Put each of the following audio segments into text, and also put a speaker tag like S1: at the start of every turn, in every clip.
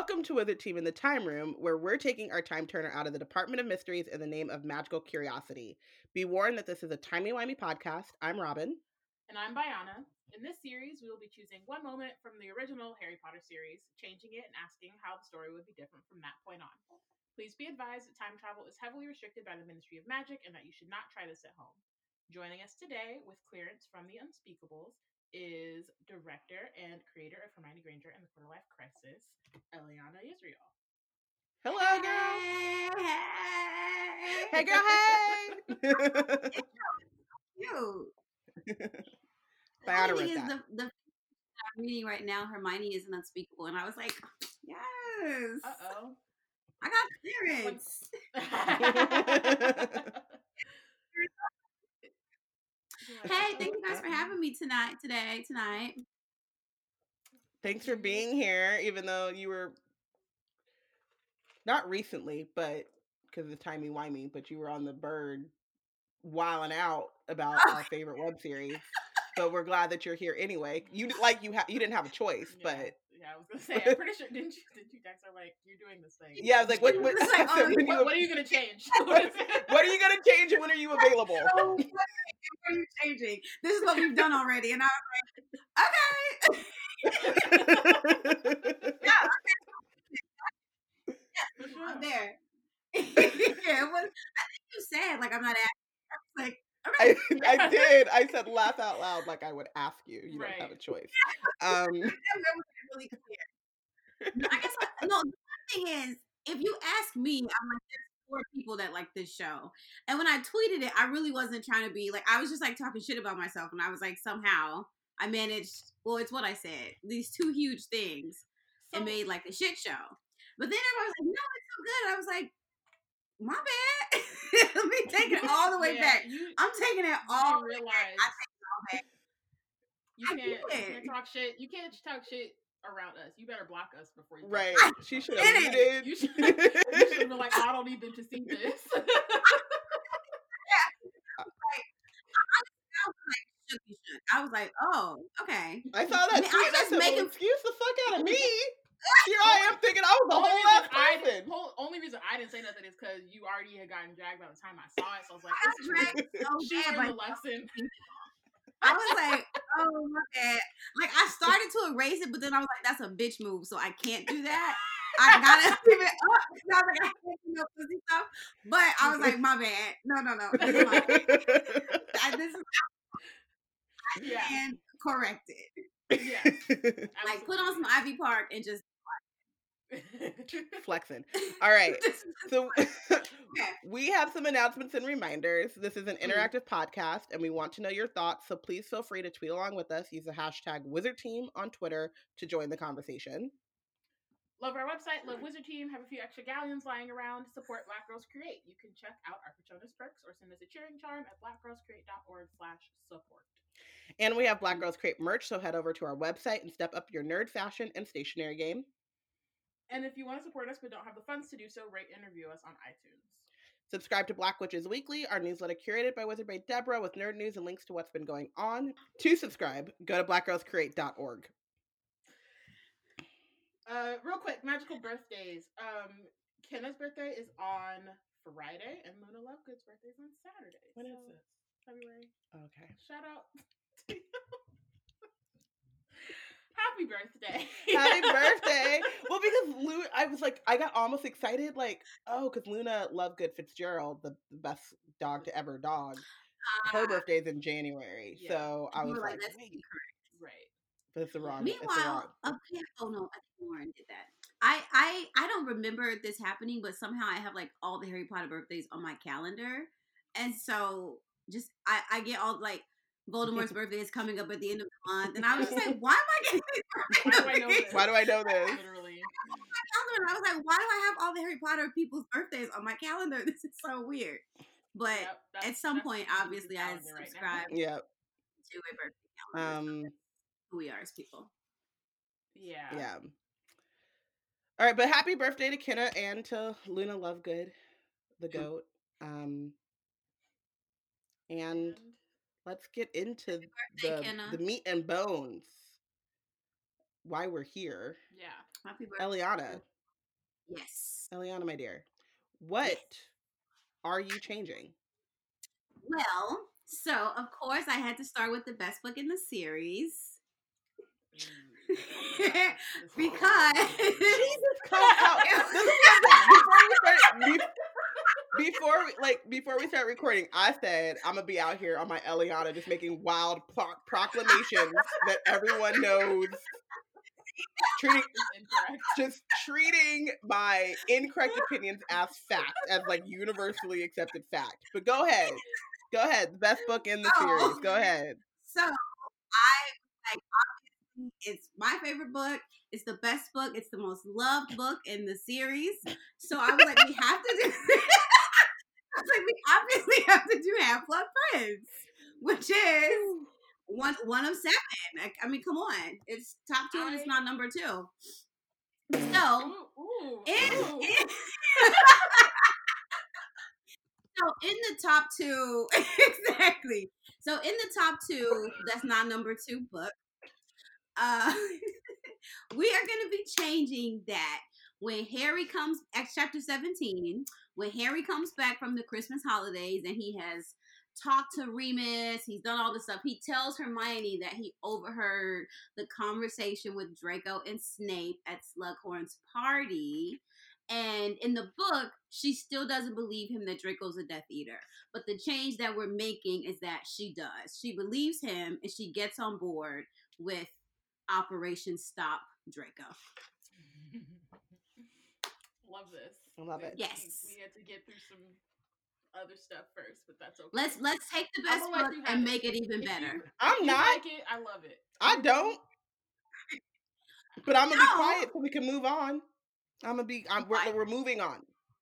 S1: Welcome to Wizard Team in the Time Room, where we're taking our time turner out of the Department of Mysteries in the name of magical curiosity. Be warned that this is a timey-wimey podcast. I'm Robin.
S2: And I'm Biana. In this series, we will be choosing one moment from the original Harry Potter series, changing it and asking how the story would be different from that point on. Please be advised that time travel is heavily restricted by the Ministry of Magic and that you should not try this at home. Joining us today with clearance from the Unspeakables is director and creator of Hermione Granger and the Quarter Life Crisis, Eliana Israel.
S1: Hello, girl.
S3: Hey,
S1: Hey, girl. Hey.
S3: cute.
S1: Biana
S3: Funny
S1: wrote
S3: thing is,
S1: that.
S3: the, the I'm reading right now, Hermione is an unspeakable, and I was like, yes,
S2: Uh oh.
S3: I got clearance. Hey, thank you guys for having me tonight, today, tonight.
S1: Thanks for being here, even though you were not recently, but because it's timey wimey, but you were on the bird wilding out about oh our favorite web series. But we're glad that you're here anyway. You like you ha- you didn't have a choice,
S2: Yeah,
S1: but
S2: yeah, I was gonna say, I'm pretty sure didn't you didn't you text her like you're doing this thing?
S1: yeah, I was like, what? What,
S3: like, oh,
S1: when
S2: What,
S1: you-
S2: what are you gonna change?
S1: what are you gonna change and when are you available?
S3: What are you changing? This is what we've done already, and I was like, okay,
S2: For sure.
S3: I'm there. yeah, it was. I think you said like I'm not asking. I was like,
S1: I,
S3: okay.
S1: I did. I said laugh out loud like I would ask you. You don't have a choice. Um,
S3: really. No, I guess I, no. The thing is, if you ask me, I'm like, four people that like this show, and when I tweeted it, I really wasn't trying to be like, I was just like talking shit about myself, and I was like, somehow I managed. Well, it's what I said. These two huge things and made like a shit show. But then everybody was like, no, it's so good. I was like, my bad. Let me take it all the way
S2: Yeah,
S3: back.
S2: You,
S3: I'm taking it all the way
S2: realize
S3: back. I take it all back.
S2: you
S3: I
S2: can't, you can't talk shit. You can't talk shit around us. You better block us before you.
S1: right.
S2: shit.
S1: She should have
S3: it.
S1: muted.
S2: You should. Have been like, I don't need them to see this.
S3: I was like, shooky shook. I was like, oh, okay.
S1: I saw that
S3: I mean,
S1: tweet.
S3: I'm
S1: and I
S3: just
S1: said, well, excuse the fuck out of me. Here I am thinking I was the
S2: only
S1: whole
S2: reason
S1: ass
S2: I
S1: person.
S2: whole, only reason I didn't say nothing is because you already had gotten dragged by the time I saw it. So I was like,
S3: I
S2: this
S3: dragged so
S2: she
S3: bad
S2: learned
S3: by
S2: the lesson.
S3: I was like, oh my bad. Like I started to erase it, but then I was like, that's a bitch move, so I can't do that. I gotta leave it up. So I was like, I can't do no pussy stuff. But I was like, my bad. No, no, no. This is, my, I- this is
S2: Yeah.
S3: and correct it.
S2: Yeah.
S3: Like put on some Ivy Park and just
S1: Flexing. All right. So we have some announcements and reminders. This is an
S3: Mm.
S1: interactive podcast and we want to know your thoughts. So please feel free to tweet along with us. Use the hashtag Wizard Team on Twitter to join the conversation.
S2: Love our website, Love Wizard Team. Have a few extra galleons lying around. Support Black Girls Create. You can check out our Patronus perks or send us a cheering charm at blackgirlscreate.org slash support.
S1: And we have Black Girls Create merch, so head over to our website and step up your nerd fashion and stationery game.
S2: And if you want to support us but don't have the funds to do so, rate and review us on iTunes.
S1: Subscribe to Black Witches Weekly, our newsletter curated by Wizard Bay Deborah with nerd news and links to what's been going on. To subscribe, go to blackgirlscreate.org.
S2: Uh, real quick, magical birthdays. Um, Kenna's birthday is on Friday, and Luna Lovegood's birthday is on Saturday.
S1: When is
S2: So,
S1: it?
S2: February.
S1: Okay.
S2: Shout out. Happy birthday!
S1: Happy birthday! Well, because Luna, I was like, I got almost excited, like, oh, because Luna Lovegood Fitzgerald, the best dog to ever dog, her ah. birthday's in January.
S2: Yeah.
S1: So I was like,
S3: like, that's
S1: wait,
S2: right.
S1: but it's the wrong. the wrong.
S3: Meanwhile, okay, oh no, I think Lauren did that. I I I don't remember this happening, but somehow I have like all the Harry Potter birthdays on my calendar, and so just I I get all like Voldemort's birthday is coming up at the end of the month, and I was just like, why am I getting these
S2: Why do I know this?
S1: Why do I know this?
S2: Literally.
S3: my calendar? And I was like, why do I have all the Harry Potter people's birthdays on my calendar? This is so weird. But
S2: Yep,
S3: at some point, obviously, I
S2: calendar right now.
S3: subscribe
S1: Yeah.
S3: to a birthday calendar.
S1: Um.
S3: who we are as people.
S2: Yeah.
S1: Yeah. All right, but happy birthday to Kenna and to Luna Lovegood, the goat. Um. And let's get into
S3: birthday,
S1: the
S3: Kenna.
S1: the meat and bones. Why we're here,
S2: yeah.
S3: Happy birthday.
S1: Eliana?
S3: Yes.
S1: Eliana, my dear, what are you changing?
S3: Well, so of course I had to start with the best book in the series. because
S1: Come out. This is something- before we start, be- before we, like before we start recording, I said I'm gonna be out here on my Eliana, just making wild pro- proclamations that everyone knows. Treating just treating my incorrect opinions as fact, as like universally accepted fact. But go ahead, go ahead. The best book in the
S3: Oh.
S1: series. Go ahead.
S3: so I like obviously it's my favorite book. It's the best book. It's the most loved book in the series. So I was like, we have to do. Was like, we obviously have to do Half Blood Prince, which is one one of seven. Like, I mean, come on, it's top two and it's not number two. So
S2: Ooh, ooh,
S3: in,
S2: ooh.
S3: in- so in the top two, exactly. So in the top two, that's not number two book. Uh, we are going to be changing that when Harry comes at chapter 17, when Harry comes back from the Christmas holidays and he has talked to Remus, he's done all this stuff. He tells Hermione that he overheard the conversation with Draco and Snape at Slughorn's party. And in the book, she still doesn't believe him that Draco's a Death Eater. But the change that we're making is that she does. She believes him and she gets on board with Operation Stop Draco.
S2: Love this.
S1: I love it.
S3: Yes.
S2: We had to get through some other stuff first, but that's okay.
S3: Let's let's take the best
S2: gonna
S3: book and
S2: it.
S3: make it even
S2: If
S3: better.
S2: you-
S1: I'm not.
S2: like it. I love it.
S1: I don't. But I'm gonna
S3: No.
S1: be quiet so we can move on. I'm gonna be. I'm, we're, we're moving on.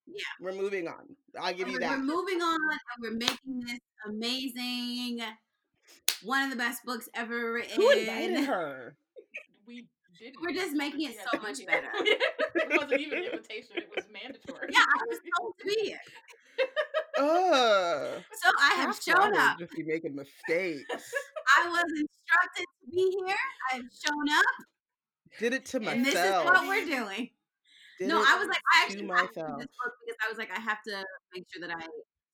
S3: Yeah.
S1: we're moving on. I'll give you that.
S3: we're moving on and we're making this amazing, one of the best books ever written.
S1: Who invited her?
S2: We did.
S3: We're just making it so much better.
S2: it wasn't even an invitation; it was mandatory.
S3: Yeah, I was told to be here.
S1: Ugh.
S3: So I have
S1: That's why
S3: shown
S1: we
S3: up.
S1: Just be making mistakes.
S3: I was instructed to be here. I've shown up,
S1: Did it to myself.
S3: and this is what we're doing.
S1: Did
S3: no, I was like, I
S1: to
S3: actually have to do this book because I was like, I have to make sure that I,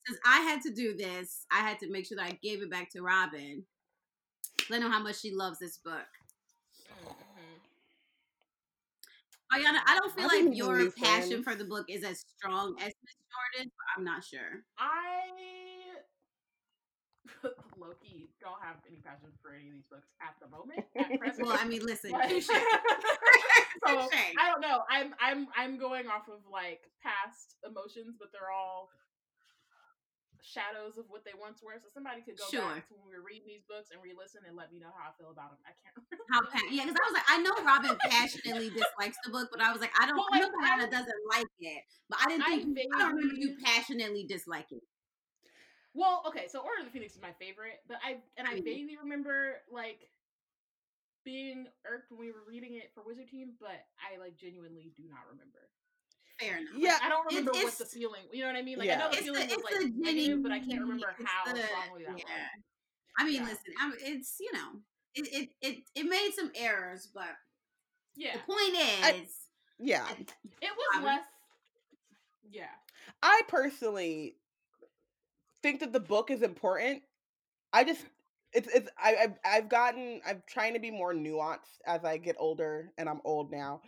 S3: since I had to do this, I had to make sure that I gave it back to Robin. Let know how much she loves this book. Ayana, I don't feel
S1: I
S3: like your passion
S1: friends.
S3: for the book is as strong as Miss Jordan. But I'm not sure.
S2: I lowkey don't have any passion for any of these books at the moment. At present.
S3: Well, I mean, listen,
S2: Like-
S3: touche.
S2: so I don't know. I'm I'm I'm going off of like past emotions, but they're all shadows of what they once were. So somebody could go
S3: Sure.
S2: back to when we were reading these books and re-listen and let me know how I feel about them. I can't remember.
S3: How pa- yeah, because I was like, I know Robin passionately dislikes the book, but I was like, I don't
S2: Well,
S3: know
S2: like, I-
S3: doesn't like it, but I didn't
S2: I
S3: think I don't remember you passionately disliking. it.
S2: Well, okay, so Order of the Phoenix is my favorite, but I and I vaguely remember like being irked when we were reading it for Wizard Team, but I like genuinely do not remember.
S3: Fair enough.
S1: Yeah,
S2: I don't
S3: It's-
S2: remember what the feeling. You know what I mean? Like
S1: Yeah.
S2: I know the
S3: It's the,
S2: feeling
S3: it's
S2: was like
S3: the
S2: negative, but I can't remember how
S3: the-
S2: strongly that
S3: yeah.
S2: was.
S3: I mean,
S2: Yeah.
S3: listen, I'm, it's you know, it, it it it made some errors, but
S2: Yeah,
S3: the point is,
S1: I- Yeah,
S2: it was
S3: Robin?
S2: less. Yeah,
S1: I personally think that the book is important. I just it's it's I I've, I've gotten I'm trying to be more nuanced as I get older and I'm old now.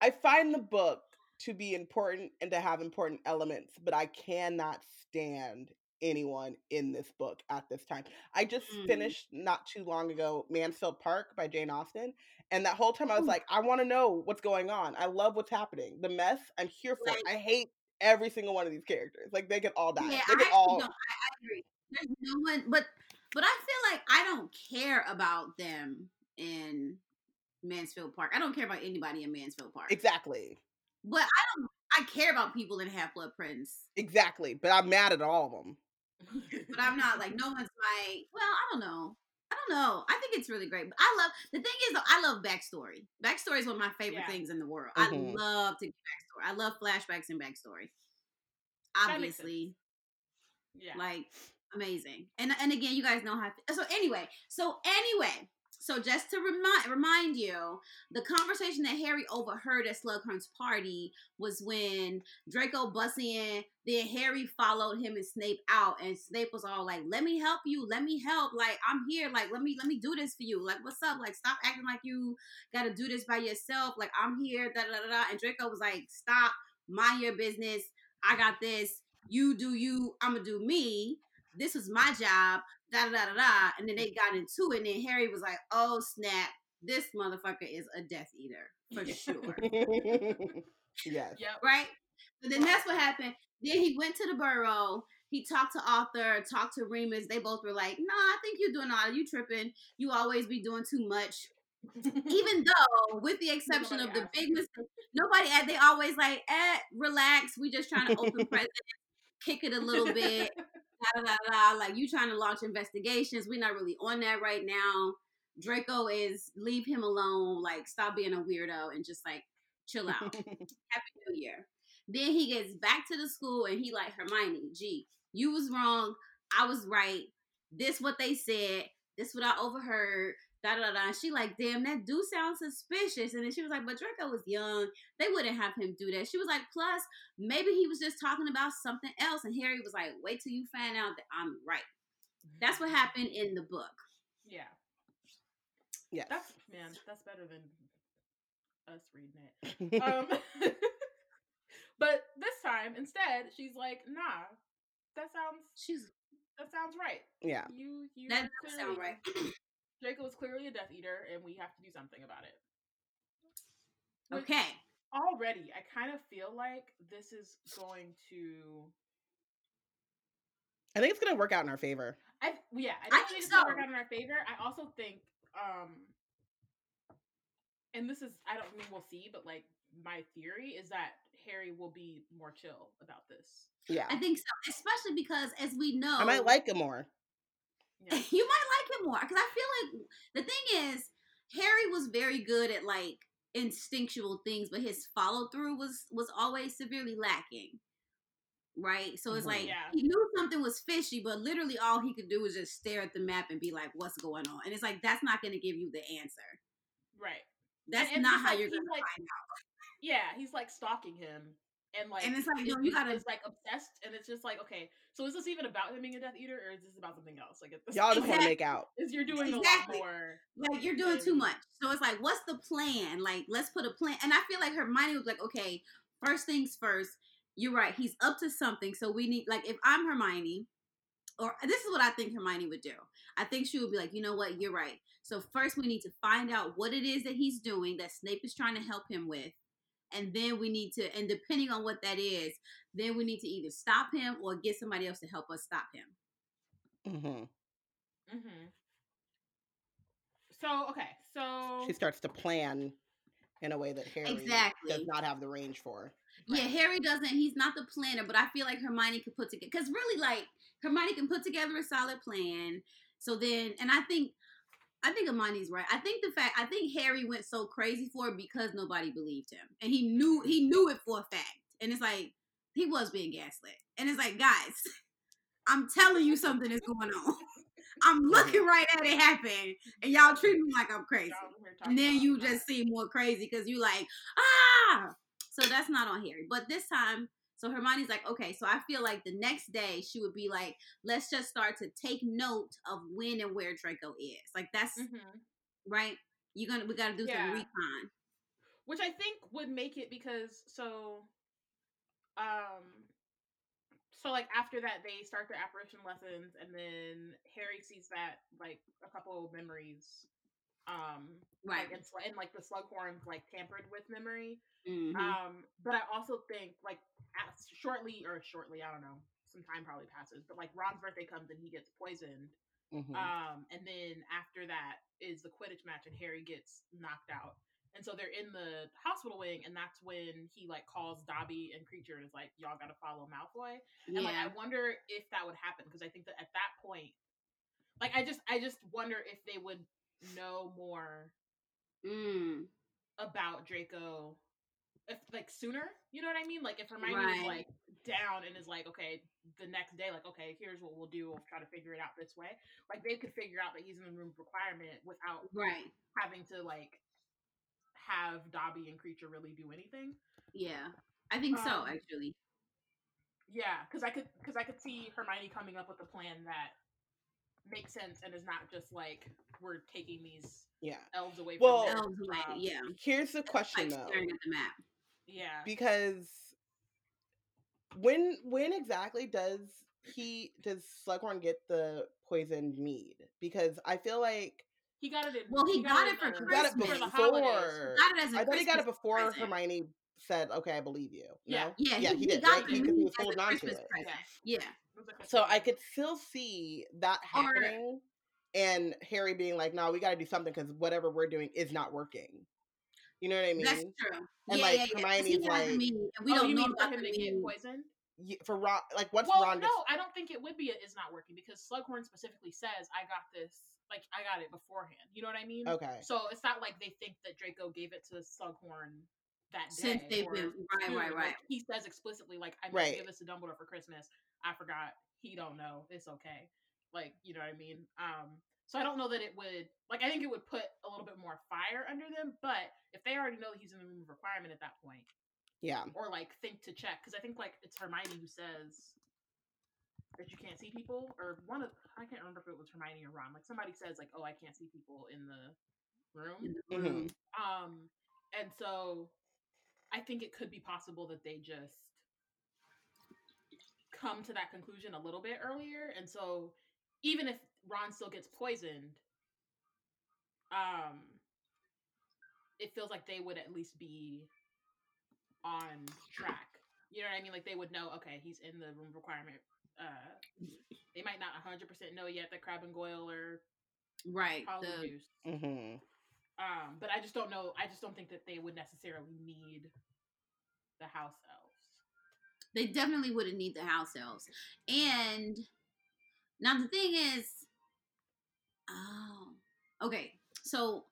S1: I find the book to be important and to have important elements, but I cannot stand anyone in this book at this time. I just
S3: Mm.
S1: finished not too long ago Mansfield Park by Jane Austen, and that whole time I was
S3: Ooh.
S1: like, I want to know what's going on. I love what's happening. The mess, I'm here for.
S3: Like-
S1: I hate every single one of these characters. Like they could all die.
S3: yeah,
S1: they could
S3: actually
S1: all
S3: don't. I, I agree. There's no one, but but I feel like I don't care about them in Mansfield Park. I don't care about anybody in Mansfield Park.
S1: exactly,
S3: But I don't. I care about people in Half Blood Prince.
S1: exactly. But I'm mad at all of them.
S3: But I'm not like no one's my. Well, I don't know. I don't know. I think it's really great. But I love the thing is though. I love backstory. Backstory is one of my favorite
S2: Yeah.
S3: things in the world.
S1: Mhm.
S3: I love to get backstory. I love flashbacks and backstory.
S2: That makes sense.
S3: Obviously,
S2: yeah.
S3: like amazing. And and again, you guys know how. So anyway, so anyway, So just to remind remind you, the conversation that Harry overheard at Slughorn's party was when Draco busted in. Then Harry followed him and Snape out, and Snape was all like, "Let me help you. Let me help. Like I'm here. Like let me let me do this for you. Like what's up? Like stop acting like you got to do this by yourself. Like I'm here." Da da da da. And Draco was like, "Stop. Mind your business. I got this. You do you. I'ma do me." This was my job da da da da. And then they got into it, and then Harry was like, "Oh snap, this motherfucker is a Death Eater for sure."
S1: yes.
S2: Yep.
S3: right? So then that's what happened. Then he went to the burrow. He talked to Arthur, talked to Remus. They both were like, "Nah, I think you're doing all. You tripping? You always be doing too much." Even though, with the exception
S2: Nobody
S3: of the
S2: asked.
S3: big mistake, nobody. At they always like, "Eh, relax. We just trying to open presents, kick it a little bit." Da, da, da, da. Like you trying to launch investigations. We're not really on that right now. Draco is leave him alone. Like stop being a weirdo and just like chill out. Happy New Year. Then he gets back to the school and he like Hermione, gee, you was wrong. I was right. This what they said. This what I overheard. Da da da. And she like, damn, that do sound suspicious. And then she was like, but Draco was young. They wouldn't have him do that. She was like, plus maybe he was just talking about something else. And Harry was like, wait till you find out that I'm right. That's what happened in the book.
S2: Yeah.
S1: Yeah.
S2: That's man, that's better than us reading it. Um But this time instead, she's like, nah, that sounds
S3: She's
S2: that sounds right.
S1: yeah.
S2: You you
S3: that
S2: are
S3: does sound
S2: clearly-
S3: right.
S2: Draco is clearly a Death Eater, and we have to do something about it. Which
S3: Okay.
S2: Already, I kind of feel like this is going to.
S1: I think it's gonna work out in our favor.
S2: I yeah, I,
S3: I think
S2: think it's gonna work out in our favor. I also think, um, and this is I don't mean we'll see, but like my theory is that Harry will be more chill about this.
S1: Yeah.
S3: I think so, especially because as we know,
S1: I might like it more.
S2: Yeah.
S3: you might like him more because I feel like the thing is Harry was very good at like instinctual things, but his follow through was was always severely lacking. Right, so it's like
S2: Yeah.
S3: he knew something was fishy, but literally all he could do was just stare at the map and be like, "What's going on?" And it's like that's not going to give you the answer.
S2: right.
S3: That's
S2: and
S3: not how
S2: like-
S3: you're going to find out.
S2: Yeah, he's like stalking him, and like,
S3: And it's like,
S2: his
S3: you gotta-
S2: is like obsessed, and it's just like, okay, so is this even about him being a Death Eater, or is this about something else? Like, this
S1: Y'all just want to make out.
S2: is you're doing
S3: Exactly.
S2: a lot more.
S3: Like you're doing too much. So it's like, what's the plan? Like, let's put a plan. And I feel like Hermione was like, okay, first things first. You're right. He's up to something. So we need, like, if I'm Hermione, or this is what I think Hermione would do. I think she would be like, you know what? You're right. So first we need to find out what it is that he's doing that Snape is trying to help him with. And then we need to, and depending on what that is, then we need to either stop him or get somebody else to help us stop him.
S1: Mm hmm
S2: Mm-hmm. So okay, so
S1: She starts to plan in a way that Harry
S3: Exactly.
S1: does not have the range for.
S3: Yeah, Harry doesn't. He's not the planner, but I feel like Hermione could put together because really, like Hermione can put together a solid plan. So then, and I think, I think Amani's right. I think the fact, I think Harry went so crazy for it because nobody believed him, and he knew he knew it for a fact. And it's like he was being gaslit, and it's like, guys, I'm telling you something is going on. I'm looking right at it happen, and y'all treat me like I'm crazy.
S2: y'all over here talking
S3: And then you just seem more crazy because you like, ah. So that's not on Harry. But this time, so Hermione's like, okay, so I feel like the next day she would be like, let's just start to take note of when and where Draco is. Like that's
S2: Mhm.
S3: right. You're gonna we gotta do
S2: Yeah.
S3: some recon.
S2: which I think would make it because so, um, so like after that they start their apparition lessons, and then Harry sees that like a couple of memories, um,
S3: Right.
S2: like, and, and like the Slughorn like tampered with memory.
S3: Mhm.
S2: Um, but I also think like shortly or shortly, I don't know, some time probably passes, but like Ron's birthday comes and he gets poisoned.
S1: Mhm.
S2: Um, and then after that is the Quidditch match, and Harry gets knocked out. And so they're in the hospital wing, and that's when he like calls Dobby and Kreacher and is like, "Y'all got to follow Malfoy." And like, I wonder if that would happen because I think that at that point, like, I just, I just wonder if they would know more
S3: Mm.
S2: about Draco if like sooner, you know what I mean? Like if Hermione is like down and is like, okay, the next day, like, okay, here's what we'll do. We'll try to figure it out this way. Like they could figure out that he's in the room of requirement without
S3: Right.
S2: having to like have Dobby and Kreacher really do anything.
S3: Yeah. I think so,
S2: Um,
S3: actually.
S2: Yeah, because I could because I could see Hermione coming up with a plan that makes sense and is not just like we're taking these
S1: Yeah.
S2: elves away
S1: Well-
S2: from their
S3: Elves away,
S2: jobs.
S3: yeah.
S1: Here's the question
S3: Like
S1: though.
S3: Staring at the map.
S2: Yeah.
S1: because when when exactly does he does Slughorn get the poisoned mead? Because I feel like
S2: He got it in
S3: Well, he got
S2: in
S3: it for
S2: the-
S1: he got it
S3: Christmas.
S2: for the
S1: before.
S3: Got it as a
S1: I thought he got it before
S3: present.
S1: Hermione said, "Okay, I believe you." No?
S2: Yeah.
S3: Yeah,
S1: yeah, he, did,
S3: got
S1: right?
S3: the
S1: Because he was holding on to it.
S3: present.
S2: Yeah.
S3: Yeah.
S2: It was like a
S1: So I could still see that happening, and Harry being like, "No, we got to do something because whatever we're doing is not working." You know what I mean?
S3: That's true.
S1: And,
S3: yeah,
S1: like,
S3: yeah, yeah.
S1: Hermione's
S3: the
S1: like-
S3: mead, and we
S2: oh,
S3: don't know
S2: mean for
S3: about
S2: him to get poisoned?
S1: For Ron, like once
S2: well,
S1: Ron
S2: no, I don't think it would be. It's not working because Slughorn specifically says, "I got this." Like I got it beforehand. You know what I mean?
S1: okay,
S2: So it's not like they think that Draco gave it to Slughorn that day.
S3: Since they've been- right,
S2: soon.
S3: right,
S2: Like,
S3: right.
S2: he says explicitly, like, I
S1: Right.
S2: to give this to Dumbledore for Christmas. I forgot. He don't know. It's okay. Like, you know what I mean? Um, so I don't know that it would like I think it would put a little bit more fire under them, but if they already know that he's in the room of requirement at that point,
S1: yeah,
S2: or like think to check, because I think like it's Hermione who says that you can't see people, or one of I can't remember if it was Hermione or Ron. Like somebody says like, "Oh, I can't see people in the room."
S1: Mhm.
S2: Um, and so I think it could be possible that they just come to that conclusion a little bit earlier. And so even if Ron still gets poisoned, um, it feels like they would at least be on track. You know what I mean? Like they would know, okay, he's in the room requirement. Uh, they might not 100% know yet that Crabbe and Goyle are
S3: Right. The,
S2: polyjuiced.
S1: hmm
S2: Um, but I just don't know. I just don't think that they would necessarily need the house elves.
S3: they definitely wouldn't need the house elves. And now the thing is, oh, okay. So,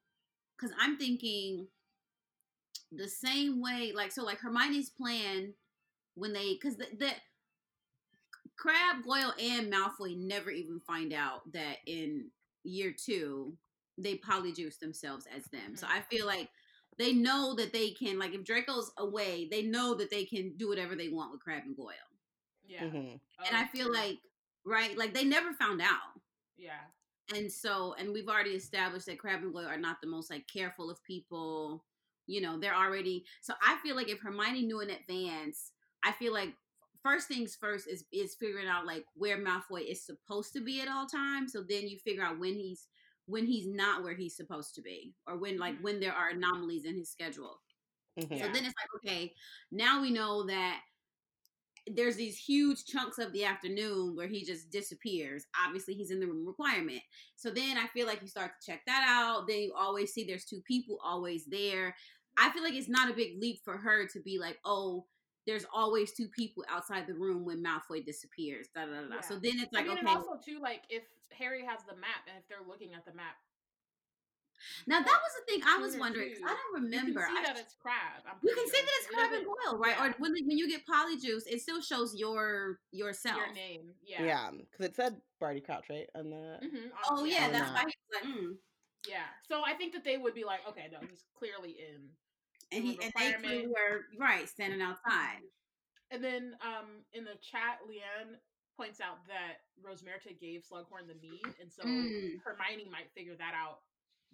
S3: because I'm thinking the same way, like, so like Hermione's plan when they, because the, the Crabbe, Goyle, and Malfoy never even find out that in year two they polyjuice themselves as them. So
S2: Mhm.
S3: I feel like they know that they can, like, if Draco's away, they know that they can do whatever they want with Crabbe and Goyle.
S2: Yeah,
S1: hmm
S3: and
S2: Oh,
S3: I feel
S2: true.
S3: like, right, like they never found out.
S2: yeah,
S3: And so, and we've already established that Crabbe and Goyle are not the most like careful of people. You know, they're already. So I feel like if Hermione knew in advance, I feel like first things first is is figuring out like where Malfoy is supposed to be at all times. So then you figure out when he's when he's not where he's supposed to be, or when like
S2: Mhm.
S3: when there are anomalies in his schedule.
S1: hmm
S3: So then it's like, okay, now we know that there's these huge chunks of the afternoon where he just disappears. Obviously, he's in the room requirement. So then I feel like you start to check that out. Then you always see there's two people always there. I feel like it's not a big leap for her to be like, oh, there's always two people outside the room when Malfoy disappears. Da, da, da.
S2: Yeah.
S3: So then it's like,
S2: I mean,
S3: okay,
S2: and also too, like if Harry has the map and if they're looking at the map,
S3: now that was the thing I was
S2: Sooner,
S3: wondering. 'cause
S2: too.
S3: I don't remember.
S2: you can
S3: remember.
S2: see
S3: I
S2: that it's Crabbe. I'm
S3: You
S2: pretty
S3: can see that it's
S2: It
S3: Crabbe and
S2: doesn't-
S3: right?
S2: yeah.
S3: Or when when you get polyjuice, it still shows your yourself.
S2: Your name, yeah,
S1: Yeah, because it said Barty Crouch, right? On the
S2: Mhm,
S3: Oh yeah, that's
S1: no.
S3: why he was like, mm.
S2: yeah. So I think that they would be like, okay, no, he's clearly in.
S3: and he and they clearly were right standing outside.
S2: And then um in the chat, Leanne points out that Rosmerta gave Slughorn the mead, and so
S3: Mm.
S2: Hermione might figure that out.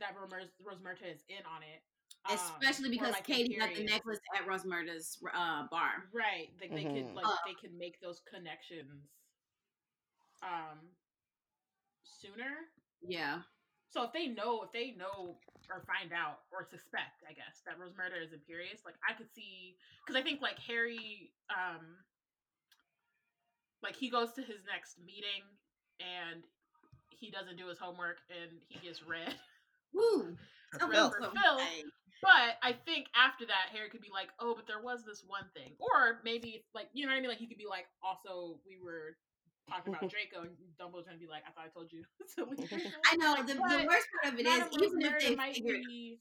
S2: That Romer- Rosmerta is in on it, um,
S3: Especially
S2: or,
S3: because
S2: like,
S3: Katie got the necklace at Rosmerta's uh, bar.
S2: Right. Like they
S1: Mhm.
S2: could like
S3: Uh.
S2: they could make those connections um sooner.
S3: Yeah.
S2: So if they know, if they know or find out or suspect, I guess that Rose Rosmerta is Imperious, like I could see because I think like Harry, um, like he goes to his next meeting and he doesn't do his homework and he gets red.
S3: Woo. So
S1: Phil.
S2: But I think after that, Harry could be like, "Oh, but there was this one thing," or maybe like you know what I mean. Like he could be like, "Also, we were talking about Draco," and Dumbledore's gonna be like, "I thought I told you." leave
S3: I know
S2: Like,
S3: the, the worst part of it is even if they
S2: might
S3: figure
S2: be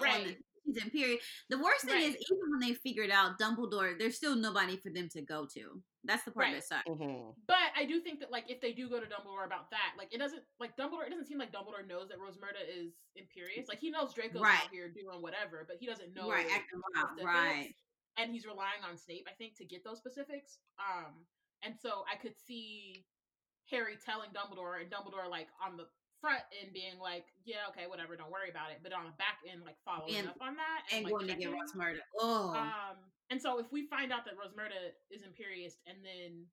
S2: right.
S3: Season period. The worst thing
S2: Right.
S3: is even when they figured out Dumbledore, there's still nobody for them to go to. That's the part
S2: Right.
S3: that sucks.
S1: Mhm.
S2: But I do think that like if they do go to Dumbledore about that, like it doesn't like Dumbledore. It doesn't seem like Dumbledore knows that Rosmerta is imperious. Like he knows Draco's
S3: Right.
S2: out here doing whatever, but he doesn't know
S3: right, acting wild. Right.
S2: And he's relying on Snape, I think, to get those specifics. Um, and so I could see Harry telling Dumbledore and Dumbledore like on the front end being like, "Yeah, okay, whatever, don't worry about it," but on the back end like following
S3: And-
S2: up on that
S3: And
S2: like,
S3: going to get
S2: checking.
S3: Ross murder. Oh,
S2: Um, and so if we find out that Rosmerta is imperious, and then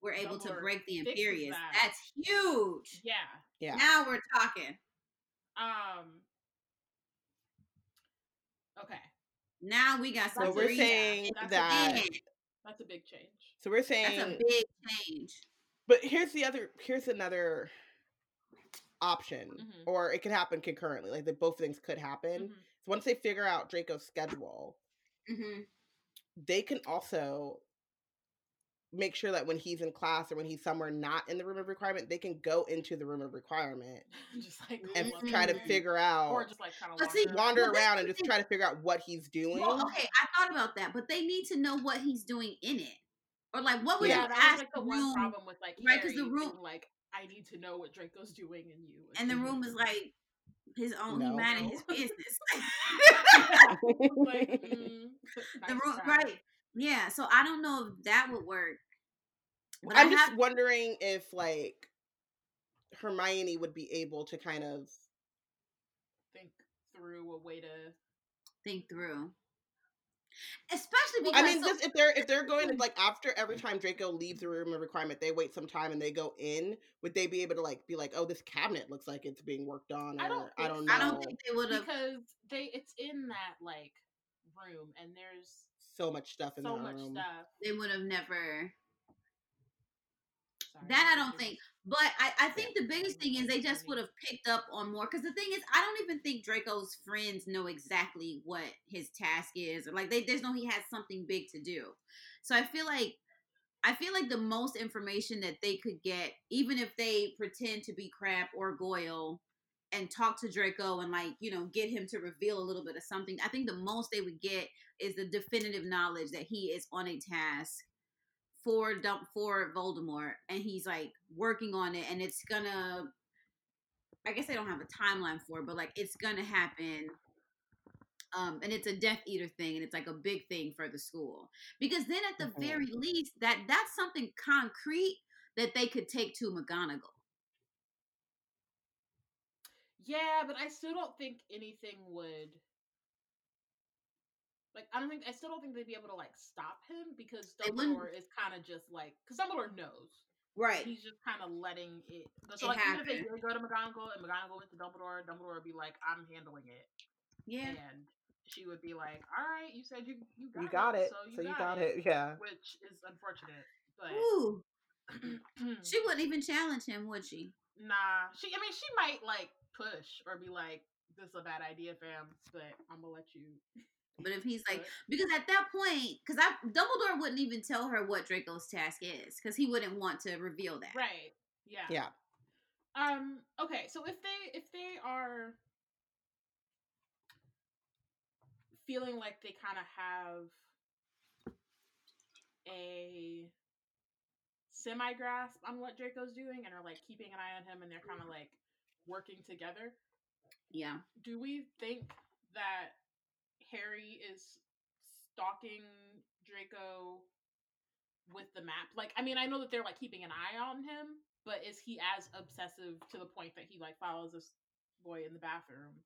S3: we're able to break the
S2: fixes
S3: Imperious.
S2: that.
S3: That's huge.
S2: yeah,
S1: Yeah.
S3: Now we're talking.
S2: um, okay,
S3: Now we got some.
S1: So we're
S3: three-
S1: saying
S2: that's a
S1: that.
S3: big-
S2: that's a big change.
S1: So we're saying
S3: That's a big change.
S1: But here's the other. Here's another option,
S2: Mhm.
S1: or it could happen concurrently. Like that, both things could happen.
S2: Mhm.
S1: So once they figure out Draco's schedule,
S3: hmm
S1: they can also make sure that when he's in class or when he's somewhere not in the room of requirement, they can go into the room of requirement
S2: just like
S1: and try to figure out,
S2: or just like kind of
S3: But see,
S1: wander
S3: Well,
S1: around and just try to figure out what he's doing.
S3: Well, okay, I thought about that, but they need to know what he's doing in it, or like what would
S2: yeah,
S3: you ask
S2: was like the
S3: the
S2: one
S3: room?
S2: problem with like
S3: right
S2: because
S3: the room-
S2: being like I need to know what Draco's doing and you
S3: And the room is like his own.
S1: No.
S3: He minding
S2: No.
S3: his business.
S2: like mm,
S3: the room,
S2: try.
S3: right? Yeah. So I don't know if that would work. But
S1: I'm
S3: I
S1: just
S3: have
S1: wondering if like Hermione would be able to kind of
S2: Think through a way to
S3: think through, especially because
S1: I mean,
S3: so-
S1: just if they're if they're going to mm. like after every time Draco leaves the room of requirement, they wait some time and they go in. Would they be able to like be like, oh, this cabinet looks like it's being worked on, or
S2: I don't
S1: I don't know.
S3: I don't think they would have.
S2: because they it's in that like room and there's
S1: so much stuff in
S2: so
S1: that
S2: much
S1: room.
S2: stuff.
S3: They would have never.
S2: Sorry,
S3: That I don't think. But I, I think the biggest thing is they just would have picked up on more. Because the thing is, I don't even think Draco's friends know exactly what his task is, or like they just know he has something big to do. So I feel like, I feel like the most information that they could get, even if they pretend to be Crabbe or Goyle, and talk to Draco and like you know get him to reveal a little bit of something. I think the most they would get is the definitive knowledge that he is on a task for dump for Voldemort, and he's like working on it, and it's gonna. I guess they don't have a timeline for it, but like it's gonna happen. Um, and it's a Death Eater thing, and it's like a big thing for the school because then at the
S1: Mhm.
S3: very least, that that's something concrete that they could take to McGonagall.
S2: Yeah, but I still don't think anything would like I don't think I still don't think they'd be able to like stop him because. Dumbledore is kind of just like because Dumbledore knows
S3: Right.
S2: he's just kind of letting it. So
S3: It
S2: like even if they go to McGonagall and McGonagall went to Dumbledore, Dumbledore would be like, "I'm handling it,"
S3: Yeah.
S2: and she would be like, "All right, you said you you got,
S1: You got it,
S2: so you,
S1: so you
S2: got,
S1: got
S2: it.
S1: it. Yeah.
S2: which is unfortunate, but
S3: Ooh. She wouldn't even challenge him, would she?
S2: Nah, she. I mean, she might like push or be like, "This is a bad idea, fam," but I'm gonna let you.
S3: But if he's like,
S2: But-
S3: because at that point, because I Dumbledore wouldn't even tell her what Draco's task is, because he wouldn't want to reveal that.
S2: right, yeah,
S1: Yeah.
S2: Um. Okay, so if they if they are feeling like they kind of have a semi grasp on what Draco's doing and are like keeping an eye on him and they're kind of like working together,
S3: Yeah.
S2: do we think that Harry is stalking Draco with the map? Like, I mean, I know that they're like keeping an eye on him, but is he as obsessive to the point that he like follows this boy in the bathroom?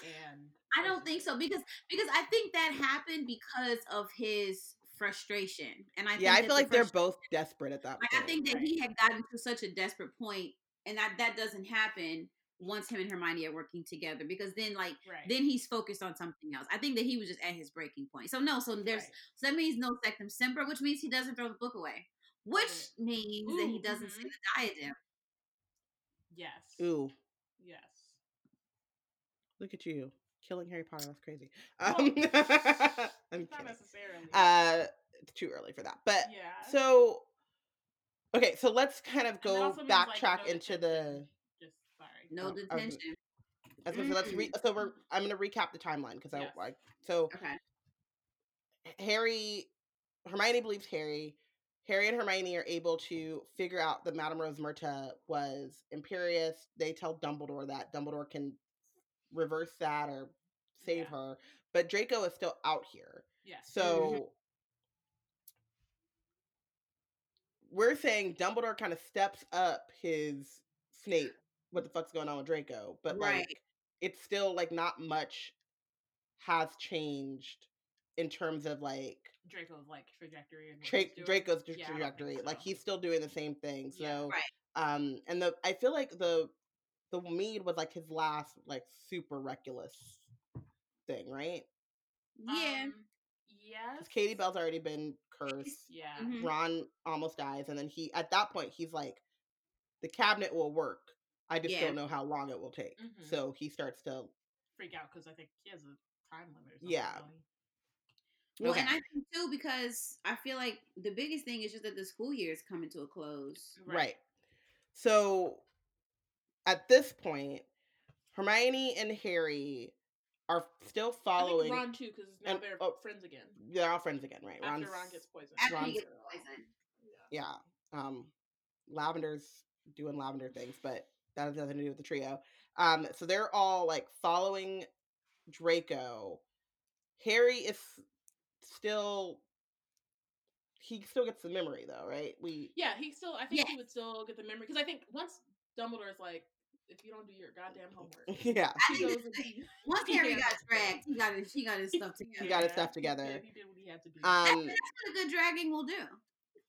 S2: And
S3: I don't think so because because I think that happened because of his frustration, and I
S1: Yeah, I
S3: think that
S1: feel
S3: the
S1: like they're both desperate at that
S3: Like
S1: point.
S3: I think that he had gotten to such a desperate point, and that that doesn't happen once him and Hermione are working together because then like
S2: right.
S3: then he's focused on something else. I think that he was just at his breaking point. So no, so there's
S2: Right.
S3: so that means no Sectumsempra, which means he doesn't throw the book away, which
S2: Right.
S3: means that he doesn't
S2: mhm.
S3: see the diadem.
S2: yes.
S1: Ooh,
S2: Yes.
S1: look at you killing Harry Potter. That's crazy.
S2: Well,
S1: Um, I'm
S2: Not
S1: kidding.
S2: necessarily.
S1: Uh, it's too early for that. But
S2: yeah.
S1: so, okay, so let's kind of go
S2: also means, like,
S1: backtrack
S2: no
S1: into the.
S2: detention. Just sorry.
S3: No
S1: Oh, I was gonna-
S3: detention.
S1: Gonna say, let's re- so we're I'm gonna recap the timeline because
S2: Yes.
S1: I, I so
S3: Okay.
S1: Harry, Hermione believes Harry. Harry and Hermione are able to figure out that Madame Rosmerta was imperious. They tell Dumbledore that Dumbledore can reverse that or save
S2: Yeah.
S1: her, but Draco is still out here.
S2: Yes. Mm-hmm.
S1: So we're saying Dumbledore kind of steps up his Snape. What the fuck's going on with Draco? But
S3: Right.
S1: like, it's still like not much has changed in terms of like
S2: Draco's like trajectory and
S1: tra-. Draco's
S2: Yeah,
S1: trajectory. Like he's still doing the same thing. So,
S2: Yeah.
S3: Right.
S1: um, and the I feel like the the mead was like his last like super reckless thing, right?
S3: Yeah.
S2: Um, yes.
S1: Katie Bell's already been cursed.
S2: Yeah.
S1: Ron almost dies, and then he at that point he's like, the cabinet will work. I just
S3: Yeah.
S1: don't know how long it will take.
S2: Mhm.
S1: So he starts to
S2: Freak out because I think he has a time limit or something.
S1: Yeah.
S3: Well, and I think too because I feel like the biggest thing is just that the school year is coming to a close.
S1: right. So at this point, Hermione and Harry are still following.
S2: Ron too because now
S1: and-
S2: they're
S1: oh,
S2: friends again
S1: They're all friends again, right?
S2: after
S1: Ron's-
S2: Ron gets poisoned.
S3: After
S1: Ron's-
S3: he gets poisoned.
S1: yeah. Um, Lavender's doing lavender things, but that has nothing to do with the trio. Um, so they're all like following Draco. Harry is still he still gets the memory though, right? We
S2: Yeah, he still. I think
S3: Yeah.
S2: he would still get the memory because I think once Dumbledore's like, if you don't do your goddamn homework,
S1: yeah,
S3: I
S2: he
S3: think
S2: goes
S3: this
S2: and he-
S3: Once
S2: he
S3: Harry got dragged, he got his he got his stuff together.
S1: He got his stuff together.
S2: did- He did what he had to do.
S1: um
S3: That's what a good dragging will do.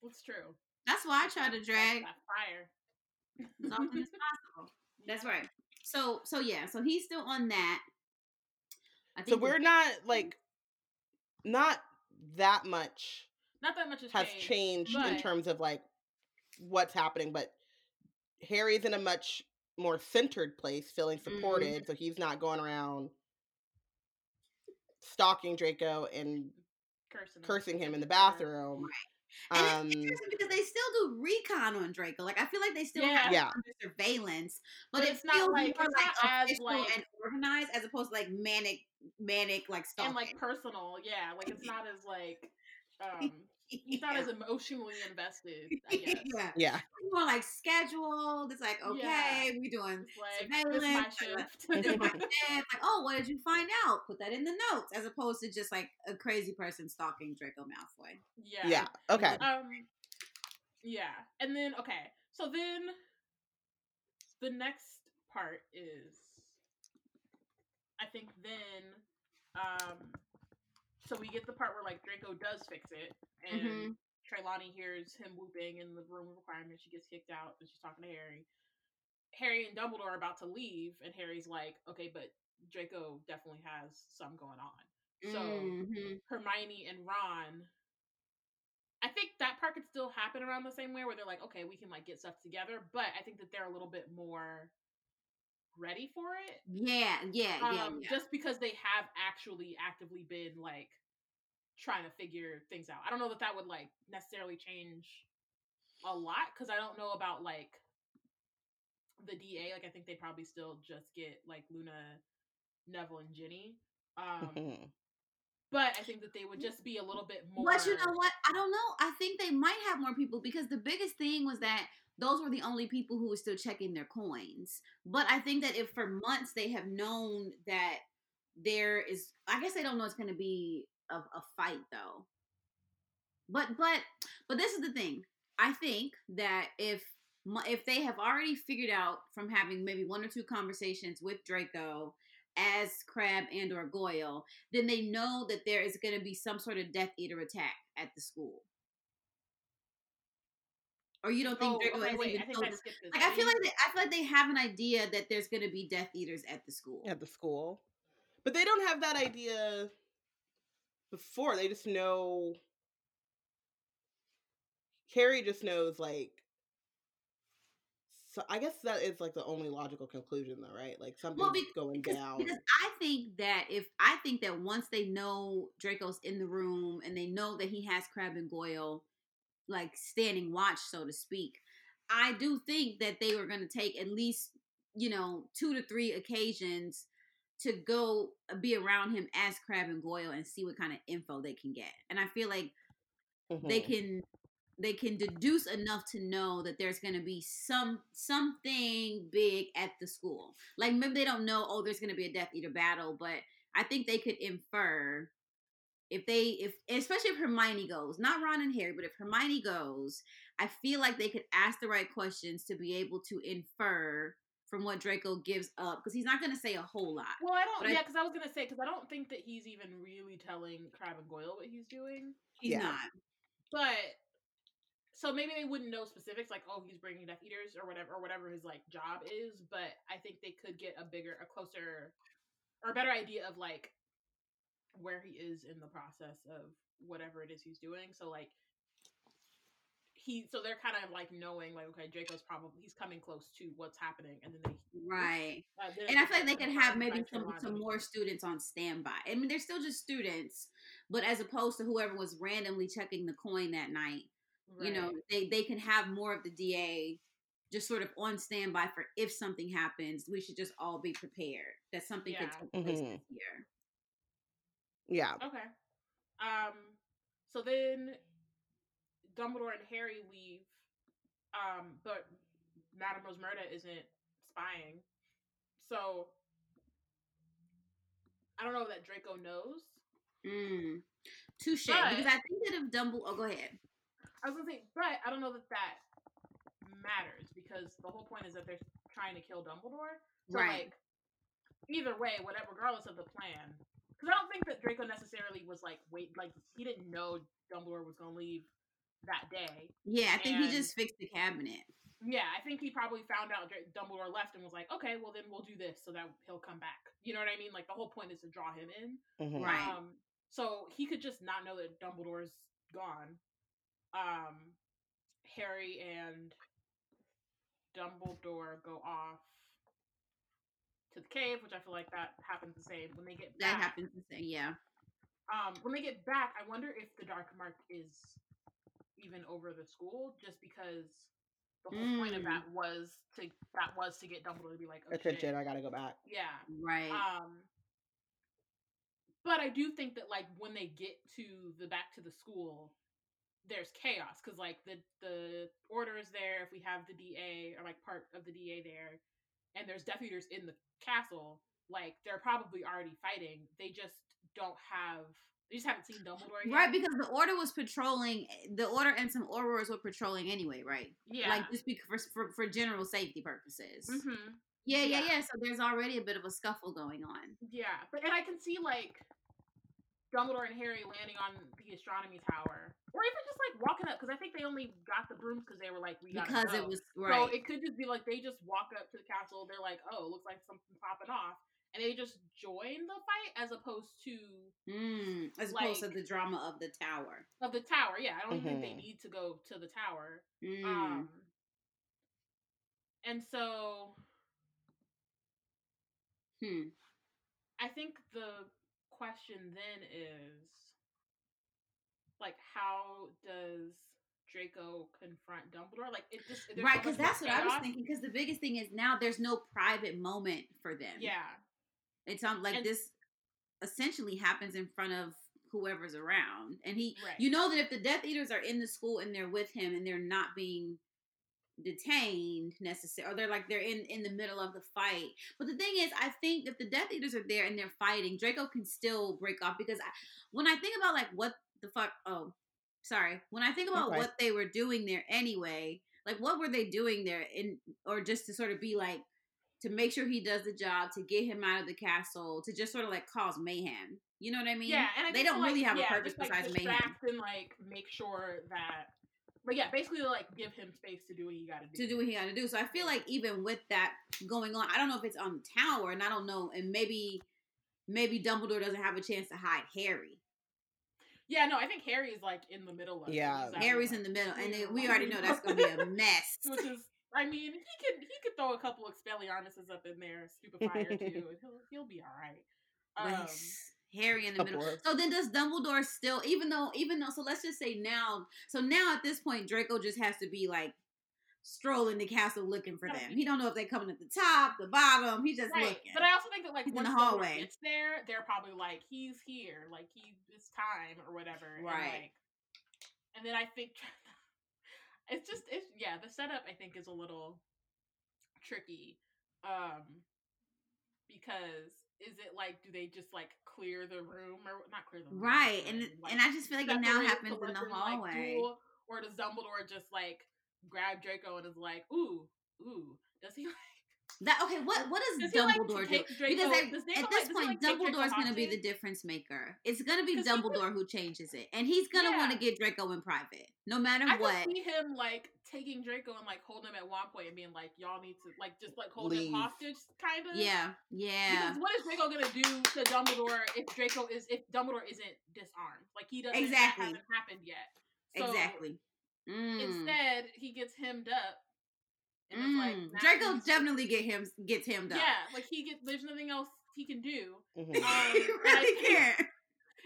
S2: That's true.
S3: That's why I try to drag
S2: fire.
S3: As often as possible. That's right. So so yeah, so he's still on that. I
S1: so
S3: think the-
S1: we're not like not that much
S2: Not that much has,
S1: has
S2: changed.
S1: changed in terms of like what's happening, but Harry's in a much more centered place, feeling
S3: Mm-hmm.
S1: supported, so he's not going around stalking Draco and
S2: cursing,
S1: cursing him in the
S2: at each other.
S1: bathroom.
S3: And
S1: Um,
S3: it's interesting because they still do recon on Draco. Like I feel like they still
S2: Yeah.
S3: have
S1: Yeah.
S3: under surveillance, but,
S2: But
S3: it
S2: it's not like-
S3: more
S2: it's
S3: like
S2: not as,
S3: official
S2: like-
S3: and organized as opposed to like manic, manic like stalking.
S2: and like personal. Yeah, like it's not as like um he's not
S3: Yeah.
S2: as emotionally invested. I guess.
S3: yeah,
S1: yeah,
S3: It's more like scheduled. It's like okay,
S2: Yeah.
S3: we doing
S2: It's like this is my
S3: surveillance.
S2: shift.
S3: this is my. Like, oh, what did you find out? Put that in the notes, as opposed to just like a crazy person stalking Draco Malfoy.
S2: yeah.
S1: yeah, okay.
S2: Um yeah. And then okay. So then the next part is I think then um so we get the part where like Draco does fix it and
S3: Mhm.
S2: Trelawney hears him whooping in the room of requirement. She gets kicked out and she's talking to Harry. Harry and Dumbledore are about to leave, and Harry's like, okay, but Draco definitely has some going on. So
S3: Mhm.
S2: Hermione and Ron. I think that part could still happen around the same way where they're like, okay, we can like get stuff together, but I think that they're a little bit more ready for it.
S3: yeah, yeah, yeah,
S2: Um,
S3: yeah.
S2: just because they have actually actively been like trying to figure things out. I don't know that that would like necessarily change a lot because I don't know about like the DA. Like I think they probably still just get like Luna, Neville, and Ginny. Um, but I think that they would just be a little bit more.
S3: But you know what? I don't know. I think they might have more people because the biggest thing was that those were the only people who were still checking their coins. But I think that if for months they have known that there is, I guess they don't know it's going to be a, a fight though. But but but this is the thing. I think that if if they have already figured out from having maybe one or two conversations with Draco as Crabbe and or Goyle, then they know that there is going to be some sort of Death Eater attack at the school. Or you don't think
S2: Oh,
S3: Draco
S2: okay,
S3: has
S2: wait,
S3: even
S2: I think
S3: told
S2: I
S3: them-
S2: skipped this.
S3: Like I feel like they, I feel like they have an idea that there's going to be Death Eaters at the school.
S1: at the school, but they don't have that idea before. They just know. Carrie just knows like. So I guess that is like the only logical conclusion, though, right? Like something's going
S3: Because,
S1: down.
S3: because I think that if I think that once they know Draco's in the room and they know that he has Crabbe and Goyle like standing watch, so to speak, I do think that they were going to take at least you know, two to three occasions to go uh, be around him as Crabbe and Goyle and see what kind of info they can get. And I feel like they
S1: Mhm.
S3: can they can deduce enough to know that there's going to be some something big at the school. Like maybe they don't know, oh, there's going to be a Death Eater battle, but I think they could infer if they if especially if Hermione goes, not Ron and Harry, but if Hermione goes, I feel like they could ask the right questions to be able to infer from what Draco gives up because he's not going to say a whole lot.
S2: Well, I don't.
S3: But
S2: yeah, because I was gonna say because I don't think that he's even really telling Crabbe and Goyle what he's doing.
S3: He's
S1: Yeah.
S3: not.
S2: But so maybe they wouldn't know specifics, like oh, he's bringing Death Eaters or whatever, or whatever his like job is. But I think they could get a bigger, a closer, or a better idea of like where he is in the process of whatever it is he's doing. So like he, so they're kind of like knowing like okay, Draco's probably he's coming close to what's happening, and then they
S3: Right.
S2: uh,
S3: And I feel like they
S2: can
S3: could have maybe some, some more students on standby. I mean, they're still just students, but as opposed to whoever was randomly checking the coin that night, you know, they they can have more of the DA just sort of on standby for if something happens. We should just all be prepared that something
S2: Yeah.
S3: could take place
S1: Mhm.
S3: this year.
S1: Yeah.
S2: Okay. Um. So then, Dumbledore and Harry leave. Um. But Madame Rosmerta isn't spying. So I don't know that Draco knows.
S3: Mm. Touche. Because I think that if Dumbledore, oh, go ahead.
S2: I was gonna say, but I don't know that that matters because the whole point is that they're trying to kill Dumbledore. So
S3: Right.
S2: like, either way, whatever, regardless of the plan, because I don't think that Draco necessarily was like, wait, like he didn't know Dumbledore was gonna leave that day.
S3: Yeah, I think he just fixed the cabinet.
S2: Yeah, I think he probably found out Dumbledore left and was like, okay, well then we'll do this so that he'll come back. You know what I mean? Like the whole point is to draw him in.
S1: Mhm.
S3: Right.
S2: Um, so he could just not know that Dumbledore's gone. Um, Harry and Dumbledore go off to the cave, which I feel like that happens the same when they get
S3: That happens to say, yeah.
S2: Um, when they get back, I wonder if the Dark Mark is even over the school, just because the whole point of
S3: Mm.
S2: that was to that was to get Dumbledore to be like, oh,
S1: Attention.
S2: shit.
S1: I gotta go back.
S2: yeah.
S3: Right.
S2: Um, but I do think that like when they get to the back to the school, there's chaos because like the the order is there. If we have the DA or like part of the DA there, and there's Death Eaters in the castle, like they're probably already fighting. They just don't have. They just haven't seen Dumbledore yet.
S3: Right, because the order was patrolling. The order and some Aurors were patrolling anyway, right?
S2: yeah.
S3: Like just because for, for for general safety purposes.
S2: hmm
S3: Yeah, yeah,
S2: Yeah.
S3: yeah. So there's already a bit of a scuffle going on.
S2: Yeah, but and I can see like Dumbledore and Harry landing on the astronomy tower, or even just like walking up because I think they only got the brooms because they were like we gotta
S3: Because
S2: go.
S3: it was
S2: So it could just be like they just walk up to the castle. They're like, oh, looks like something's popping off, and they just join the fight as opposed to
S3: mm, as opposed to the drama of the tower.
S2: of the tower. Yeah, I don't even think they
S1: Mhm.
S2: need to go to the tower.
S3: Mm.
S2: Um, and so
S3: hmm.
S2: I think the question then is like how does Draco confront Dumbledore? Like it just
S3: Right, because
S2: much more
S3: that's what I was thinking. Because the biggest thing is now there's no private moment for them.
S2: Yeah.
S3: It's um like
S2: And-
S3: this essentially happens in front of whoever's around, and he
S2: Right.
S3: you know that if the Death Eaters are in the school and they're with him and they're not being detained necessarily or they're like they're in in the middle of the fight but the thing is i think if the death eaters are there and they're fighting draco can still break off because I, when i think about like what the fuck oh sorry when i think about
S1: Okay.
S3: what they were doing there anyway like what were they doing there in or just to sort of be like to make sure he does the job to get him out of the castle to just sort of like cause mayhem you know what i mean
S2: Yeah, and I
S3: they don't
S2: like,
S3: really have
S2: yeah,
S3: a purpose
S2: just, like,
S3: besides mayhem
S2: and like make sure that but yeah, basically like give him space to do what he gotta do.
S3: to do what he got to do. So I feel like even with that going on, I don't know if it's on the tower, and I don't know, and maybe maybe Dumbledore doesn't have a chance to hide Harry.
S2: Yeah, no, I think Harry is like in the middle of it.
S1: Yeah.
S2: He's out
S3: Harry's in the middle, and
S2: Yeah.
S3: then we already know that's gonna be a mess.
S2: which is I mean, he could he could throw a couple Expelliarmuses up in there, stupefier too, and he'll he'll be all right.
S3: But
S2: Um,
S3: Harry in the middle.
S1: Upwards.
S3: So then does Dumbledore still even though even though so let's just say now so now at this point Draco just has to be like strolling the castle looking for them. He don't know if they're coming at the top, the bottom. He just
S2: Right.
S3: looking.
S2: But I also think that like
S3: He's in the hallway.
S2: it's there, they're probably like, he's here, like he it's time or whatever. And,
S3: Right.
S2: like, and then I think it's just it's yeah, the setup I think is a little tricky. Um because is it like do they just like clear the room or not clear the room?
S3: right, and
S2: like,
S3: and I just feel like it now happens in the
S2: like,
S3: hallway.
S2: duel, or does Dumbledore just like grab Draco and is like, ooh, ooh? Does he like
S3: That okay? What what does
S2: does he like
S3: Dumbledore do?
S2: Draco?
S3: Because at, at this
S2: like,
S3: point,
S2: like,
S3: Dumbledore's going to be the difference maker. It's going to be Dumbledore who changes it, and he's going to want to get Draco in private, no matter
S2: I
S3: what.
S2: see him like taking Draco and like holding him at one point and being like, "Y'all need to like just like hold
S1: Leave.
S2: him hostage," kind of.
S3: Yeah, yeah,
S2: Because what is Draco gonna do to Dumbledore if Draco is if Dumbledore isn't disarmed? Like he doesn't.
S3: Exactly.
S2: That hasn't happened yet. So
S3: exactly. Mm.
S2: Instead, he gets hemmed up. And it's like
S3: Mm. Draco definitely get him gets him done.
S2: Yeah, like he gets. There's nothing else he can do.
S1: Mhm.
S2: Um,
S3: he
S2: and I
S3: really
S2: think-
S3: can't.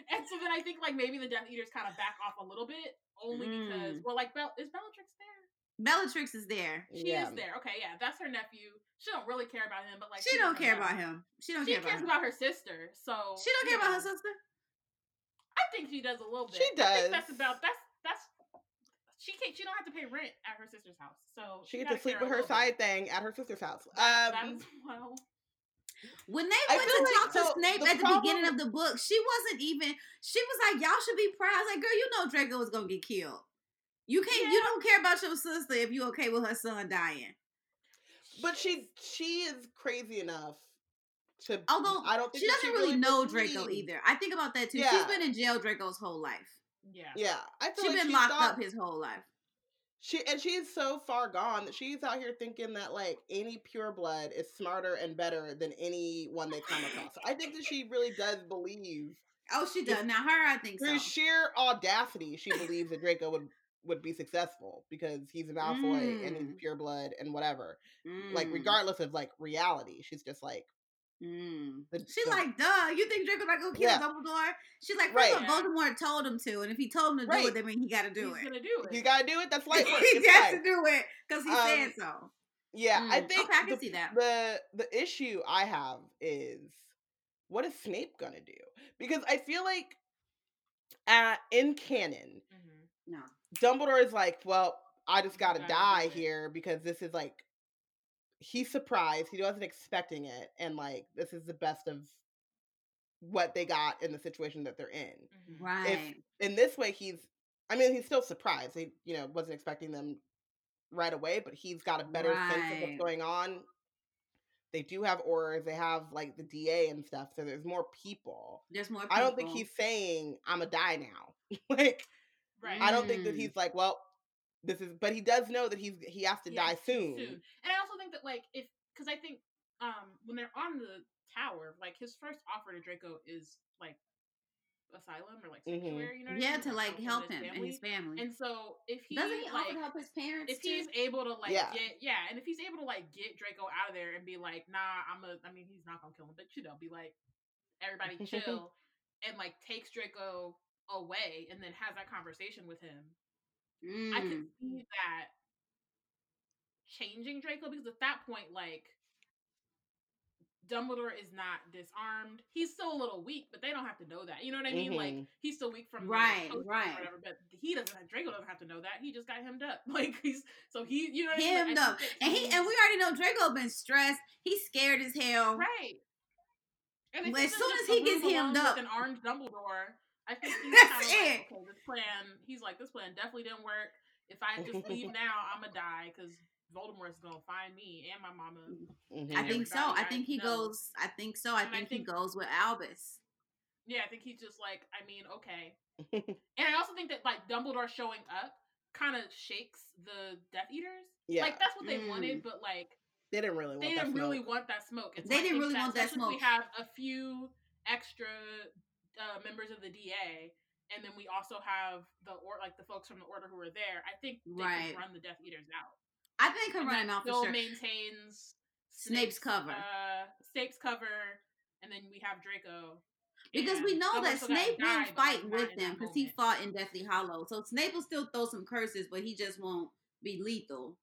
S2: And so then I think like maybe the Death Eaters kind of back off a little bit, only because
S3: Mm.
S2: well, like Bell is Bellatrix there?
S3: Bellatrix is there.
S2: She
S1: Yeah.
S2: is there. Okay, yeah, that's her nephew. She don't really care about him, but like
S3: She don't care
S2: know.
S3: about him. She don't
S2: She
S3: care she
S2: cares
S3: him.
S2: about her sister, so
S3: She don't care about her sister.
S2: I think she does a little bit.
S1: She
S2: I think
S1: does.
S2: that's about that's that's. She can't. She don't have to pay rent at her sister's house, so
S1: She
S2: gotta
S1: gets to sleep with her side
S2: bit.
S1: thing at her sister's house.
S2: That- that
S1: Um,
S2: is well.
S3: When they
S1: I
S3: went to
S1: like-
S3: talk to
S1: so
S3: Snape
S1: the
S3: at the beginning of the book, she wasn't even. She was like, "Y'all should be proud." I was like, "Girl, you know Draco was gonna get killed. You can't. You don't care about your sister if you okay with her son dying."
S1: but she she is crazy enough to.
S3: Although
S1: I don't think
S3: she doesn't really know
S1: believes-
S3: Draco either. I think about that too. She's been in jail Draco's whole life.
S2: Yeah.
S1: Yeah, I feel
S3: She's
S1: like
S3: been
S1: she
S3: locked up his whole life.
S1: She and she's so far gone that she's out here thinking that like any pure blood is smarter and better than anyone they come across. I think that she really does believe
S3: Oh, she does. Now her, I think
S1: through
S3: so.
S1: sheer audacity, she believes that Draco would would be successful because he's a Malfoy and he's
S3: Mm.
S1: pure blood and whatever. Like
S3: Mm,
S1: regardless of like reality, she's just like
S3: mm.
S1: the,
S3: She's like, duh, you think Draco not gonna kill
S1: Yeah.
S3: Dumbledore? She's like,
S1: Right.
S3: first of all, Voldemort told him to, and if he told him to do it, that means he gotta do
S2: He's
S3: it.
S2: gonna do it.
S1: you gotta do it. That's work.
S3: he
S1: It's
S3: has to do it because he
S1: Um,
S3: said so.
S1: Yeah, I
S3: Mm,
S1: think
S3: okay, I can
S1: the,
S3: see that.
S1: the the issue I have is what is Snape gonna do? Because I feel like uh, in canon,
S2: Mhm.
S3: No.
S1: Dumbledore is like, well, I just gotta die here because this is like he's surprised. He wasn't expecting it, and like this is the best of what they got in the situation that they're in.
S2: Mhm.
S3: Right.
S1: In this way, he's I mean, he's still surprised. He, you know, wasn't expecting them right away, but he's got a better sense of what's going on. They do have Aurors, they have like the DA and stuff, so there's more people.
S3: There's more. People.
S1: I don't think he's saying I'm a die now. like
S2: Right.
S1: I don't think that
S3: Mm.
S1: he's like, well, this is but he does know that he's he has to
S2: He
S1: die
S2: has to
S1: soon.
S2: And I also think that like if because I think um when they're on the tower, like his first offer to Draco is like asylum or like
S1: Mhm.
S2: sanctuary. You know what I
S3: Yeah,
S2: mean?
S3: to like
S2: him
S3: help
S2: and
S3: him and his family.
S2: And so if he
S3: Doesn't he
S2: like
S3: help his parents?
S2: if he's able to like
S1: Yeah.
S2: get yeah, and if he's able to like get Draco out of there and be like, nah, I'm a I mean he's not gonna kill him, but you know, be like everybody chill and like takes Draco away and then has that conversation with him. I
S3: Mm.
S2: could see that changing Draco because at that point, like Dumbledore is not disarmed. He's still a little weak, but they don't have to know that. You know what I mean? Like
S1: Mhm.
S2: he's still weak from
S3: Right, right.
S2: whatever. But he doesn't. Have Draco doesn't have to know that. He just got hemmed up. Like he's so he. You know what I mean? Like,
S3: hemmed
S2: I
S3: up, and he and we already know Draco been stressed. He's scared as hell.
S2: right. And
S3: Well, as soon as he gets hemmed up-
S2: with an armed Dumbledore, I think he's
S3: That's
S2: kind of
S3: it.
S2: like, okay, this plan. He's like, this plan definitely didn't work. If I just leave now, I'm gonna die because Voldemort's gonna find me and my mama.
S1: Mhm.
S3: I think so. I think he
S2: know.
S3: goes. I think so. I
S2: And I
S3: think, he
S2: think-
S3: goes with Albus.
S2: Yeah, I think he's just like, I mean, okay. And I also think that like Dumbledore showing up kind of shakes the Death Eaters.
S1: yeah,
S2: Like that's what they
S3: Mm.
S2: wanted, but like
S1: they didn't really want
S2: they didn't really
S1: smoke.
S2: want that smoke. And
S3: They didn't
S2: think
S3: really want that smoke.
S2: We have a few extra uh, members of the DA, and then we also have the or like the folks from the Order who are there. I think they
S3: Right.
S2: can run the Death Eaters out.
S3: I think he'll
S2: And
S3: run them
S2: that
S3: out for
S2: still
S3: sure.
S2: maintains
S3: Snape's cover.
S2: Uh, Snape's cover, and then we have Draco.
S3: Because we know that
S2: still gotta
S3: Snape
S2: die,
S3: will fight
S2: like,
S3: with them because he fought in Deathly Hallow. So Snape will still throw some curses, but he just won't be lethal.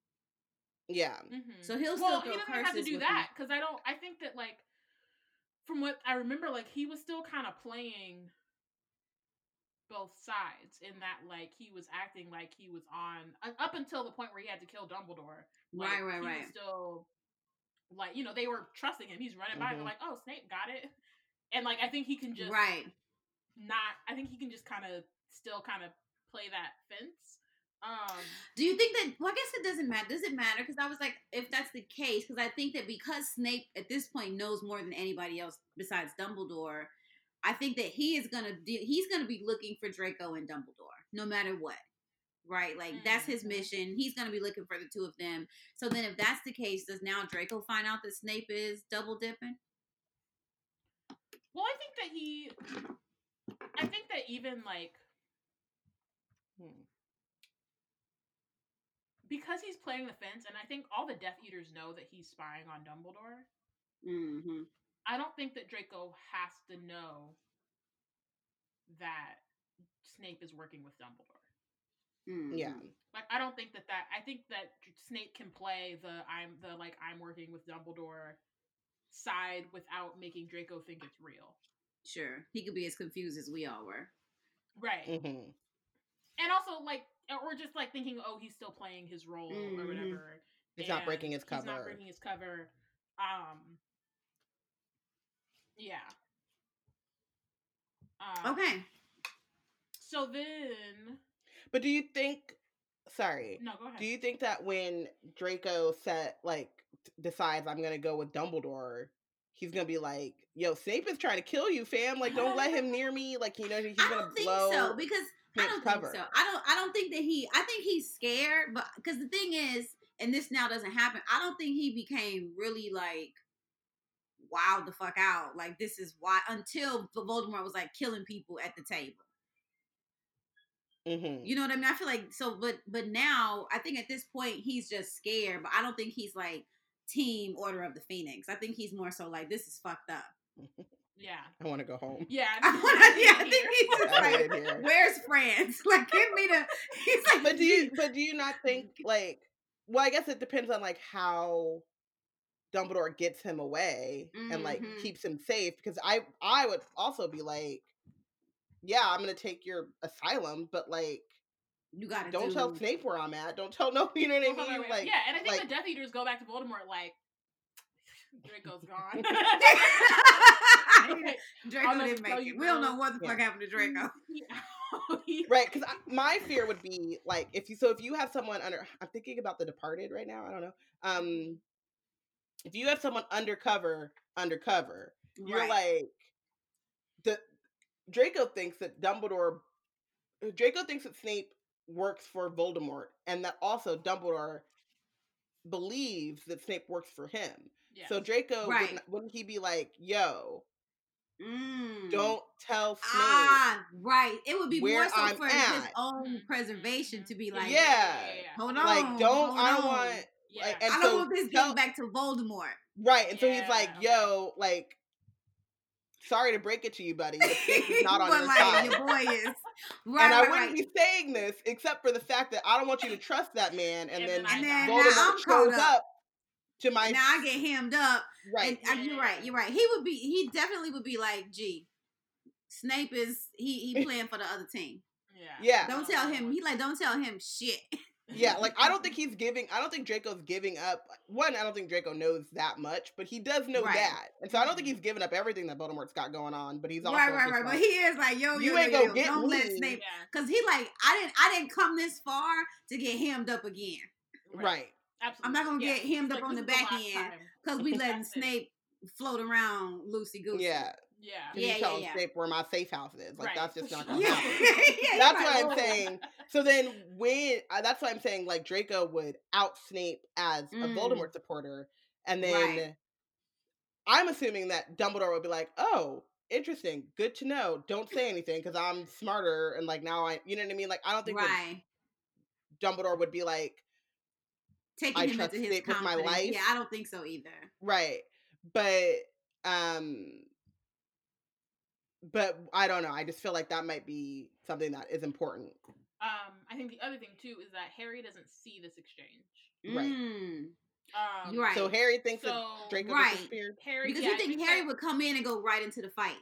S1: Yeah.
S2: Mhm.
S3: So he'll
S2: well,
S3: still
S2: he
S3: throw
S2: doesn't have to do that because I don't. I think that like, from what I remember, like he was still kind of playing both sides in that like he was acting like he was on uh, up until the point where he had to kill Dumbledore. Like,
S3: Right, right,
S2: he
S3: right.
S2: Was still like you know they were trusting him. He's running by and
S1: Mhm.
S2: they're like, oh Snape got it, and like I think he can just
S3: right.
S2: not. I think he can just kind of still kind of play that fence. Um,
S3: Do you think that? Well, I guess it doesn't matter. Does it matter? Because I was like, if that's the case, because I think that because Snape at this point knows more than anybody else besides Dumbledore, I think that he is gonna do. He's gonna be looking for Draco and Dumbledore, no matter what. Right, like that's his
S2: Mhm.
S3: mission. He's gonna be looking for the two of them. So then, if that's the case, does now Draco find out that Snape is double dipping?
S2: Well, I think that he, I think that even like,
S1: Hmm.
S2: Because he's playing the fence, and I think all the Death Eaters know that he's spying on Dumbledore.
S3: Mm-hmm.
S2: I don't think that Draco has to know that Snape is working with Dumbledore.
S3: mm-hmm.
S1: Yeah.
S2: Like, I don't think that that. I think that Snape can play the I'm the like I'm working with Dumbledore side without making Draco think it's real.
S3: Sure, he could be as confused as we all were.
S2: Right.
S1: hmm
S2: and also like or just like thinking oh he's still playing his role
S3: Mhm.
S2: or whatever
S1: He's not breaking his cover.
S2: he's not breaking his cover um yeah um,
S3: Okay.
S2: so then
S1: But do you think? Sorry.
S2: no go ahead
S1: Do you think that when Draco set like decides I'm gonna go with Dumbledore, he's gonna be like, "Yo, Snape is trying to kill you, fam. Like, don't let him near me. Like, you know, he's
S3: I
S1: gonna blow
S3: so because I don't
S1: cover."
S3: think so. I don't. I don't think that he. I think he's scared, but because the thing is, and this now doesn't happen. I don't think he became really like wild the fuck out. Like this is why until Voldemort was like killing people at the table.
S1: hmm
S3: You know what I mean? I feel like so, but but now I think at this point he's just scared. But I don't think he's like Team Order of the Phoenix. I think he's more so like this is fucked up.
S2: yeah
S1: I want to go home.
S2: yeah
S3: I wanna- yeah, I think he's just like,
S1: here.
S3: where's France? Like, give me the. He's like,
S1: But do you? But do you not think like? Well, I guess it depends on like how Dumbledore gets him away and like
S3: Mhm.
S1: keeps him safe. Because I I would also be like, yeah, I'm gonna take your asylum, but like.
S3: you gotta
S1: Don't
S3: do.
S1: tell Snape where I'm at. Don't tell no. You know what I mean?
S2: wait, wait.
S1: Like,
S2: yeah and i think
S1: like,
S2: the death eaters go back to voldemort like draco's gone.
S3: Draco
S2: I'll
S3: didn't make it. We don't know what the fuck happened to Draco.
S1: Right because my fear would be like if you so if you have someone under i'm thinking about the departed right now i don't know. Um if you have someone undercover undercover you're like the draco thinks that dumbledore draco thinks that snape works for voldemort and that also dumbledore believes that snape works for him
S2: yeah.
S1: so draco
S3: Right.
S1: wouldn't, wouldn't he be like yo
S3: Mm.
S1: don't tell snape
S3: Ah, right. It would be more so
S1: I'm
S3: for his
S1: at.
S3: own
S2: Mhm,
S3: preservation to be like,
S1: Yeah.
S3: hold on,
S1: like don't i don't
S3: on.
S1: want
S2: yeah.
S1: like,
S3: I don't
S1: so
S3: want this
S1: tell-
S3: getting back to Voldemort.
S1: Right. And so he's like,
S2: Yeah,
S1: yo, like, sorry to break it to you, buddy. But Snape is not on your
S3: like
S1: side.
S3: your boy is. Right,
S1: and I
S3: right,
S1: wouldn't
S3: right.
S1: be saying this except for the fact that I don't want you to trust that man. And,
S2: And
S1: then,
S2: then
S3: And then
S1: Voldemort shows up.
S3: Up.
S1: to my
S3: now I get hemmed up.
S1: right.
S3: And, uh, you're right. You're right. He would be. He definitely would be like, "Gee, Snape is he he playing for the other team.
S2: yeah.
S1: Yeah.
S3: Don't tell him. He like don't tell him shit.
S1: Yeah, like I don't think he's giving. I don't think Draco's giving up. One, I don't think Draco knows that much, but he does know
S3: Right.
S1: that, and so I don't think he's giving up everything that Voldemort's got going on. But he's also
S3: right, right,
S1: just
S3: right.
S1: like,
S3: But he is like, yo,
S1: You
S3: yo,
S1: ain't
S3: yo,
S1: gonna
S3: yo,
S1: get
S3: don't let
S1: me.
S3: Snape.
S2: Yeah.
S3: Cause he like, I didn't, I didn't come this far to get hemmed up again.
S1: right.
S2: Absolutely.
S3: I'm not gonna
S2: Yeah.
S3: get hemmed
S2: It's
S3: up on the back
S2: last
S3: end. Cause we letting
S2: That's.
S3: Snape float around loosey goosey.
S1: Yeah.
S2: Yeah.
S3: Yeah,
S1: you tell
S3: yeah, yeah.
S1: Snape where my safe house is? Like
S2: Right.
S1: that's just not gonna
S3: Yeah,
S1: happen.
S3: yeah,
S1: That's
S3: you're
S1: what. I'm saying. So then when uh, that's why I'm saying like Draco would out Snape as a
S3: Mm.
S1: Voldemort supporter, and then
S3: Right.
S1: I'm assuming that Dumbledore would be like, "Oh, interesting, good to know. Don't say anything because I'm smarter and like now I, you know what I mean? Like I don't think
S3: Right.
S1: Dumbledore would be like,
S3: Taking
S1: I
S3: him
S1: trust
S3: into his
S1: Snape with my
S3: confidence.
S1: life.
S3: Yeah, I don't think so either.
S1: right, but um, but I don't know. I just feel like that might be something that is important.
S2: Um, I think the other thing too is that Harry doesn't see this exchange.
S1: Right.
S3: Mm,
S2: Um,
S3: right.
S1: So Harry thinks
S2: So,
S1: that Draco
S3: right.
S1: disappeared.
S2: Harry,
S3: because
S2: yeah,
S3: you
S2: I
S3: think
S2: that-
S3: Harry would come in and go right into the fight.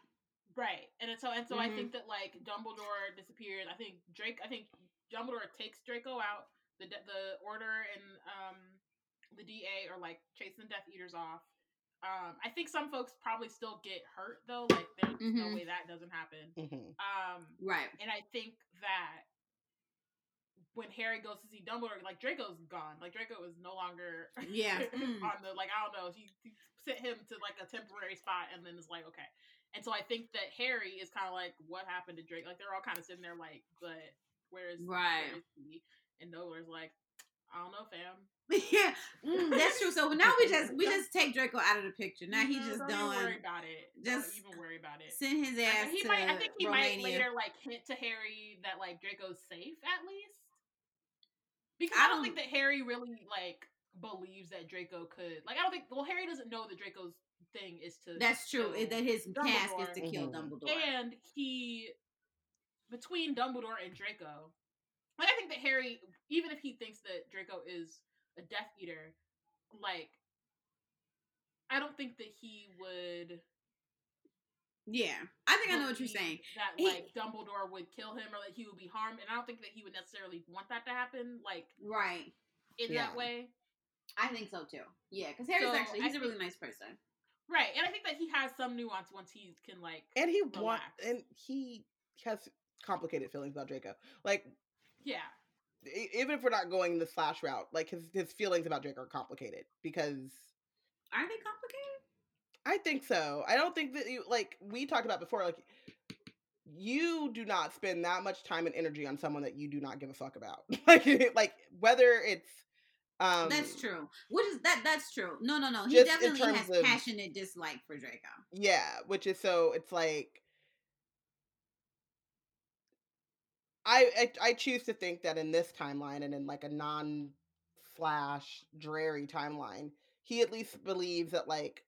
S2: Right, and so and so I
S3: Mhm.
S2: think that like Dumbledore disappeared. I think Drake. I think Dumbledore takes Draco out. The de- the Order and um the DA are like chasing the Death Eaters off. Um, I think some folks probably still get hurt though. Like there's no
S3: Mhm.
S2: way that doesn't happen.
S1: Mhm.
S2: Um,
S3: Right.
S2: and I think that when Harry goes to see Dumbledore, like Draco's gone. Like Draco is no longer
S3: Yeah. Mm.
S2: on the like I don't know. He, he sent him to like a temporary spot, and then it's like okay. And so I think that Harry is kind of like, what happened to Drake? Like they're all kind of sitting there like, but where is
S3: Right.
S2: Where is he? And Dumbledore's like, I don't know, fam.
S3: yeah, mm, that's true. So now we just we just take Draco out of the picture. Now he
S2: Mhm,
S3: just
S2: don't even worry about it.
S3: just
S2: don't even worry about it.
S3: send his
S2: I
S3: ass
S2: he
S3: to
S2: might. I think he
S3: Romania.
S2: might later like hint to Harry that like Draco's safe at least. Because
S3: I
S2: I don't,
S3: don't-
S2: think that Harry really like believes that Draco could. Like I don't think. Well, Harry doesn't know that Draco's thing is to.
S3: That's true.
S2: kill
S3: that his task is to kill
S1: Mhm.
S3: Dumbledore?
S2: and he between Dumbledore and Draco. Like I think that Harry, even if he thinks that Draco is a Death Eater, like I don't think that he would.
S3: yeah, I think I know what you're saying.
S2: That
S3: He-
S2: like Dumbledore would kill him or that he would be harmed, and I don't think that he would necessarily want that to happen, like
S3: Right.
S2: in
S1: Yeah.
S2: that way.
S3: I think so too. Yeah, because Harry's
S2: So,
S3: actually
S2: I
S3: he's a
S2: think-
S3: really nice person.
S2: Right, and I think that he has some nuance once he can like.
S1: And he want
S2: Relax.
S1: and he has complicated feelings about Draco. Like
S2: Yeah,
S1: even if we're not going the slash route, like his his feelings about Draco are complicated because
S3: Are they complicated?
S1: I think so. I don't think that you like we talked about before. Like you do not spend that much time and energy on someone that you do not give a fuck about. like like whether it's um
S3: that's true. Which is that? That's true. No, no, no. He definitely has
S1: of-
S3: passionate dislike for Draco.
S1: Yeah, which is so it's like I, I I choose to think that in this timeline and in like a non slash dreary timeline, he at least believes that like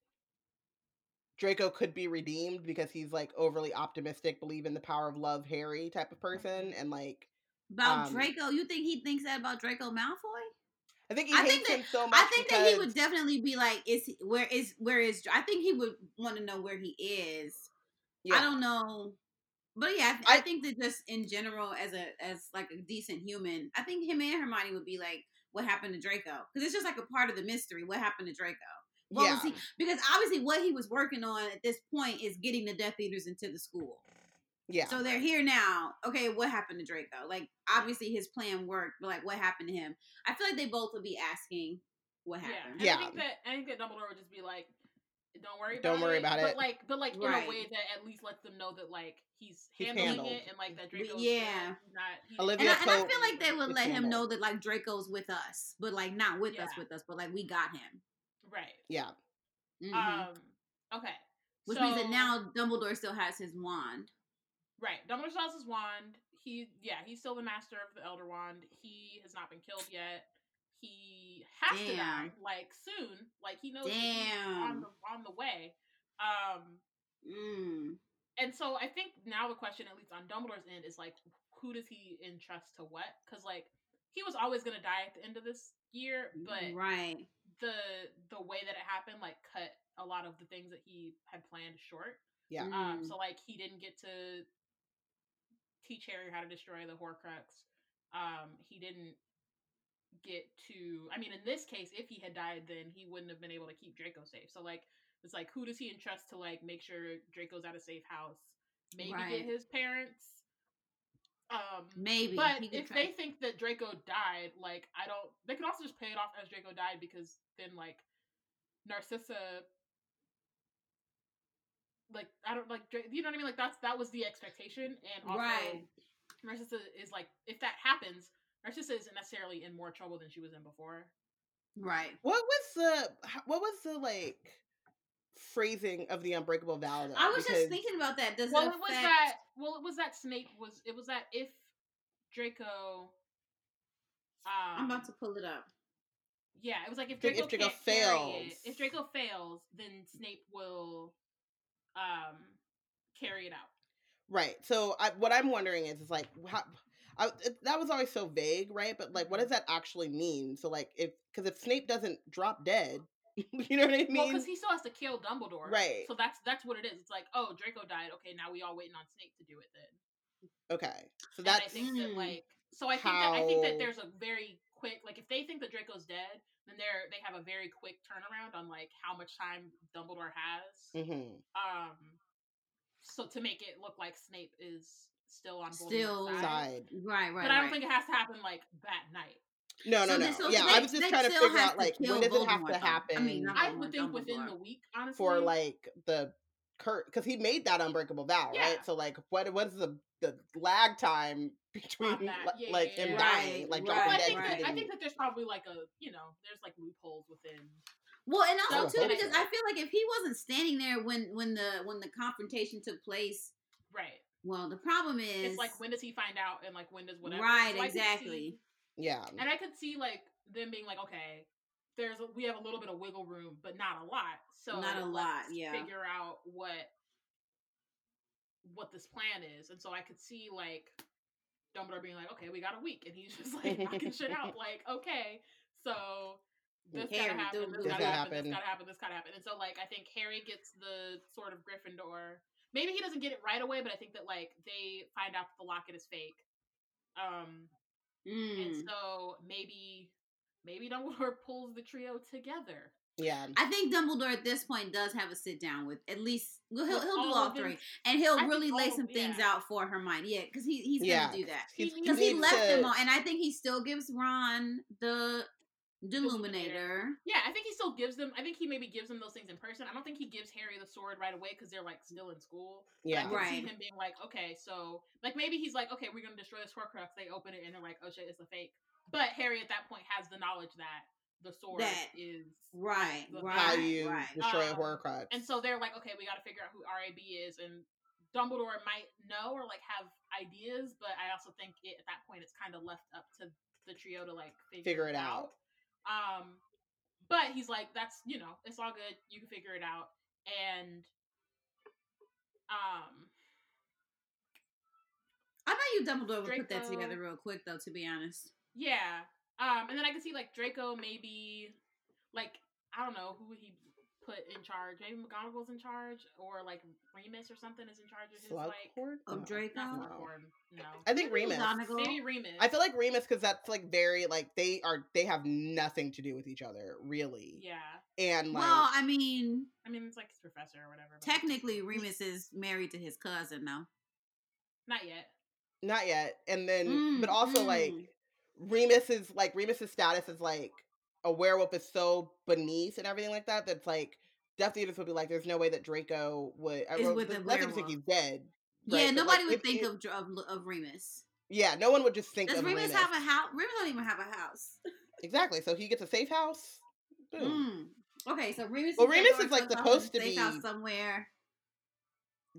S1: Draco could be redeemed because he's like overly optimistic, believe in the power of love, Harry type of person, and like
S3: About
S1: Um,
S3: Draco, you think he thinks that about Draco Malfoy?
S1: I think he
S3: I
S1: hates
S3: think that-
S1: him so much.
S3: I think that he would definitely be like, "Is he, where is where is?" I think he would want to know where he is. I don't know, but yeah, I, th- I
S1: I-
S3: think that just in general, as a as like a decent human, I think him and Hermione would be like, "What happened to Draco?" Because it's just like a part of the mystery. What happened to Draco? What
S1: yeah.
S3: was he? Because obviously, what he was working on at this point is getting the Death Eaters into the school.
S1: yeah.
S3: So they're here now. Okay, what happened to Draco? Like, obviously, his plan worked, but like, what happened to him? I feel like they both would be asking what
S2: yeah.
S3: happened.
S2: And
S1: Yeah.
S2: I think that I think that Dumbledore would just be like, "Don't worry about
S1: Don't
S2: it."
S1: worry about
S2: but
S1: it.
S2: like, but like in a way that at least lets them know that like he's
S1: He's
S2: handling
S1: handled.
S2: it and like that
S3: We-
S2: Draco's
S3: yeah.
S2: not he
S1: Olivia
S3: And I, and I feel like they would
S1: is
S3: let him know that like Draco's with us, but like not with us, with us, but like we got him.
S2: right.
S1: Yeah.
S3: Mhm.
S2: Um. Okay.
S3: Which means that now Dumbledore still has his wand.
S2: Right. Dumbledore still has his wand. He, yeah, he's still the master of the Elder Wand. He has not been killed yet. He has to die, like soon. Like he knows that he's on the on the way. Um,
S3: Mm.
S2: and so I think now the question, at least on Dumbledore's end, is like, who does he entrust to what? Because like he was always gonna die at the end of this year, but
S3: right.
S2: the the way that it happened, like, cut a lot of the things that he had planned short.
S1: Yeah.
S2: Um,
S3: Mm.
S2: so like he didn't get to teach Harry how to destroy the Horcrux. Um, he didn't get to. I mean, in this case, if he had died, then he wouldn't have been able to keep Draco safe. So like, it's like who does he entrust to like make sure Draco's at a safe house? Maybe
S3: Right.
S2: get his parents. Um,
S3: Maybe.
S2: but if
S3: try-
S2: they think that Draco died, like I don't, they could also just pay it off as Draco died because then like Narcissa, like I don't like you know what I mean. Like that's that was the expectation, and also
S3: Right.
S2: Narcissa is like if that happens, Narcissa isn't necessarily in more trouble than she was in before.
S3: right.
S1: What was the what was the like phrasing of the unbreakable vow? though?
S3: I was
S1: Because-
S3: just thinking about that. Does
S2: Well,
S3: it
S2: it was that. Well, it was that Snape was. It was that if Draco. Um,
S3: I'm about to pull it up.
S2: Yeah, it was like if Draco,
S1: if Draco
S2: can't it,
S1: fails.
S2: if Draco fails, then Snape will um carry it out.
S1: Right. So I, what I'm wondering is, is like, how, I, it, that was always so vague, right? But like, what
S2: Mm-hmm.
S1: does that actually mean? So like, if because if Snape doesn't drop dead, you know what I mean?
S2: Well, because he still has to kill Dumbledore,
S1: Right.
S2: So that's that's what it is. It's like, oh, Draco died. Okay, now we all waiting on Snape to do it then.
S1: okay, so
S2: And I
S1: that's
S2: think that
S3: Mm.
S2: like, so I think that I think that there's a very quick like if they think that Draco's dead, then they're they have a very quick turnaround on like how much time Dumbledore has.
S1: hmm
S2: Um, so to make it look like Snape is still on
S3: Still
S2: side.
S1: side.
S3: Right, right.
S2: But I don't
S3: right.
S2: think it has to happen like that night.
S1: No, no,
S3: So
S1: no.
S3: they- so
S1: yeah,
S3: they-
S1: I was just trying to figure out like when does it have to
S3: happen? I mean,
S2: I would think within the week, honestly.
S1: for like the Kurt because he made that unbreakable vow,
S2: Yeah.
S1: right? So like, what what's the the lag time between
S2: Yeah,
S1: like
S2: yeah,
S1: him
S2: yeah.
S1: dying,
S3: Right,
S1: like
S3: right,
S2: Well,
S1: dropping
S2: I
S1: dead?
S2: think
S1: he
S2: that I think that there's probably like a you know there's like loopholes within.
S3: Well, and
S1: I
S3: also too because. I feel like if he wasn't standing there when when the when the confrontation took place,
S2: Right.
S3: Well, the problem is
S2: It's like when does he find out and like when does whatever.
S3: right,
S2: So
S3: exactly.
S2: see-
S1: yeah,
S2: and I could see like them being like, okay, there's a, we have a little bit of wiggle room, but not a lot. So
S3: Not a lot, yeah.
S2: Figure out what what this plan is, and so I could see like Dumbledore being like, okay, we got a week, and he's just like knocking shit out, like, okay, so this
S3: Harry,
S2: gotta happen,
S3: do-
S2: this gotta happen,
S1: happen.
S2: this gotta happen, this gotta happen, and so like I think Harry gets the sort of Gryffindor. Maybe he doesn't get it right away, but I think that like they find out that the locket is fake. Um, and
S3: Mm.
S2: so maybe maybe Dumbledore pulls the trio together.
S1: yeah.
S3: I think Dumbledore at this point does have a sit down with at least well he'll
S2: With
S3: he'll do
S2: all
S3: all
S2: them.
S3: three and he'll
S2: I
S3: really lay
S2: all-
S3: some things
S2: yeah.
S3: out for Hermione. Yeah, because he he's
S1: Yeah,
S3: gonna do that because he
S1: needs
S3: left
S1: to-
S3: them all, and I think he still gives Ron the Deluminator.
S2: Yeah, I think he still gives them. I think he maybe gives them those things in person. I don't think he gives Harry the sword right away because they're like still in school. But
S1: Yeah.
S2: I can see him being like, okay, so like maybe he's like, okay, we're gonna destroy this Horcrux. They open it and they're like, oh shit, it's a fake. But Harry at that point has the knowledge that the sword
S3: That-
S2: is
S3: Right,
S2: the-
S3: right,
S1: How you
S3: right.
S1: destroy a
S2: Um,
S1: Horcrux?
S2: And so they're like, okay, we got to figure out who RAB is, and Dumbledore might know or like have ideas, but I also think it, at that point it's kind of left up to the trio to like figure,
S1: Figure it out.
S2: Um, but he's like, that's you know, it's all good. You can figure it out, and um,
S3: I thought you Dumbledore would put that together real quick, though. To be honest,
S2: yeah. Um, and then I can see like Draco maybe, like I don't know who would he put in charge. Maybe McGonagall's in charge, or like Remus or something is in charge of his like
S1: Slughorn?
S3: of
S1: No.
S3: Draco.
S2: Not
S1: No.
S2: Slughorn, no.
S1: I think Remus.
S3: McGonagall.
S2: Maybe Remus.
S1: I feel like Remus because that's like very like they are they have nothing to do with each other really,
S2: Yeah.
S1: and like
S3: well, I mean,
S2: I mean, it's like his professor or whatever. but-
S3: technically, Remus is married to his cousin, though.
S2: Not yet.
S1: not yet. And then,
S3: Mm,
S1: but also
S3: mm.
S1: like Remus is like Remus's status is like a werewolf is so beneath and everything like that. That's like Death Eaters would be like, there's no way that Draco would. I
S3: Is
S1: wrote-
S3: with
S1: Death
S3: a
S1: Eaters think he's dead.
S3: yeah,
S1: right? But,
S3: nobody
S1: like,
S3: would
S1: if
S3: think
S1: you-
S3: of, of of Remus.
S1: Yeah, no one would just think
S3: Does
S1: of
S3: Remus
S1: Remus.
S3: have a house? Remus don't even have a house.
S1: exactly. So he gets a safe house. Boom.
S3: Mm. Okay, so Remus.
S1: Well,
S3: is
S1: Remus is, like,
S3: a house-
S1: supposed to be-
S3: house somewhere.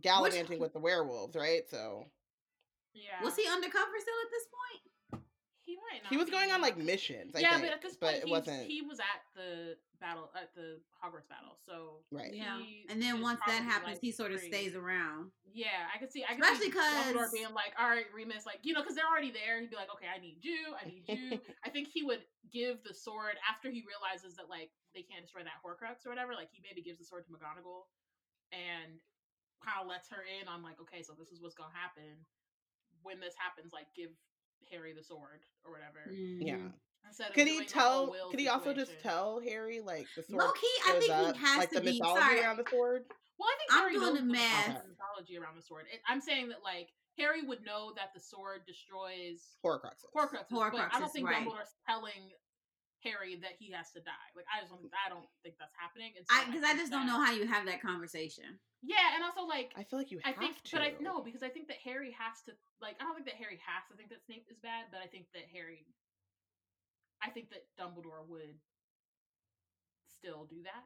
S1: Gallivanting with the werewolves, right? So
S2: Yeah.
S3: Was he undercover still at this point?
S2: He might not.
S1: he was
S2: be.
S1: going on like missions. I
S2: yeah,
S1: think,
S2: but at this point,
S1: it wasn't
S2: he was at the battle at the Hogwarts battle. So
S1: right.
S3: Yeah, and then once that happens,
S2: like,
S3: he sort of
S2: free.
S3: stays around.
S2: yeah, I could see. I could
S3: Especially
S2: see Dumbledore
S3: 'cause-
S2: being like, "All right, Remus, like you know, because they're already there." He'd be like, "Okay, I need you. I need you." I think he would give the sword after he realizes that like they can't destroy that Horcrux or whatever. Like he maybe gives the sword to McGonagall and kind of lets her in on like, okay, so this is what's gonna happen when this happens. Like, give Harry the sword or whatever.
S1: Yeah.
S3: Mhm.
S2: Instead
S1: Could he tell?
S2: whole
S1: Could he also just tell Harry like the sword?
S3: Low key, I think
S1: up,
S3: he has
S1: like
S3: to
S1: the
S3: be.
S1: mythology
S3: Sorry,
S1: around the sword.
S2: Well, I think
S3: I'm
S2: Harry
S3: doing
S2: knows
S3: the
S2: the
S3: math.
S2: mythology- mythology around the sword. It, I'm saying that like Harry would know that the sword destroys
S1: Horcruxes.
S2: Horcruxes, but I don't think
S3: right.
S2: Dumbledore's telling Harry that he has to die. Like I just don't. I don't think that's happening. And so
S3: I because I
S2: think
S3: just don't know how you have that conversation.
S2: Yeah, and also like
S1: I feel like you
S2: I
S1: have
S2: think,
S1: to.
S2: but I no because I think that Harry has to like. I don't think that Harry has to think that Snape is bad, but I think that Harry. I think that Dumbledore would still do that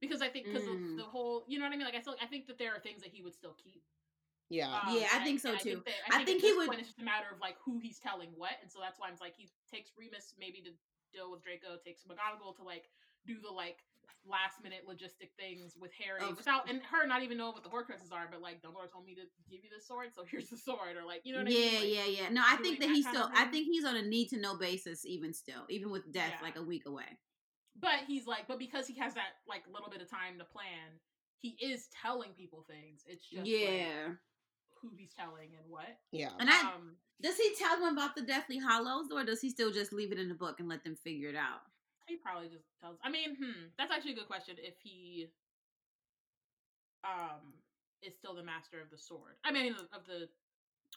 S2: because I think because
S3: Mm.
S2: the, the whole you know what I mean. Like I still I think that there are things that he would still keep.
S1: Yeah.
S2: Um,
S3: Yeah, I think so,
S2: and
S3: too.
S2: that-
S3: I
S2: at
S3: think
S2: this
S3: he would-
S2: Point, it's just a matter of like who he's telling what, and so that's why I'm like he takes Remus maybe to deal with Draco, takes McGonagall to like do the like last minute logistic things with Harry
S3: Of-
S2: without and her not even knowing what the Horcruxes are, but like Dumbledore told me to give you the sword, so here's the sword, or like you know what I
S3: yeah,
S2: mean? Like,
S3: yeah, yeah. No, I think that
S2: that
S3: he's still. I think he's on a need to know basis, even still, even with death
S2: Yeah.
S3: like a week away.
S2: But he's like, but because he has that like little bit of time to plan, he is telling people things. It's just like,
S3: yeah.
S2: Who he's telling and what.
S1: Yeah.
S3: And I
S2: um,
S3: does he tell them about the Deathly Hallows, or does he still just leave it in the book and let them figure it out?
S2: he probably just tells. I mean, hmm, that's actually a good question. If he um is still the master of the sword, I mean of the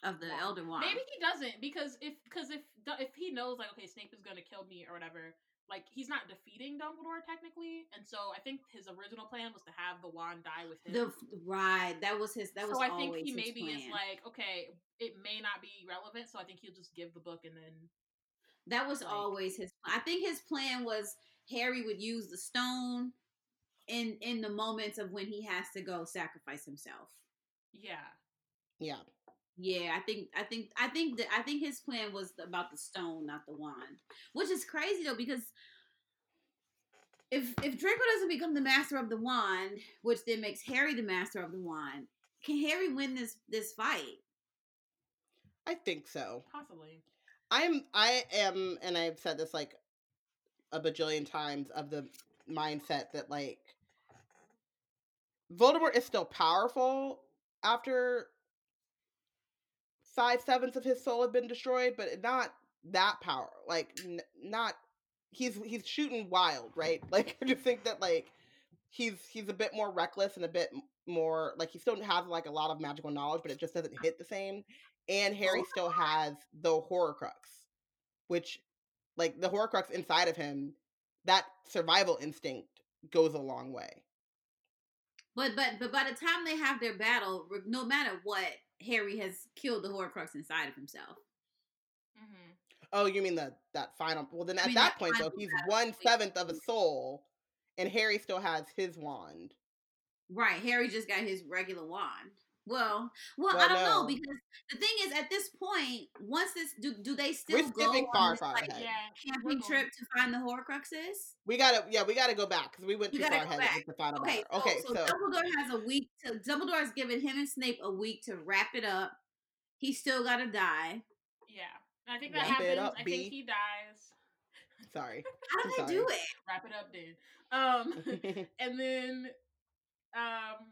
S3: Of the
S2: wand.
S3: Elder Wand.
S2: Maybe he doesn't because if because if if he knows like okay Snape is gonna kill me or whatever, like he's not defeating Dumbledore technically, and so I think his original plan was to have the wand die with him.
S3: the right. That was his. That was
S2: so I think he
S3: his
S2: maybe is like okay, it may not be relevant, so I think he'll just give the book and then
S3: That was
S2: like-
S3: always his. I think his plan was Harry would use the stone in in the moments of when he has to go sacrifice himself.
S2: yeah.
S1: Yeah.
S3: Yeah, I think I think I think that I think his plan was about the stone, not the wand. Which is crazy though, because if if Draco doesn't become the master of the wand, which then makes Harry the master of the wand, can Harry win this this fight?
S1: I think so.
S2: Possibly.
S1: I'm I am and I've said this like a bajillion times of the mindset that like Voldemort is still powerful after five sevenths of his soul have been destroyed, but not that power. Like n- not he's he's shooting wild, right? Like I just think that like he's he's a bit more reckless and a bit more like he still has like a lot of magical knowledge, but it just doesn't hit the same. And oh, Harry still has the Horcrux, which like the Horcrux inside of him, that survival instinct goes a long way.
S3: But but but by the time they have their battle, no matter what, Harry has killed the Horcrux inside of himself.
S2: hmm
S1: Oh, you mean the that final? Well, then
S3: I
S1: at
S3: mean,
S1: that
S3: that
S1: point, though, he's
S3: battle,
S1: one
S3: like-
S1: seventh of a soul, and Harry still has his wand.
S3: Right, Harry just got his regular wand. Well, well,
S1: Well,
S3: I don't know because the thing is, at this point, once this, do do they still
S1: We're
S3: go on
S1: far,
S3: this,
S1: far
S3: like,
S1: ahead.
S2: Yeah.
S3: camping trip to find the Horcruxes?
S1: We gotta, yeah, we gotta go back because we went too
S3: gotta
S1: far ahead
S3: back.
S1: with the final
S3: Okay, so,
S1: Okay,
S3: so,
S1: so
S3: Dumbledore has a week to. Dumbledore has given him and Snape a week to wrap it up. He still got to die.
S2: Yeah. I think that
S1: Wrap it
S2: happens.
S1: up,
S2: I
S1: B.
S2: think he dies.
S1: sorry.
S3: How do
S1: I'm
S3: they do it?
S2: Wrap it up, dude. Um, and then, um,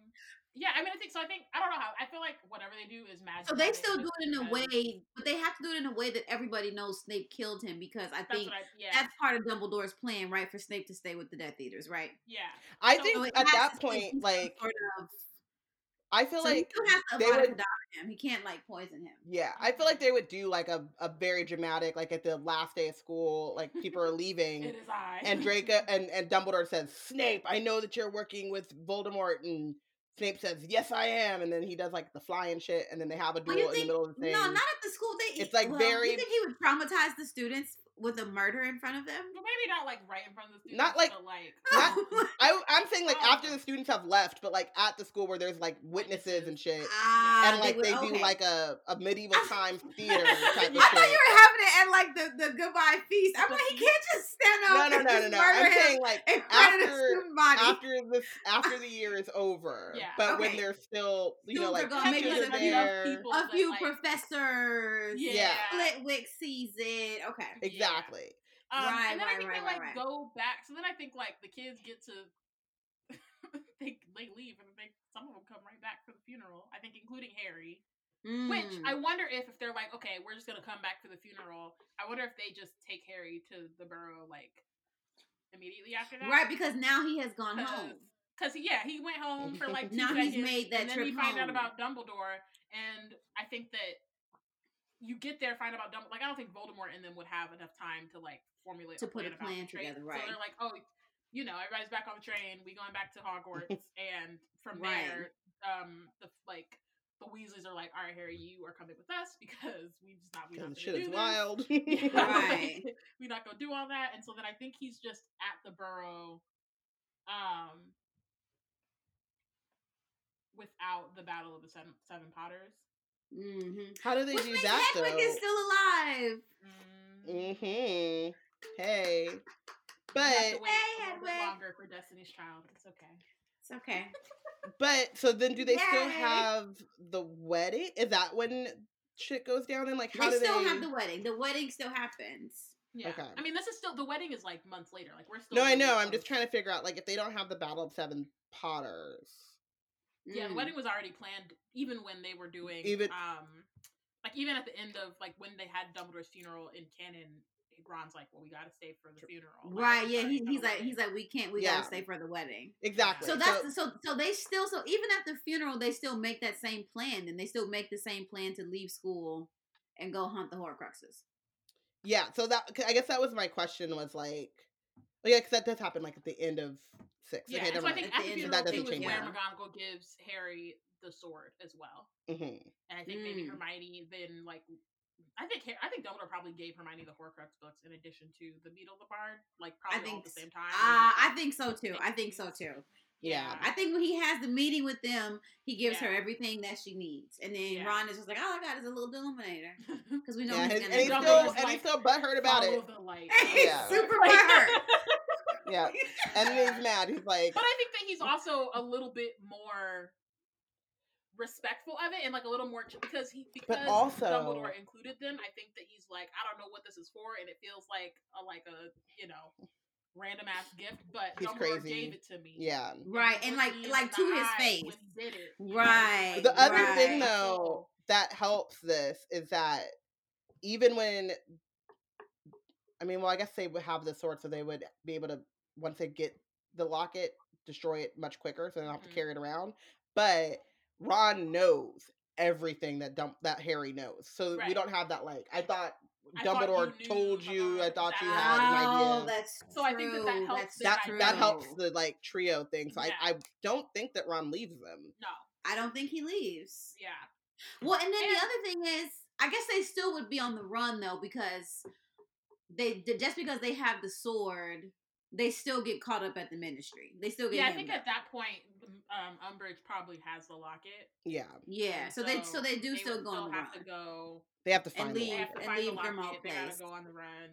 S2: yeah. I mean, I think so. I think I don't know how. I feel like whatever they do is magic.
S3: So they still do it in a way, but they have to do it in a way that everybody knows Snape killed him because I
S2: That's
S3: think
S2: I. Yeah.
S3: that's part of Dumbledore's plan, right? For Snape to stay with the Death Eaters, right?
S2: yeah.
S1: I
S2: So
S1: think
S3: So
S1: at that point, like,
S3: sort of,
S1: I feel
S3: so
S1: like
S3: still has to
S1: they would-
S3: Kedavra him. He can't like poison him.
S1: Yeah, I feel mm-hmm. like they would do like a, a very dramatic, like at the last day of school, like people are leaving,
S2: It is I.
S1: and Draco and, and Dumbledore says, Snape, I know that you're working with Voldemort, and Snape says, Yes, I am, and then he does like the flying shit, and then they have a duel
S3: Well, you
S1: in the middle of the thing.
S3: No, not at the school. They
S1: It's, like,
S3: well,
S1: very-
S3: You think he would traumatize the students with a murder in front of them?
S2: Well, maybe not like right in front of the students.
S1: Not, like-
S2: but, like
S1: Not- I, I'm saying like
S2: Oh.
S1: after the students have left, but like at the school where there's like witnesses and shit,
S3: Ah,
S1: and like
S3: would-
S1: they do
S3: okay.
S1: like a, a medieval times theater type of thing.
S3: I thought you were having it at like the, the goodbye feast. I'm like, he can't just stand up
S1: No, no, no, no, no. I'm saying like
S3: in the
S1: after- after this after the year is over.
S2: Yeah.
S1: But when
S3: Okay.
S1: they're still you know like
S3: are gonna make
S1: teachers
S3: it
S1: are
S3: enough
S1: there.
S2: people
S3: a
S2: that,
S3: few
S2: like,
S3: professors.
S2: Yeah.
S3: Flitwick sees it. Okay.
S1: Exactly.
S2: Um,
S3: Right,
S2: and then I think
S3: right,
S2: they like
S3: right, right.
S2: go back. So then I think like the kids get to they they leave and they some of them come right back for the funeral. I think including Harry. Which
S3: Mm.
S2: I wonder if if they're like, okay, we're just gonna come back for the funeral. I wonder if they just take Harry to the burrow like immediately after that.
S3: right because now he has gone home.
S2: Cause yeah, he went home for like two
S3: Now he's made that
S2: and then we
S3: trip
S2: find out about Dumbledore, and I think that you get there, find out about Dumbledore. Like I don't think Voldemort and them would have enough time to like formulate
S3: To
S2: a
S3: put a
S2: plan, about
S3: plan
S2: the train.
S3: together,
S2: So they're like, oh, you know, everybody's back on the train. We going back to Hogwarts, and from
S3: Right.
S2: there, um, the like the Weasleys are like, all right, Harry, you are coming with us because we just not we not
S1: Because
S2: gonna
S1: shit
S2: do
S1: is
S2: this.
S1: wild.
S2: Yeah,
S3: Right.
S2: like, we're not gonna do all that. And so then I think he's just at the burrow, um, without the Battle of the Seven, Seven Potters.
S3: Mm-hmm.
S1: How do they
S3: Which
S1: do
S3: means
S1: that
S3: Hedwig
S1: though?
S3: is still alive.
S2: Mm,
S1: Mm-hmm. Hey.
S2: You have to
S1: But
S2: wait
S3: Hey,
S2: a little bit
S3: Hedwig.
S2: longer for Destiny's Child. It's okay.
S3: It's okay.
S1: but so then do they still have the wedding? Is that when shit goes down? And like how
S3: they
S1: do
S3: still
S1: they?
S3: have the wedding. The wedding still happens.
S2: Yeah.
S1: Okay.
S2: I mean, this is still the wedding is like months later. Like we're still.
S1: no, I know. I'm just trying to figure out like if they don't have the Battle of Seven Potters.
S2: Yeah, the
S3: Mm.
S2: wedding was already planned even when they were doing
S1: Even-
S2: um like even at the end of like when they had Dumbledore's funeral in canon, Ron's like, Well, we gotta stay for the funeral.
S3: Right, yeah, he, he's like he's like we can't we
S1: Yeah.
S3: gotta stay for the wedding.
S1: Exactly.
S3: So that's the, so so they still so even at the funeral they still make that same plan and they still make the same plan to leave school and go hunt the Horcruxes.
S1: yeah. So that I guess that was my question was like, well, yeah, because that does happen like at the end of six.
S2: Yeah,
S1: okay,
S2: and
S1: never
S2: so I
S1: mind.
S2: think
S3: At
S2: at
S3: the
S2: the
S3: end of
S1: that doesn't change
S2: where. McGonagall gives Harry the sword as well.
S1: Mhm.
S2: And I think maybe
S3: Mm.
S2: Hermione then like I think Har- I think Dumbledore probably gave Hermione the Horcrux books in addition to the Beedle the Bard, like
S3: I
S2: probably all at the same time.
S3: Uh,
S2: It was just,
S3: I think so too. I think so too.
S1: Yeah.
S3: I think when he has the meeting with them, he gives her everything that she needs, and then
S2: Yeah.
S3: Ron is just like, "All I got is a little Deluminator," because we know
S1: Yeah,
S3: he's
S1: and,
S3: gonna.
S1: and he's still
S3: this.
S2: Dumbledore's
S1: and
S2: like,
S1: he's still butthurt about it.
S2: the light.
S3: He's
S1: Yeah.
S3: super
S2: Like-
S3: butthurt.
S1: Yeah, and then he's mad. He's like,
S2: But I think that he's also a little bit more respectful of it and like a little more because he because
S1: also-
S2: Dumbledore included them. I think that he's like I don't know what this is for, and it feels like a like a you know random ass gift, but
S1: He's
S2: Dumbledore
S1: crazy.
S2: gave it to me.
S1: yeah.
S3: Right, and like like
S2: the
S3: to his face.
S2: did it. you know?
S3: Right,
S1: The other
S3: right.
S1: thing, though, that helps this is that even when, I mean, well, I guess they would have the sword, so they would be able to once they get the locket, destroy it much quicker, so they don't have
S2: Mhm.
S1: to carry it around. But Ron knows everything that dump that Harry knows, so we don't have that. Like, I thought
S2: I thought you
S1: Dumbledore
S2: knew
S1: told you. I
S2: about
S1: thought you had an idea.
S3: Oh, that's
S2: So I think that that helps
S3: That's
S2: the
S1: That that helps the like trio thing. So
S2: Yeah.
S1: I I don't think that Ron leaves them.
S2: No,
S3: I don't think he leaves.
S2: yeah,
S3: Well, and then
S2: And-
S3: the other thing is, I guess they still would be on the run though because they just because they have the sword, they still get caught up at the ministry. They still get
S2: yeah. I think
S3: up.
S2: at that point, um, Umbridge probably has the locket.
S1: Yeah,
S3: yeah.
S2: and
S3: So they so they do
S2: would
S3: still go on the
S2: have
S3: run
S2: to go.
S1: they have to find the
S3: leave-
S2: They
S1: locket.
S2: have to
S3: and
S2: find the
S3: leave
S2: locket.
S3: Grimmauld
S2: They gotta
S3: Place.
S2: go on the run.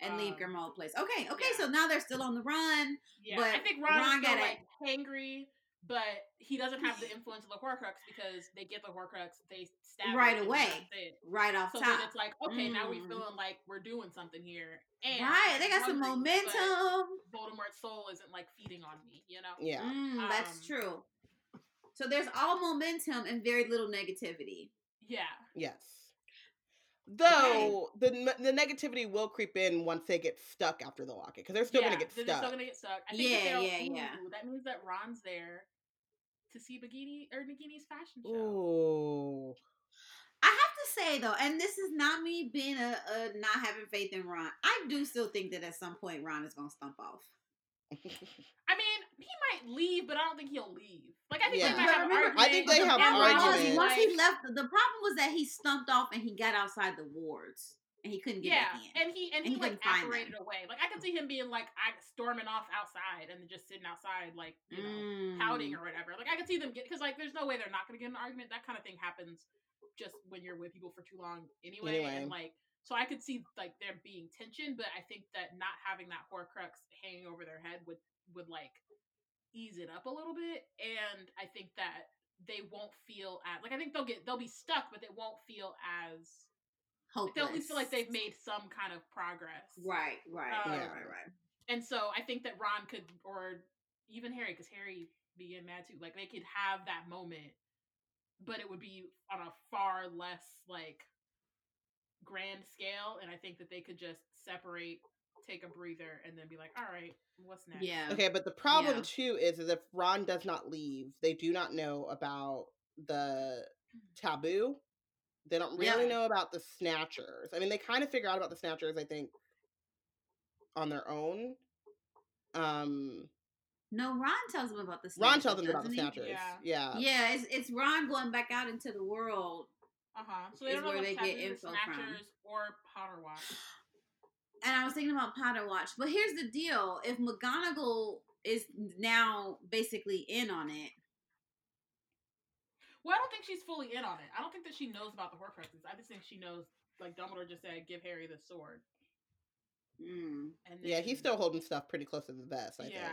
S3: and leave
S2: um,
S3: Grimmauld Place. Okay, okay.
S2: yeah.
S3: So now they're still on the run.
S2: Yeah,
S3: but I
S2: think Ron,
S3: Ron got
S2: like hangry, but he doesn't have the influence of the Horcrux because they get the Horcrux, they stab
S3: Right away. Right off
S2: So
S3: top.
S2: then it's like, okay, now
S3: we're
S2: feeling like we're doing something here. And
S3: right, they got some
S2: hungry, but
S3: momentum.
S2: Voldemort's soul isn't like feeding on me, you know?
S1: Yeah.
S3: Mm, that's
S2: Um,
S3: true. So there's all momentum and very little negativity.
S2: Yeah.
S1: Yes. Though the the negativity will creep in once they get stuck after the locket because they're still
S2: yeah,
S1: gonna get
S2: they're
S1: stuck.
S2: still gonna get stuck. I think
S3: Yeah, yeah, yeah.
S2: That means that Ron's there to see Nagini or Nagini's fashion show.
S1: Ooh.
S3: I have to say though, and this is not me being a, a not having faith in Ron. I do still think that at some point Ron is gonna stump off.
S2: I mean, he might leave, but I don't think he'll leave. Like I think
S1: Yeah.
S2: they might
S3: But
S2: have an
S3: remember-
S2: argument.
S1: I think they
S2: but
S1: have
S2: the
S3: And
S2: problem
S1: arguments.
S3: once he left, the problem was that he stumped off and he got outside the wards and he couldn't get
S2: yeah,
S3: back in.
S2: and he and
S3: And
S2: he,
S3: he
S2: like
S3: couldn't find them.
S2: apparated away. Like I could see him being like I storming off outside and just sitting outside, like you know,
S3: Mm.
S2: pouting or whatever. Like I could see them get because like there's no way they're not going to get in an argument. That kind of thing happens just when you're with people for too long anyway.
S1: Anyway.
S2: And like so I could see like there being tension, but I think that not having that Horcrux hanging over their head would would like ease it up a little bit. And I think that they won't feel at like I think they'll get they'll be stuck, but they won't feel as like, they'll at least feel like they've made some kind of progress.
S3: right, right,
S2: Um,
S3: right, right, right.
S2: And so I think that Ron could, or even Harry, because Harry be getting mad too. Like they could have that moment, but it would be on a far less like grand scale. And I think that they could just separate, take a breather, and then be like, "All right, what's next?"
S3: Yeah.
S1: Okay, but the problem
S3: Yeah.
S1: too is, is if Ron does not leave, they do not know about the taboo. They don't really
S3: Yeah.
S1: know about the snatchers. I mean, they kind of figure out about the snatchers, I think, on their own. Um,
S3: No, Ron tells him about the snatchers.
S1: Ron tells them about the snatchers.
S2: Yeah.
S1: Yeah.
S3: Yeah, it's it's Ron going back out into the world.
S2: Uh huh. So they
S3: Is
S2: don't know
S3: where they
S2: taboo,
S3: get
S2: the
S3: info from.
S2: snatchers, or Potter Watch.
S3: And I was thinking about Potter Watch, but here's the deal: if McGonagall is now basically in on it,
S2: Well, I don't think she's fully in on it. I don't think that she knows about the Horcruxes. I just think she knows, like Dumbledore just said, give Harry the sword.
S3: Mm.
S2: And
S1: Yeah, he's still holding stuff pretty close to the vest. I
S2: yeah.
S1: think.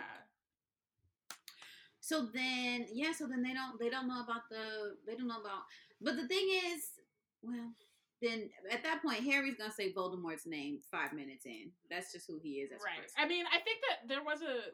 S3: So then, yeah. So then they don't. They don't know about the. They don't know about. But the thing is, well, then at that point, Harry's gonna say Voldemort's name five minutes in. That's just who he is. As
S2: Right.
S3: person.
S2: I mean, I think that there was a.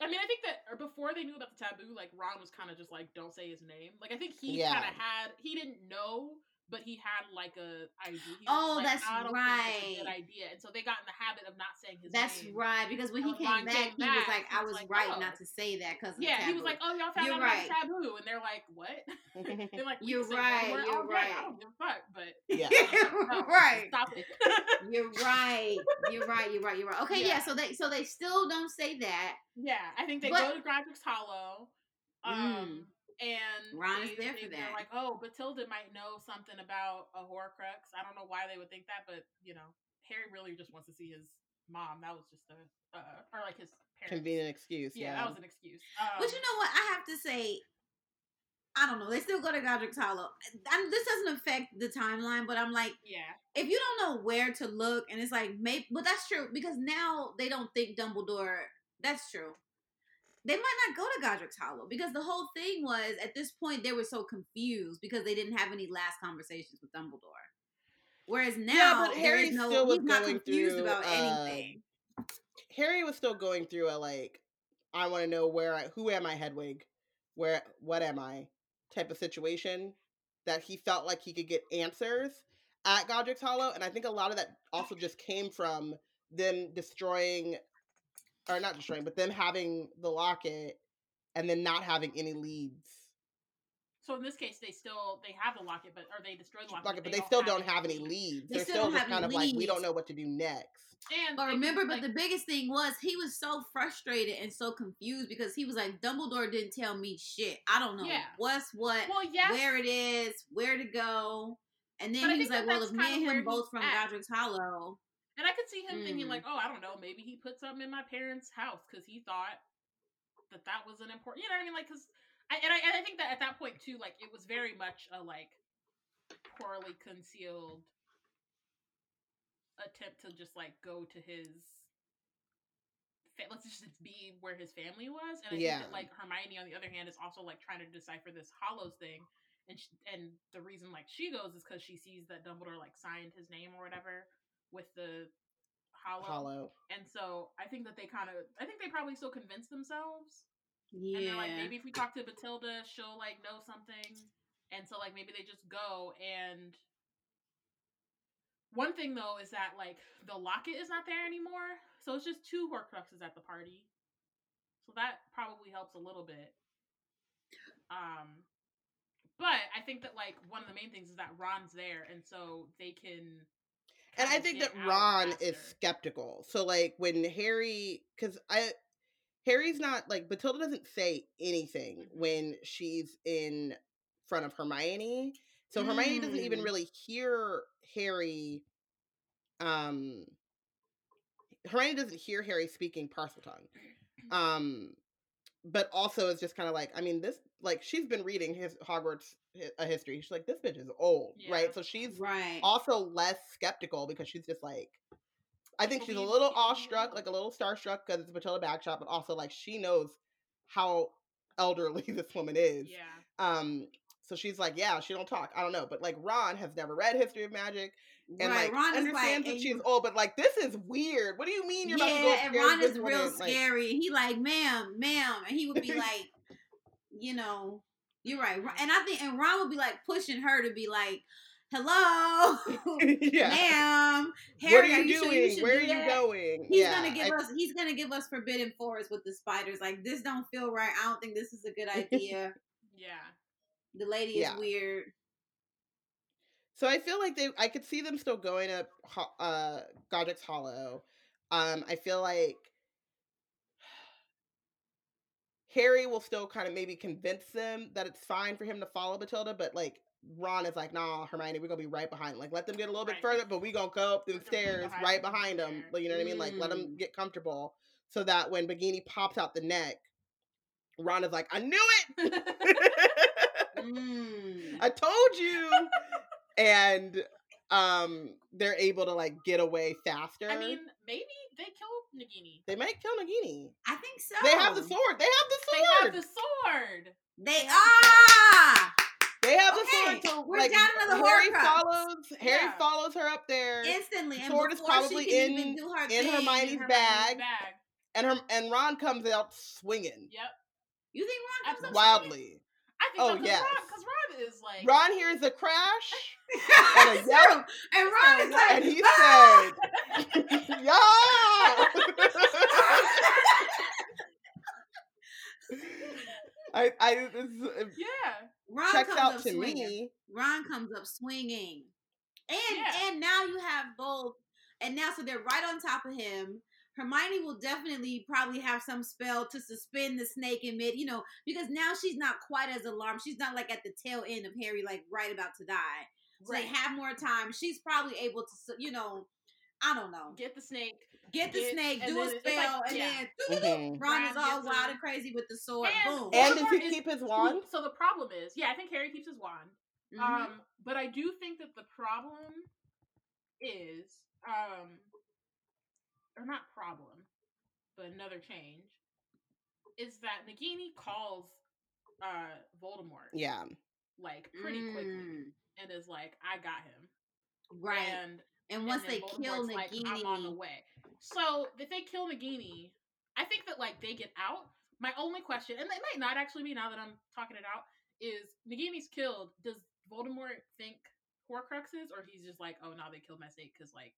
S2: I mean, I think that before they knew about the taboo, like Ron was kind of just like, "Don't say his name." Like, I think he
S1: Yeah.
S2: kind of had. He didn't know, but he had like a idea.
S3: Oh,
S2: like,
S3: that's
S2: "I don't think a good
S3: right.
S2: idea, and so they got in the habit of not saying his
S3: That's
S2: name.
S3: right. Because when he came
S2: Ron
S3: back,
S2: came
S3: he was like, "I
S2: was
S3: was
S2: like,
S3: right
S2: oh.
S3: not to say that because
S2: Yeah, he was like, "Oh, y'all found
S3: You're
S2: out
S3: right.
S2: about taboo," and they're like, "What?" they're like,
S3: You're right,
S2: Voldemort
S3: you're
S2: all day.
S3: right.
S2: I don't give a fuck, but
S1: Yeah.
S2: no,
S3: right."
S2: stop it."
S3: You're right. You're right. You're right. You're right. Okay, yeah.
S2: Yeah.
S3: So they so they still don't say that.
S2: Yeah, I think they
S3: But-
S2: go to Godric's Hollow. Um, and.
S3: Ron is there
S2: they,
S3: for
S2: They're
S3: that.
S2: like, oh, Bathilda might know something about a Horcrux. I don't know why they would think that, but you know, Harry really just wants to see his mom. That was just a, uh, or like his parents.
S1: Convenient excuse.
S2: Yeah,
S1: Yeah.
S2: that was an excuse. Um,
S3: But you know what? I have to say, I don't know. They still go to Godric's Hollow. i this doesn't affect the timeline, but I'm like,
S2: yeah,
S3: if you don't know where to look, and it's like, maybe, but that's true because now they don't think Dumbledore. That's true. They might not go to Godric's Hollow because the whole thing was at this point they were so confused because they didn't have any last conversations with Dumbledore. Whereas now,
S1: Yeah, but Harry
S3: no,
S1: still was
S3: not confused
S1: through,
S3: about
S1: uh,
S3: anything.
S1: Harry was still going through a like, I want to know where I, who am I, Hedwig? Where, what am I? Type of situation that he felt like he could get answers at Godric's Hollow, and I think a lot of that also just came from them destroying, or not destroying, but them having the locket and then not having any leads.
S2: So in this case, they still they have the locket, but or they destroyed the locket,
S1: Locket, but they still don't have any
S2: leads.
S1: leads.
S3: They
S1: They're
S3: still
S1: still
S3: don't
S1: just
S3: have any
S1: kind of like, we don't know what to do next.
S2: And
S3: But
S2: they-
S3: remember, but the biggest thing was he was so frustrated and so confused because he was like, Dumbledore didn't tell me shit. I don't know
S2: Yeah.
S3: what's what,
S2: well, yes,
S3: where it is, where to go. And then
S2: But
S3: he was like,
S2: that
S3: well,
S2: that's
S3: if me and him both from
S2: at.
S3: Godric's Hollow.
S2: And I could see him thinking
S3: Mm.
S2: like, oh, I don't know, maybe he put something in my parents' house because he thought that that was an important. You know what I mean? Like, because I and I and I think that at that point too, like it was very much a like poorly concealed attempt to just like go to his. Let's just be where his family was, and I
S1: Yeah.
S2: think that like Hermione, on the other hand, is also like trying to decipher this Hollows thing, and sh and the reason like she goes is because she sees that Dumbledore like signed his name or whatever with the hollow.
S1: Hollow.
S2: And so I think that they kind of, I think they probably still convince themselves.
S3: Yeah.
S2: And they're like, maybe if we talk to Bathilda, she'll like know something. And so like maybe they just go and. One thing though is that like the locket is not there anymore, so it's just two Horcruxes at the party. So that probably helps a little bit. Um, but I think that like one of the main things is that Ron's there, and so they can.
S1: And I think that Ron is skeptical. So like when Harry, because I, Harry's not like Bathilda doesn't say anything when she's in front of Hermione. So Hermione doesn't even
S3: Mm.
S1: really hear Harry. Um, Hermione doesn't hear Harry speaking Parseltongue. Um, but also it's just kind of like I mean this like she's been reading his Hogwarts a history. She's like this bitch is old,
S2: Yeah.
S1: right? So she's
S3: right.
S1: also less skeptical because she's just like I think she's a little awestruck, like a little starstruck because it's Matilda Bagshot, but also like she knows how elderly this woman is.
S2: Yeah.
S1: Um, so she's like, yeah, she don't talk. I don't know, but like Ron has never read History of Magic and
S3: right.
S1: like
S3: Ron
S1: understands
S3: like,
S1: that she's
S3: you-
S1: old, but like this is weird. What do you mean you're about to go
S3: yeah, and Ron is real
S1: woman? Like,
S3: scary. He like, ma'am, ma'am, and he would be like, you know, you're right. And I think, and Ron would be like pushing her to be like, hello,
S1: yeah.
S3: ma'am,
S1: what
S3: Harry,
S1: are you
S3: you sure
S1: doing?
S3: should
S1: Where
S3: do
S1: are you
S3: that?"
S1: going?
S3: He's
S1: yeah,
S3: gonna give
S1: I-
S3: us. He's gonna give us Forbidden Forest with the spiders. Like this don't feel right. I don't think this is a good idea.
S2: Yeah.
S3: the lady
S1: Yeah.
S3: is weird.
S1: So I feel like they, I could see them still going up uh, Godric's Hollow. Um, I feel like Harry will still kind of maybe convince them that it's fine for him to follow Matilda, but like Ron is like, nah, Hermione, we're gonna be right behind. Like, let them get a little bit further, but we gonna go up the
S2: We're gonna be
S1: stairs
S2: behind
S1: right behind them.
S2: there.
S1: Like, you know what I mean? Like, let them
S3: Mm.
S1: get comfortable so that when Bagini pops out the neck, Ron is like, I knew it.
S3: Mm.
S1: I told you. and um they're able to like get away faster.
S2: I mean, maybe they kill Nagini.
S1: They might kill Nagini.
S3: I think so.
S1: They have the sword. They have the sword.
S2: They have the sword.
S3: They ah
S1: They have the sword. So
S3: we're
S1: like
S3: down to the
S1: Harry
S3: Horcrux.
S1: follows Harry
S2: Yeah.
S1: follows her up there,
S3: instantly. And
S1: sword is probably in-
S3: her
S1: in
S3: thing,
S1: Hermione's
S2: Hermione's
S1: bag.
S2: bag.
S1: and her and Ron comes out swinging
S2: Yep.
S3: You think Ron comes up
S1: wildly.
S2: I think
S1: Oh,
S2: so because
S1: yes.
S2: Ron, because Ron is like
S1: Ron hears a crash,
S3: swinging?
S1: And a
S3: It's
S1: yelp.
S3: true. And Ron is like,
S1: and he
S3: "Ah!"
S1: said, "Yeah." I I this,
S2: yeah.
S3: Ron
S1: checks
S3: comes
S1: out
S3: up
S1: to
S3: swinging.
S1: me.
S3: Ron comes up swinging, and
S2: Yeah.
S3: and now you have both, and now so they're right on top of him. Hermione will definitely probably have some spell to suspend the snake in mid, you know, because now she's not quite as alarmed. She's not like at the tail end of Harry, like right about to die. So
S2: Right.
S3: they have more time. She's probably able to, you know, I don't know,
S2: Get the snake.
S3: get the
S2: get-
S3: snake, do a
S2: then it's like-
S3: spell, and
S2: yeah.
S3: then
S1: Mhm.
S3: Ron
S2: Ron
S3: is all
S2: gets
S3: wild
S2: him.
S3: and crazy with the sword.
S2: And-
S3: Boom.
S1: And does he
S2: is-
S1: keep his wand?
S2: So the problem is, yeah, I think Harry keeps his wand.
S3: Mhm.
S2: Um, but I do think that the problem is, um, or not problem, but another change is that Nagini calls uh Voldemort
S1: Yeah.
S2: like pretty quickly
S3: Mm,
S2: and is like, "I got him."
S3: right.
S2: And
S3: And once
S2: and
S3: they kill
S2: Voldemort's like,
S3: Nagini,
S2: I'm on the way. So if they kill Nagini, I think that like they get out. My only question, and it might not actually be now that I'm talking it out, is Nagini's killed. Does Voldemort think Horcruxes, or he's just like, oh, now they killed my snake because like,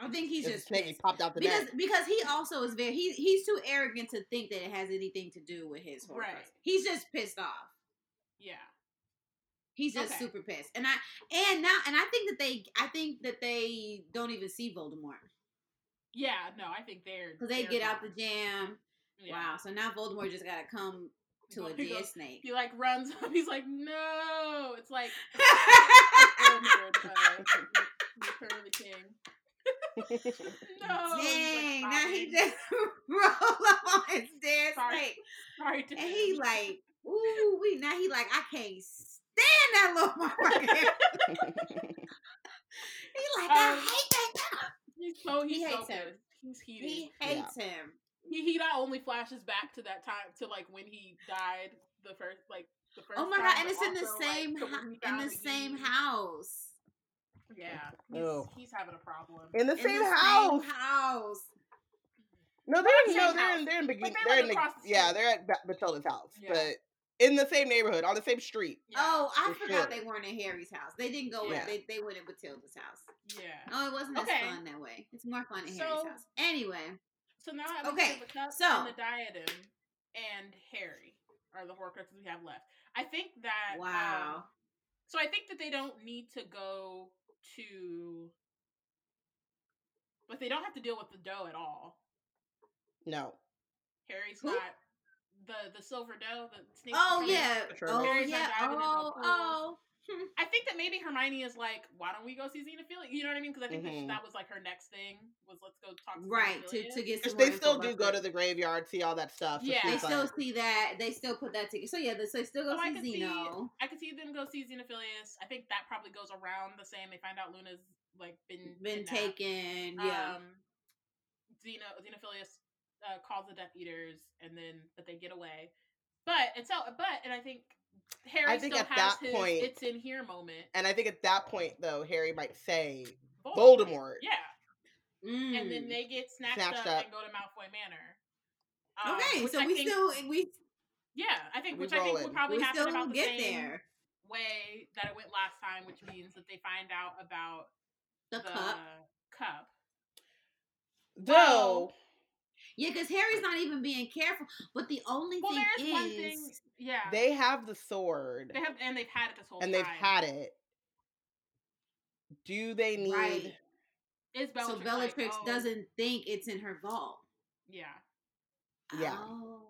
S3: I think he's
S1: The
S3: just
S1: snake
S3: pissed.
S1: popped out the
S3: because
S1: neck.
S3: because he also is very he he's too arrogant to think that it has anything to do with his Horcrux.
S2: Right.
S3: He's just pissed off.
S2: yeah,
S3: He's just
S2: Okay.
S3: super pissed, and I and now and I think that they I think that they don't even see Voldemort
S2: yeah, no, I think they're
S3: because they
S2: they're
S3: get out the jam.
S2: Yeah.
S3: Wow, so now Voldemort just gotta come to a
S2: He
S3: dead
S2: goes-
S3: snake.
S2: He like runs up. He's like, no. It's like Return of oh the King. no. he's, like,
S3: Dang, now he just roll up on his dead
S2: Sorry.
S3: snake.
S2: Sorry to
S3: And he like, ooh, we now he like, I can't stand that little motherfucker. he like, I
S2: Um,
S3: hate that guy.
S2: He's so he's
S3: He
S2: so
S3: hates him.
S2: pissed. He's heated.
S3: He
S2: He,
S3: hates him.
S2: he he not only flashes back to that time to like when he died the first like the first.
S3: Oh my
S2: time,
S3: god, and
S2: but
S3: it's in the
S2: also, like,
S3: same
S2: to
S3: hou-
S2: when he
S3: in the
S2: the
S3: same
S2: key.
S3: house.
S2: Yeah, he's,
S1: Ew.
S2: he's having a problem.
S1: In the
S3: In
S1: same
S3: the
S1: house.
S3: Same house.
S1: No,
S2: Not
S1: they're
S2: the
S1: no,
S2: same
S1: they're
S2: house.
S1: in they're in begin,
S2: Like, they're,
S1: they're in the,
S2: the
S1: yeah, they're at Ba- Matilda's house,
S2: Yeah.
S1: but in the same neighborhood on the same street.
S2: Yeah.
S3: Oh, I
S1: For
S3: forgot
S1: sure.
S3: they weren't in Harry's house. They didn't go.
S1: Yeah.
S3: in They they went in Matilda's house.
S2: yeah.
S3: Oh, it wasn't
S2: Okay.
S3: as fun that way. It's more fun in
S2: So-
S3: Harry's house. Anyway,
S2: So now I
S3: Okay,
S2: okay, the cup
S3: so-
S2: and the diadem and Harry are the Horcruxes we have left. I think that um,
S3: wow.
S2: so I think that they don't need to go to, but they don't have to deal with the doe at all.
S1: No.
S2: Harry's
S3: Who?
S2: not the the silver doe. The snake.
S3: Oh yeah.
S1: Sure.
S3: Oh yeah.
S2: diving in no
S3: Oh oh.
S2: I think that maybe Hermione is like, why don't we go see Xenophilius? You know what I mean? Because I think
S1: Mhm.
S2: that, that was like her next thing was let's go talk to
S3: Right to
S2: Xenophilius.
S3: to get
S1: Because
S3: some.
S1: they still do go
S3: that.
S1: to the graveyard, see all that stuff.
S2: Yeah.
S3: They
S1: she's
S3: still
S1: like-
S3: see that. They still put that together. So yeah, they- so they still go
S2: So I
S3: see
S2: can see-
S3: Xeno.
S2: I could see them go see Xenophilius. I think that probably goes around the same. They find out Luna's like been
S3: Been
S2: kidnapped.
S3: taken. Yeah.
S2: Um, Xeno Xenophilius uh, calls the Death Eaters, and then but they get away. But and so but and I think Harry
S1: think
S2: still
S1: at
S2: has
S1: that
S2: his
S1: point-
S2: it's in here moment.
S1: And I think at that point, though, Harry might say
S2: Voldemort.
S1: Voldemort.
S2: Yeah, and then
S3: Mm.
S2: they get snatched,
S1: Snatched
S2: up,
S1: up.
S2: and go to Malfoy Manor. Um,
S3: okay, so
S2: I
S3: we
S2: think-
S3: still we
S2: yeah, I think
S1: we
S2: which I think
S1: rolling.
S2: would probably
S3: we
S2: happen
S3: still
S2: about the
S3: get
S2: same
S3: there.
S2: way that it went last time, which means that they find out about
S3: The,
S2: the
S3: cup.
S2: cup.
S1: Though,
S3: Yeah, because Harry's not even being careful. But the only
S2: Well,
S3: thing
S2: there's
S3: is,
S2: one thing. Yeah,
S1: they have the sword
S2: they have and they've had it this whole
S1: and
S2: time.
S1: they've had it. Do they need?
S3: right?
S2: Is
S3: So
S2: Bellatrix,
S3: Bellatrix
S2: like, oh,
S3: doesn't think it's in her vault.
S2: Yeah.
S1: Yeah.
S3: Oh.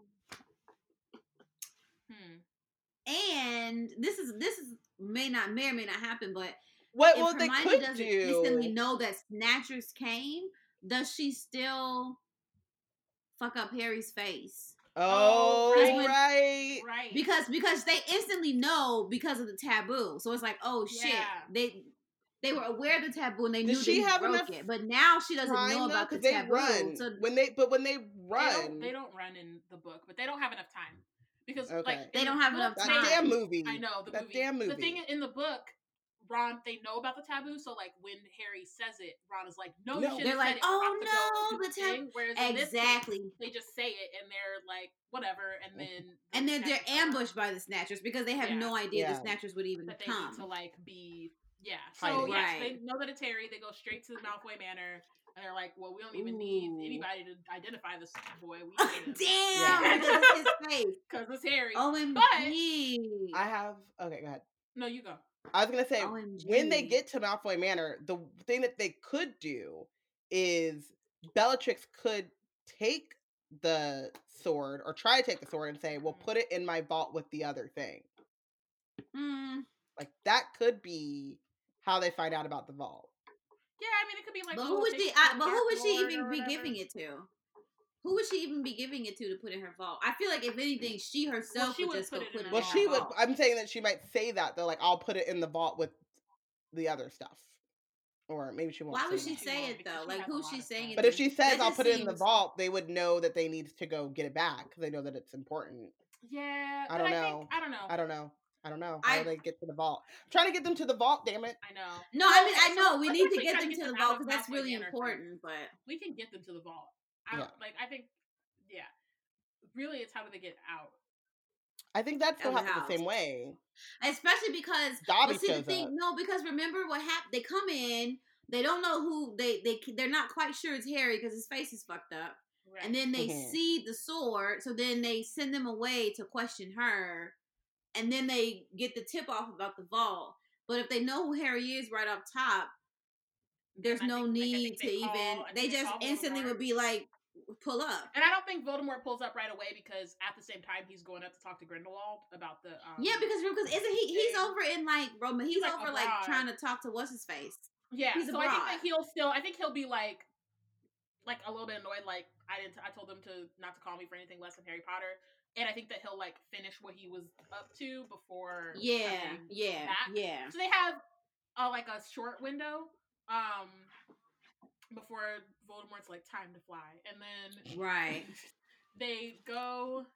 S2: Hmm.
S3: And this is this is may not may or may not happen, but
S1: What?
S3: if
S1: Well, they could
S3: doesn't
S1: do.
S3: instantly know that Snatchers came, does she still fuck up Harry's face?
S1: Oh,
S2: right.
S1: right.
S2: Right.
S3: Because because they instantly know because of the taboo. So it's like, oh shit.
S2: Yeah.
S3: They they were aware of the taboo and they
S1: Does
S3: knew
S1: she
S3: that he
S1: have
S3: broke
S1: enough
S3: it. But now she doesn't know
S1: though,
S3: about the
S1: 'cause they
S3: taboo.
S1: run
S3: So
S1: when they, but when they
S2: They
S1: run,
S2: don't, they don't run in the book, but they don't have enough time because
S1: Okay.
S2: like
S3: They
S2: in
S3: don't have enough
S2: book,
S1: that damn movie.
S2: I know the
S1: that
S2: movie.
S1: damn movie.
S2: The thing in the book, Ron, they know about the taboo, so like when Harry says it, Ron is like, "No,
S1: No.
S2: you
S3: They're like,
S2: said it. You
S3: "Oh,
S2: have
S3: no, the tab-
S2: thing." Whereas in this case,
S3: exactly.
S2: they just say it and they're like, whatever, and then the
S3: And then they're ambushed by the snatchers because they have
S2: Yeah.
S3: no idea
S1: Yeah.
S3: the snatchers would even
S2: that they
S3: come.
S2: need to like be yeah. So
S1: Hiding.
S2: yes, they know that it's Harry. They go straight to the Malfoy Manor, and they're like, "Well, we don't even need anybody to identify this boy. We
S3: Damn,
S1: Yeah.
S3: because it's his face.
S2: because it's Harry."
S3: OMG.
S1: I have okay. Go ahead.
S2: no, you go.
S1: I was gonna say
S3: OMG.
S1: when they get to Malfoy Manor, the thing that they could do is Bellatrix could take the sword or try to take the sword and say, "Well,
S2: Mhm.
S1: put it in my vault with the other thing."
S3: Mm,
S1: Like that could be how they find out about the vault.
S2: Yeah, I mean, it could be like.
S3: but who would she? I, but who would she even be giving it to? Who would she even be giving it to to put in her vault? I feel like if anything, she herself
S2: she
S3: would
S2: would
S3: just
S2: put
S3: go
S2: it in
S3: put it in
S1: Well,
S3: her
S1: she would.
S3: vault.
S1: I'm saying that she might say that. They're like, "I'll put it in the vault with the other stuff," or maybe she won't.
S3: Why would she
S1: that.
S3: Say
S2: won't
S3: it though? Like who's she saying it?
S1: But if she says, "I'll
S3: just
S1: put it in the vault," they would know that they need to go get it back because they know that it's important.
S2: Yeah,
S1: I don't
S2: I
S1: know.
S2: Think, I don't know.
S1: I don't know. I don't know. How
S3: I-
S1: do they get to the vault? I'm trying to get them to the vault. Damn it!
S2: I know.
S3: No, I mean I know we
S2: let's
S3: need to get them to the vault because that's really important. But
S2: We can get them to the vault. I
S1: Yeah.
S2: like. I think. Yeah. Really, it's how do they get out?
S1: I think that still
S3: the
S1: happens the same way.
S3: especially because
S1: Dobby
S3: but see the thing
S1: up.
S3: no because remember what happened they come in they don't know who they they they're not quite sure it's harry because his face is fucked up
S2: Right.
S3: and then they
S1: Mhm.
S3: see the sword so then they send them away to question her and then they get the tip off about the vault but if they know who harry is right off top there's no
S2: think-
S3: need
S2: think
S3: to even they
S2: they
S3: just instantly would be like pull up
S2: And I don't think Voldemort pulls up right away because at the same time he's going up to talk to Grindelwald about the. Um,
S3: yeah because because isn't he he's over in like Roma he's,
S2: He's, like,
S3: over like
S2: abroad.
S3: trying to talk to what's his face
S2: yeah.
S3: he's
S2: so I think
S3: abroad.
S2: that he'll still. I think he'll be like, like a little bit annoyed. Like I didn't. I told him to not to call me for anything less than Harry Potter. And I think that he'll like finish what he was up to before.
S3: Yeah, yeah,
S2: back.
S3: yeah.
S2: So they have uh, like a short window um before Voldemort's like time to fly, and then
S3: Right.
S2: they go.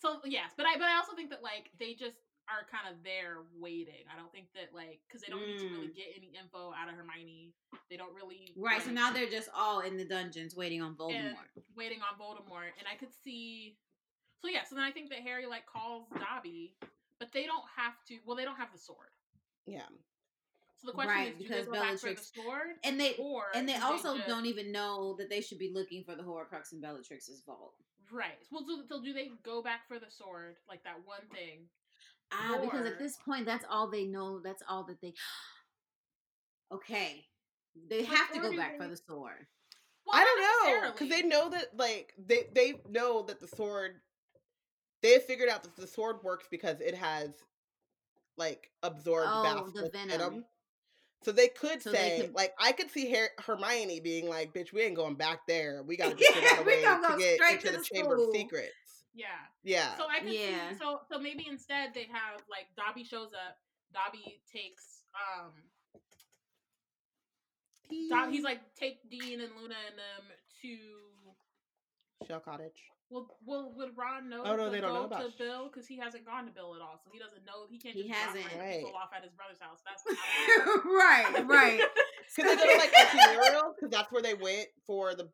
S2: So yes, but I but I also think that like they just are kind of there waiting. I don't think that like because they don't need to really
S3: Mm.
S2: get any info out of Hermione. They don't really
S3: Right. So now they're just all in the dungeons waiting on Voldemort.
S2: waiting on Voldemort, and I could see. So yeah, so then I think that Harry like calls Dobby, but they don't have to. Well, they don't have the sword.
S1: Yeah.
S2: So the question
S3: Right,
S2: is, do
S3: because
S2: they go back for the
S3: Bellatrix-
S2: sword,
S3: And they
S2: or
S3: and they also
S2: just-
S3: don't even know that they should be looking for the Horcrux in Bellatrix's vault.
S2: right? Well, so, so do they go back for the sword, like that one thing?
S3: Ah, because at this point, that's all they know. That's all that they. okay, they have to go back
S2: they-
S3: for the sword.
S2: Well,
S1: I don't know because they know that like they they know that the sword. They have figured out that the sword works because it has like absorbed
S3: Oh, the
S1: in
S3: venom.
S1: 'Em. So they could
S3: So they
S1: say,
S3: could-
S1: like, I could see Her- Hermione being like, "Bitch, we ain't going back there. We got to get
S3: Yeah,
S1: out of
S3: we gonna go
S1: get
S3: straight
S1: into
S3: to
S1: the,
S3: the
S1: Chamber of. Secrets."
S2: Yeah.
S1: Yeah,
S2: So I could
S3: Yeah.
S2: see. So so maybe instead they have like Dobby shows up. Dobby takes um. Dob- he's like take Dean and Luna and them to.
S1: Shell Cottage.
S2: Well, well, would Ron know?
S1: Oh, no,
S2: to
S1: they don't know
S2: go
S1: about
S2: to Bill because he hasn't gone to Bill at all, so he doesn't know. He can't.
S3: He
S2: just drop
S3: hasn't.
S2: random people
S1: Right.
S2: off at his brother's house. That's
S3: right, right.
S1: Because they go to like Archimurial, because that's where they went for the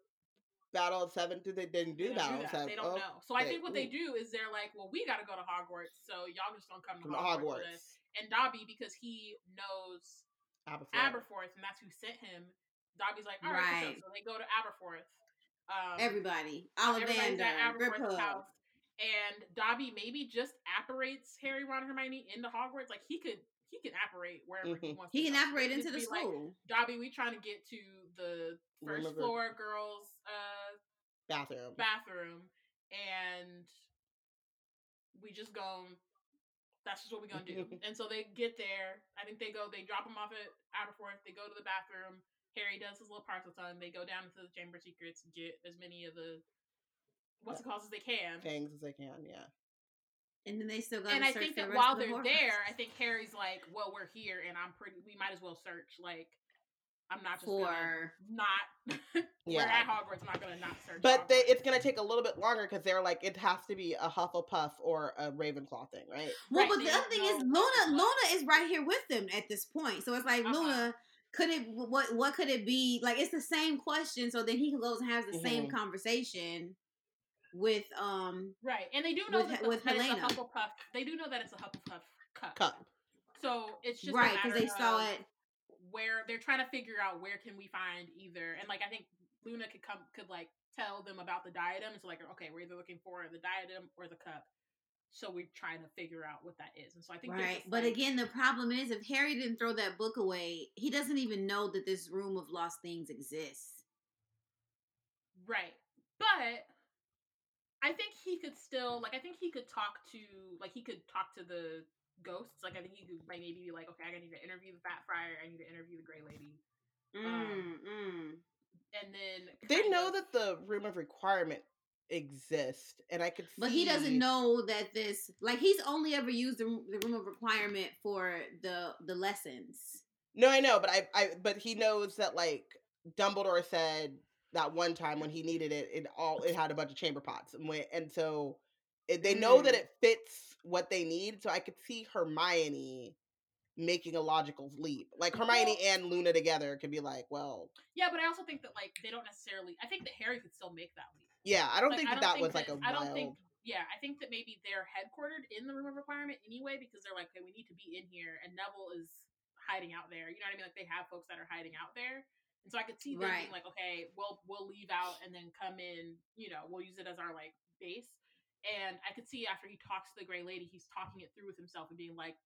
S1: Battle of Seven. Did they didn't do
S2: don't
S1: Battle
S2: do
S1: of. Seven?
S2: They don't
S1: Oh,
S2: know. So I think what they do is they're like, well, we got to go to Hogwarts, so y'all just don't come to Hogwarts.
S1: Hogwarts.
S2: And Dobby, because he knows
S1: Aberforth.
S2: Aberforth, and that's who sent him. Dobby's like, all right,
S3: Right.
S2: so, so they go to Aberforth. Um,
S3: Everybody, Ollivander, Griphook.
S2: house, and Dobby maybe just apparates Harry, Ron, and Hermione into Hogwarts. Like he could, he can apparate wherever he
S1: Mhm.
S2: wants.
S3: He
S2: to
S3: can
S2: Just
S3: into the
S2: be like,
S3: school.
S2: Dobby, we trying to get to the first
S1: Remember-
S2: floor girls' uh,
S1: bathroom.
S2: bathroom, and we just go. That's just what we're gonna do. and so they get there. I think they go. They drop him off at Aberforth. They go to the bathroom. Harry does his little Parseltongue. They go down into the Chamber of Secrets, get as many of the what's it called as they can,
S1: Things as they can, yeah.
S3: And then they still got.
S2: and I
S3: search
S2: think that
S3: rest
S2: while
S3: the
S2: they're
S3: horror.
S2: there, I think Harry's like, "Well, we're here, and I'm pretty. We might as well search. Like, I'm not just gonna
S3: for
S2: not. we're
S1: Yeah.
S2: at Hogwarts. I'm not gonna not search.
S1: But they, it's gonna take a little bit longer because they're like it has to be a Hufflepuff or a Ravenclaw thing, right?
S3: well,
S2: Right,
S3: but the other thing is Luna. Luna is right here with them at this point, so it's like
S2: Uh-huh.
S3: Luna. Could it? What? What could it be? Like it's the same question. So then he goes and has the same
S1: Mhm.
S3: conversation with um.
S2: right, and they do know
S3: with
S2: that,
S3: with
S2: that it's a
S3: Helena.
S2: Hufflepuff. They do know that it's a Hufflepuff cup.
S1: Cup.
S2: So it's just
S3: right because they saw it.
S2: where they're trying to figure out where can we find either and like I think Luna could come could like tell them about the diadem. So like okay, we're either looking for the diadem or the cup. So we're trying to figure out what that is. And so I think
S3: Right, but
S2: like-
S3: again, the problem is if Harry didn't throw that book away, he doesn't even know that this room of lost things exists.
S2: Right. But I think he could still like I think he could talk to like he could talk to the ghosts. Like I think he could like maybe be like, okay, I need to interview the Fat Friar, I need to interview the Grey Lady.
S3: Mm,
S2: Um,
S3: mm.
S2: And then
S1: They know
S2: of-
S1: that the room of requirement exists, and I could.
S3: But he doesn't know that this like he's only ever used the, room- the room of requirement for the the lessons.
S1: No, I know, but I, I, but he knows that like Dumbledore said that one time when he needed it, it all it had a bunch of chamber pots, and when, and so it, they know that
S3: Mm.
S1: it fits what they need. So I could see Hermione making a logical leap, like Hermione and Luna together could be like, well,
S2: Yeah, but I also think that like they don't necessarily I think that Harry could still make that leap.
S1: Yeah, I don't
S2: Like,
S1: think that
S2: don't
S1: that was
S2: think
S1: like a
S2: that- I
S1: wild.
S2: don't think yeah, I think that maybe they're headquartered in the room of requirement anyway because they're like, okay, we need to be in here, and Neville is hiding out there. You know what I mean? Like they have folks that are hiding out there, and so I could see them
S3: Right.
S2: being like, okay, we'll we'll leave out and then come in. You know, we'll use it as our like base. And I could see after he talks to the Grey Lady, he's talking it through with himself and being like,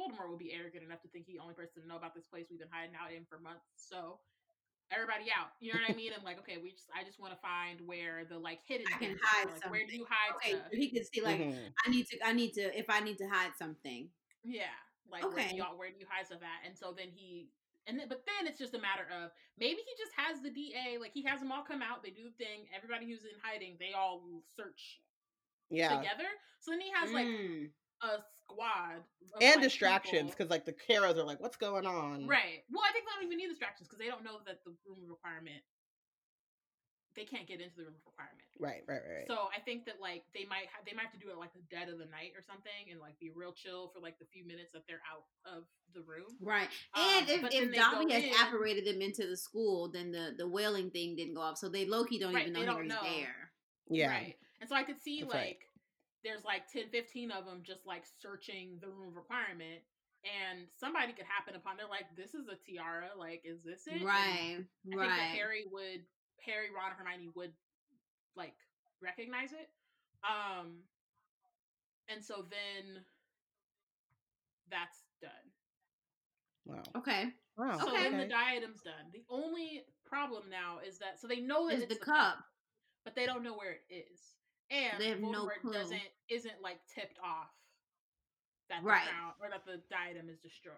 S2: Voldemort will be arrogant enough to think he's the only person to know about this place we've been hiding out in for months. So everybody out. You know what I mean? I'm like, okay, we just I just want to find where the like hidden
S3: I can
S2: things
S3: hide
S2: Like, where do you hide
S3: Okay,
S2: stuff?
S3: he could see like
S1: Mhm.
S3: I need to I need to if I need to hide something.
S2: Yeah. Like where,
S3: Okay.
S2: do y'all, where do you hide stuff at? And so then he and then but then it's just a matter of maybe he just has the DA, like he has them all come out, they do the thing, everybody who's in hiding, they all search
S1: yeah,
S2: together. So then he has like
S3: Mm.
S2: A squad of,
S1: and
S2: like,
S1: distractions because like the Carrows are like, what's going on?
S2: Right. Well, I think they don't even need distractions because they don't know that the room requirement they can't get into the room requirement.
S1: right, right, right. right.
S2: So I think that like they might have they might have to do it like the dead of the night or something and like be real chill for like the few minutes that they're out of the room.
S3: Right.
S2: Um,
S3: And if,
S2: but
S3: if Dobby has
S2: in-
S3: apparated them into the school, then the, the wailing thing didn't go off. So they lowkey don't
S2: Right,
S3: even
S2: they
S3: know
S2: don't
S3: Harry's
S2: know.
S3: there.
S1: yeah,
S2: Right. And so I could see
S1: That's
S2: like
S1: right.
S2: There's like 10, 15 of them just like searching the room of requirement. And somebody could happen upon. They're like, "This is a tiara. Like, is this it?" And
S3: Right.
S2: I think that
S3: right.
S2: Harry would, Harry, Ron, and Hermione would like recognize it. Um, and so then that's done.
S1: wow,
S3: Okay.
S1: wow.
S2: So
S3: Okay.
S2: then the diadem's done. The only problem now is that so they know that
S3: Is
S2: it's
S3: the cup.
S2: but they don't know where it is, and
S3: They have no
S2: Voldemort
S3: clue.
S2: doesn't isn't like tipped off that
S3: Right.
S2: the crown or that the diadem is destroyed.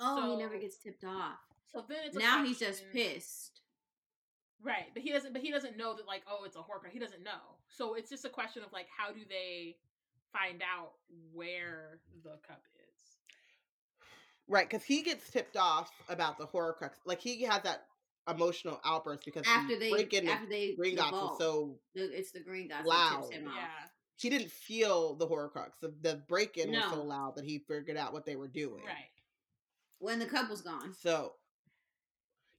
S3: Oh, he never gets tipped off.
S2: So then it's
S3: Now he's just pissed.
S2: Right, but he doesn't. But he doesn't know that like, oh, it's a Horcrux. He doesn't know. So it's just a question of like, how do they find out where the cup is?
S1: Right, because he gets tipped off about the Horcrux. Like he has that emotional outburst because
S3: After they
S1: break-in
S3: after they
S1: Green
S3: the
S1: Gots so
S3: The- it's the Gringotts
S1: loud.
S3: that him off.
S2: Yeah,
S1: he didn't feel the Horcrux. The, the break-in was so loud that he figured out what they were doing.
S2: right.
S3: When the cup was gone.
S1: So,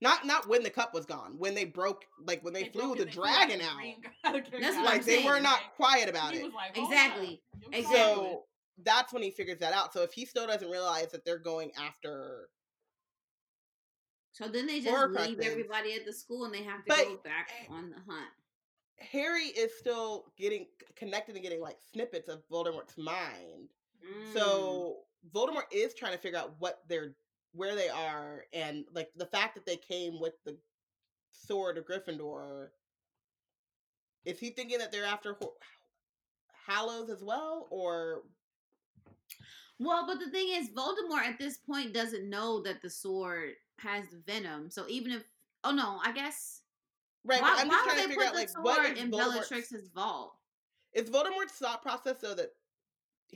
S1: not not when the cup was gone. When they broke, like when they, flew the dragon out.
S2: Green God- the Green
S3: That's
S2: God
S3: what I'm
S1: Like they were not quiet about
S2: He
S1: it.
S2: was like, "Hold
S3: Exactly. Exactly.
S1: So that's when he figures that out. So if he still doesn't realize that they're going after,
S3: So then they just leave everybody at the school and they have to
S1: But-
S3: go back on the hunt.
S1: Harry is still getting connected and getting like snippets of Voldemort's mind.
S3: Mm.
S1: So Voldemort is trying to figure out what they're where they are and like the fact that they came with the sword of Gryffindor. Is he thinking that they're after Ho- Hallows as well, or
S3: Well, but the thing is, Voldemort at this point doesn't know that the sword has the venom. So even if, oh no, I guess
S1: right?
S3: why,
S1: I'm
S3: why
S1: just
S3: would
S1: trying
S3: they
S1: to figure
S3: put
S1: out
S3: the
S1: like
S3: sword
S1: what is
S3: in
S1: Voldemort's
S3: Bellatrix's vault?
S1: is Voldemort's thought process so that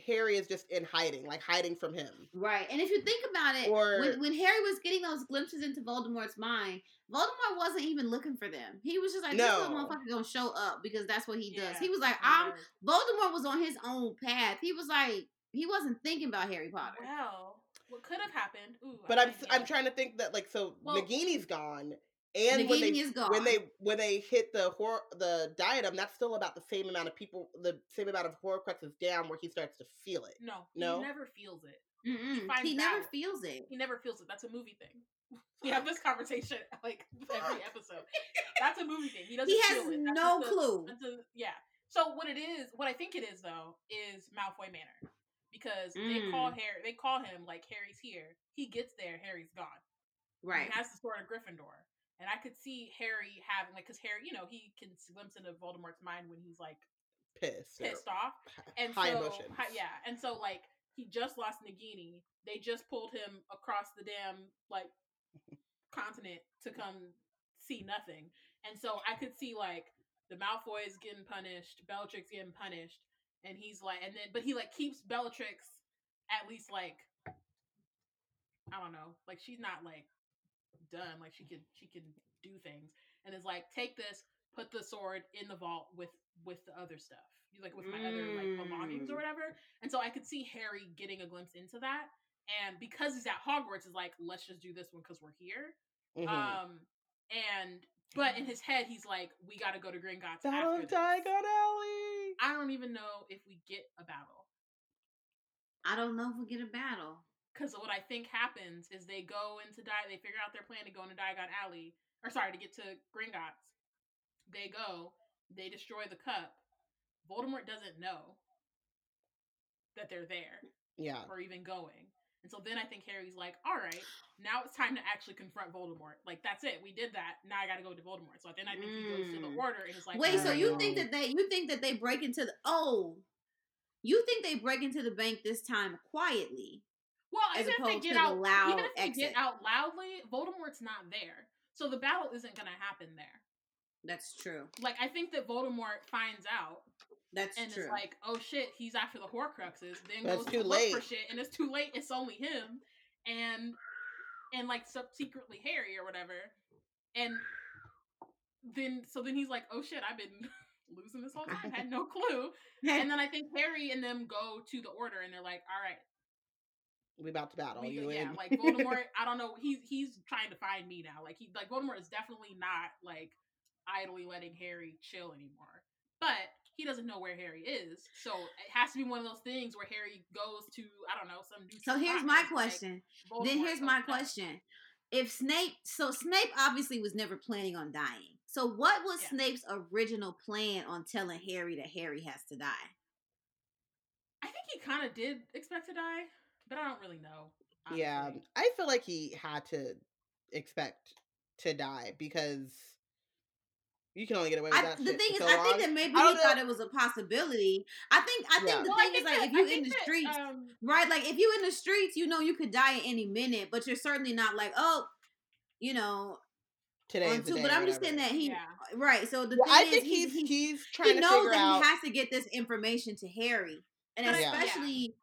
S1: Harry is just in hiding, like hiding from him.
S3: Right. And if you think about it,
S1: Or-
S3: when, when Harry was getting those glimpses into Voldemort's mind, Voldemort wasn't even looking for them. He was just like, this little
S1: No.
S3: motherfucker gonna show up because that's what he does.
S2: Yeah,
S3: He was like,
S2: that's what he
S3: I'm
S2: does.
S3: Voldemort was on his own path. He was like, he wasn't thinking about Harry Potter.
S2: Well, what could have happened? Ooh,
S1: But
S2: I
S1: I'm
S2: didn't
S1: I'm
S2: get-
S1: trying to think that like so
S2: Well-
S1: Nagini's gone, and when they
S3: is gone.
S1: when they when they hit the hor- the diadem, that's still about the same amount of people, the same amount of Horcruxes down, where he starts to feel it.
S2: No,
S1: No?
S2: he never feels it.
S3: Mm-mm.
S2: finds
S3: He never feels it.
S2: He never feels it. That's a movie thing. We have this conversation like every episode. That's a movie thing. He doesn't
S3: He has
S2: feel it.
S3: No
S2: a-
S3: clue.
S2: a- yeah. So what it is, what I think it is though, is Malfoy Manor, because they call
S3: Mm.
S2: Harry, they call him like Harry's here. He gets there, Harry's gone.
S3: Right.
S2: He has the sword of Gryffindor, and I could see Harry having like, because Harry, you know, he can glimpse into Voldemort's mind when he's like
S1: Pissed,
S2: pissed off. And
S1: high
S2: so,
S1: emotions.
S2: hi- yeah, and so like he just lost Nagini. They just pulled him across the damn like continent to come see nothing. And so I could see like the Malfoys getting punished, Bellatrix getting punished, and he's like, and then but he like keeps Bellatrix at least like I don't know, like she's not like done, like she can she can do things, and is like take this, put the sword in the vault with with the other stuff, You like with my other like belongings or
S3: Mm.
S2: whatever, and so I could see Harry getting a glimpse into that, and because he's at Hogwarts, is like let's just do this one because we're here,
S1: Mhm.
S2: um, and but in his head he's like we got to go to Gringotts
S1: Battle of. Diagon Alley.
S2: I don't even know if we get a battle.
S3: I don't know if we get a battle.
S2: Because what I think happens is they go into Di- they figure out their plan to go into Diagon Alley, or sorry, to get to Gringotts. They go, they destroy the cup. Voldemort doesn't know that they're there
S1: Yeah.
S2: or even going. And so then I think Harry's like, all right, now it's time to actually confront Voldemort. Like, that's it. We did that. Now I got to go to Voldemort. So then I think he goes to the
S3: Mm.
S2: order and is like,
S3: Wait, so
S2: "Alright,
S3: you think that they you think that they break into the oh you think they break into the bank this time quietly?
S2: Well,
S3: as
S2: even if they get
S3: to the
S2: out,
S3: loud
S2: even if they
S3: exit.
S2: get out loudly, Voldemort's not there, so the battle isn't going to happen there.
S3: That's true.
S2: Like, I think that Voldemort finds out
S3: That's
S2: and
S3: true.
S2: is like, "Oh shit, he's after the Horcruxes." Then
S1: But it's
S2: goes
S1: too
S2: to look for shit, and it's too late. It's only him, and and like sub- secretly Harry or whatever, and then so then he's like, "Oh shit, I've been losing this whole time. Had no clue." and then I think Harry and them go to the Order, and they're like, "All right."
S1: We about to battle
S2: We,
S1: you
S2: yeah,
S1: in.
S2: like Voldemort. I don't know. He's he's trying to find me now. Like he like Voldemort is definitely not like idly letting Harry chill anymore. But he doesn't know where Harry is, so it has to be one of those things where Harry goes to I don't know some.
S3: New.
S2: So
S3: here's my
S2: is like,
S3: question. Then here's my question. If Snape so Snape obviously was never planning on dying. So what was
S2: Yeah.
S3: Snape's original plan on telling Harry that Harry has to die?
S2: I think he kind of did expect to die, but I don't really know.
S1: Yeah. I feel like he had to expect to die because you can only get away with
S3: I,
S1: that.
S3: the
S1: shit
S3: thing
S1: for
S3: is,
S1: so
S3: I
S1: long.
S3: think that maybe
S1: I
S3: he thought it was a possibility. I think I think
S1: Yeah.
S3: the
S2: Well, I
S3: thing is
S2: think
S3: like
S2: that-
S3: if you
S2: think
S3: in the
S2: that,
S3: streets,
S2: um,
S3: right? Like if you in the streets, you know you could die at any minute, but you're certainly not like oh, you know,
S1: Today
S3: on two. But I'm just saying that he
S2: yeah.
S3: right. So the
S1: Well,
S3: thing
S1: I
S3: is,
S1: think
S3: he,
S1: he's
S3: he,
S1: he's trying
S3: he
S1: to
S3: knows
S1: figure
S3: that
S1: out.
S3: he has to get this information to Harry, and
S2: But
S1: I- yeah.
S3: especially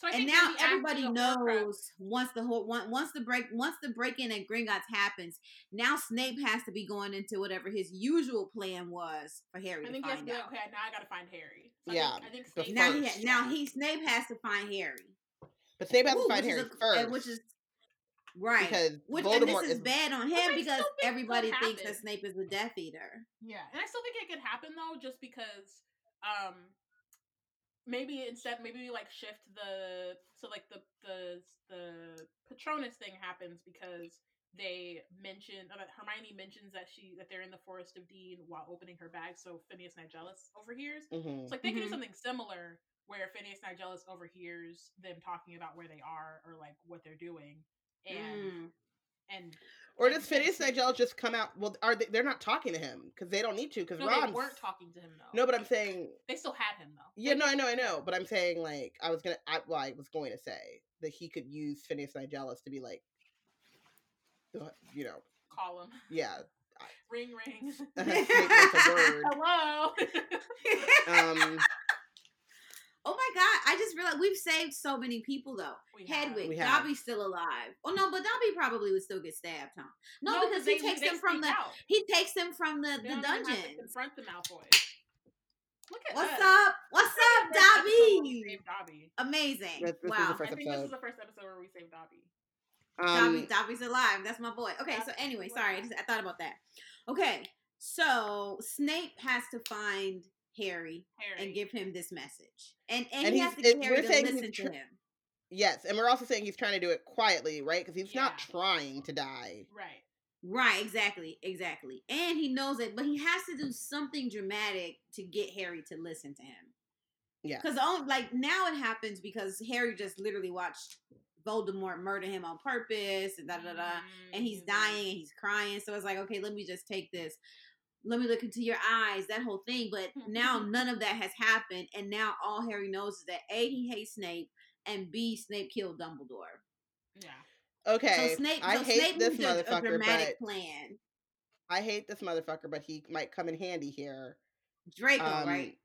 S2: So I
S3: and
S2: think
S3: now everybody knows once the whole once once the break once the break in at Gringotts happens, now Snape has to be going into whatever his usual plan was for Harry
S2: I
S3: to
S2: think he has to
S3: find out.
S2: okay, now I gotta find Harry. So I
S1: Yeah,
S2: think, I think Snape
S3: Now he ha- now he Snape has to find Harry.
S1: But Snape has
S3: Ooh,
S1: to find Harry
S3: a-
S1: first,
S3: which is right.
S1: because
S3: Which
S1: Voldemort
S3: and this is,
S1: is
S3: bad on him because
S2: think
S3: everybody
S2: could
S3: thinks that. Snape is the Death Eater.
S2: Yeah, and I still think it could happen though, just because um maybe instead maybe we like shift the so like the the the Patronus thing happens because they mention uh, Hermione mentions that she that they're in the Forest of Dean while opening her bag, so Phineas Nigellus overhears. It's like they could
S3: Mhm.
S2: do something similar where Phineas Nigellus overhears them talking about where they are or like what they're doing, and
S3: Mm.
S2: And
S1: Or does Phineas
S2: Snape-
S1: Nigel just come out? Well, are they? They're not talking to him because they don't need to. Because
S2: No, weren't talking to him though.
S1: No, but I'm saying.
S2: they still had him though.
S1: Yeah, no, I know, I know, but I'm saying like I was gonna. I, well, I was going to say that he could use Phineas Nigellus to be like, you know,
S2: Call him.
S1: yeah.
S2: Ring ring.
S1: Snape wants a word.
S2: Hello.
S1: Um,
S3: Oh my god! I just realized we've saved so many people though.
S2: We.
S3: Hedwig,
S1: We have.
S3: Dobby's still alive. Oh no, but Dobby probably would still get stabbed, huh? No, because
S2: they-
S3: he takes
S2: they
S3: them from the
S2: out.
S3: he takes them from the,
S2: They
S3: the
S2: don't even have to
S3: dungeon.
S2: confront the Malfoys. Look at
S3: What's
S2: us.
S3: up? What's
S2: This
S3: up,
S2: the first episode where we
S3: Dobby?
S2: Dobby.
S3: Amazing.
S1: This- this
S3: wow.
S2: I think this is the first episode where we saved Dobby.
S3: Dobby,
S1: Um,
S3: Dobby's alive. That's my boy. Okay, so anyway, sorry, I, just, I thought about that. Okay, so Snape has to find Harry,
S2: Harry.
S3: and give him this message, and and,
S1: And
S3: he has to
S1: it-
S3: get Harry
S1: we're
S3: to
S1: saying
S3: listen
S1: tr-
S3: to him.
S1: yes, and we're also saying he's trying to do it quietly, right? Because he's not trying to die.
S2: Right.
S3: Right, exactly, exactly. And he knows it, but he has to do something dramatic to get Harry to listen to him.
S1: Yeah.
S3: Because like now it happens because Harry just literally watched Voldemort murder him on purpose and da da da, and he's
S2: Mhm.
S3: dying and he's crying. So it's like, okay, let me just take this. Let me look into your eyes, that whole thing. But now none of that has happened, and now all Harry knows is that a he hates Snape, and b Snape killed Dumbledore.
S2: Yeah.
S1: Okay,
S3: so Snape,
S1: I
S3: so
S1: hate
S3: Snape
S1: this
S3: moved a, a dramatic
S1: but
S3: plan.
S1: I hate this motherfucker, but he might come in handy here.
S3: Draco,
S1: Um,
S3: right?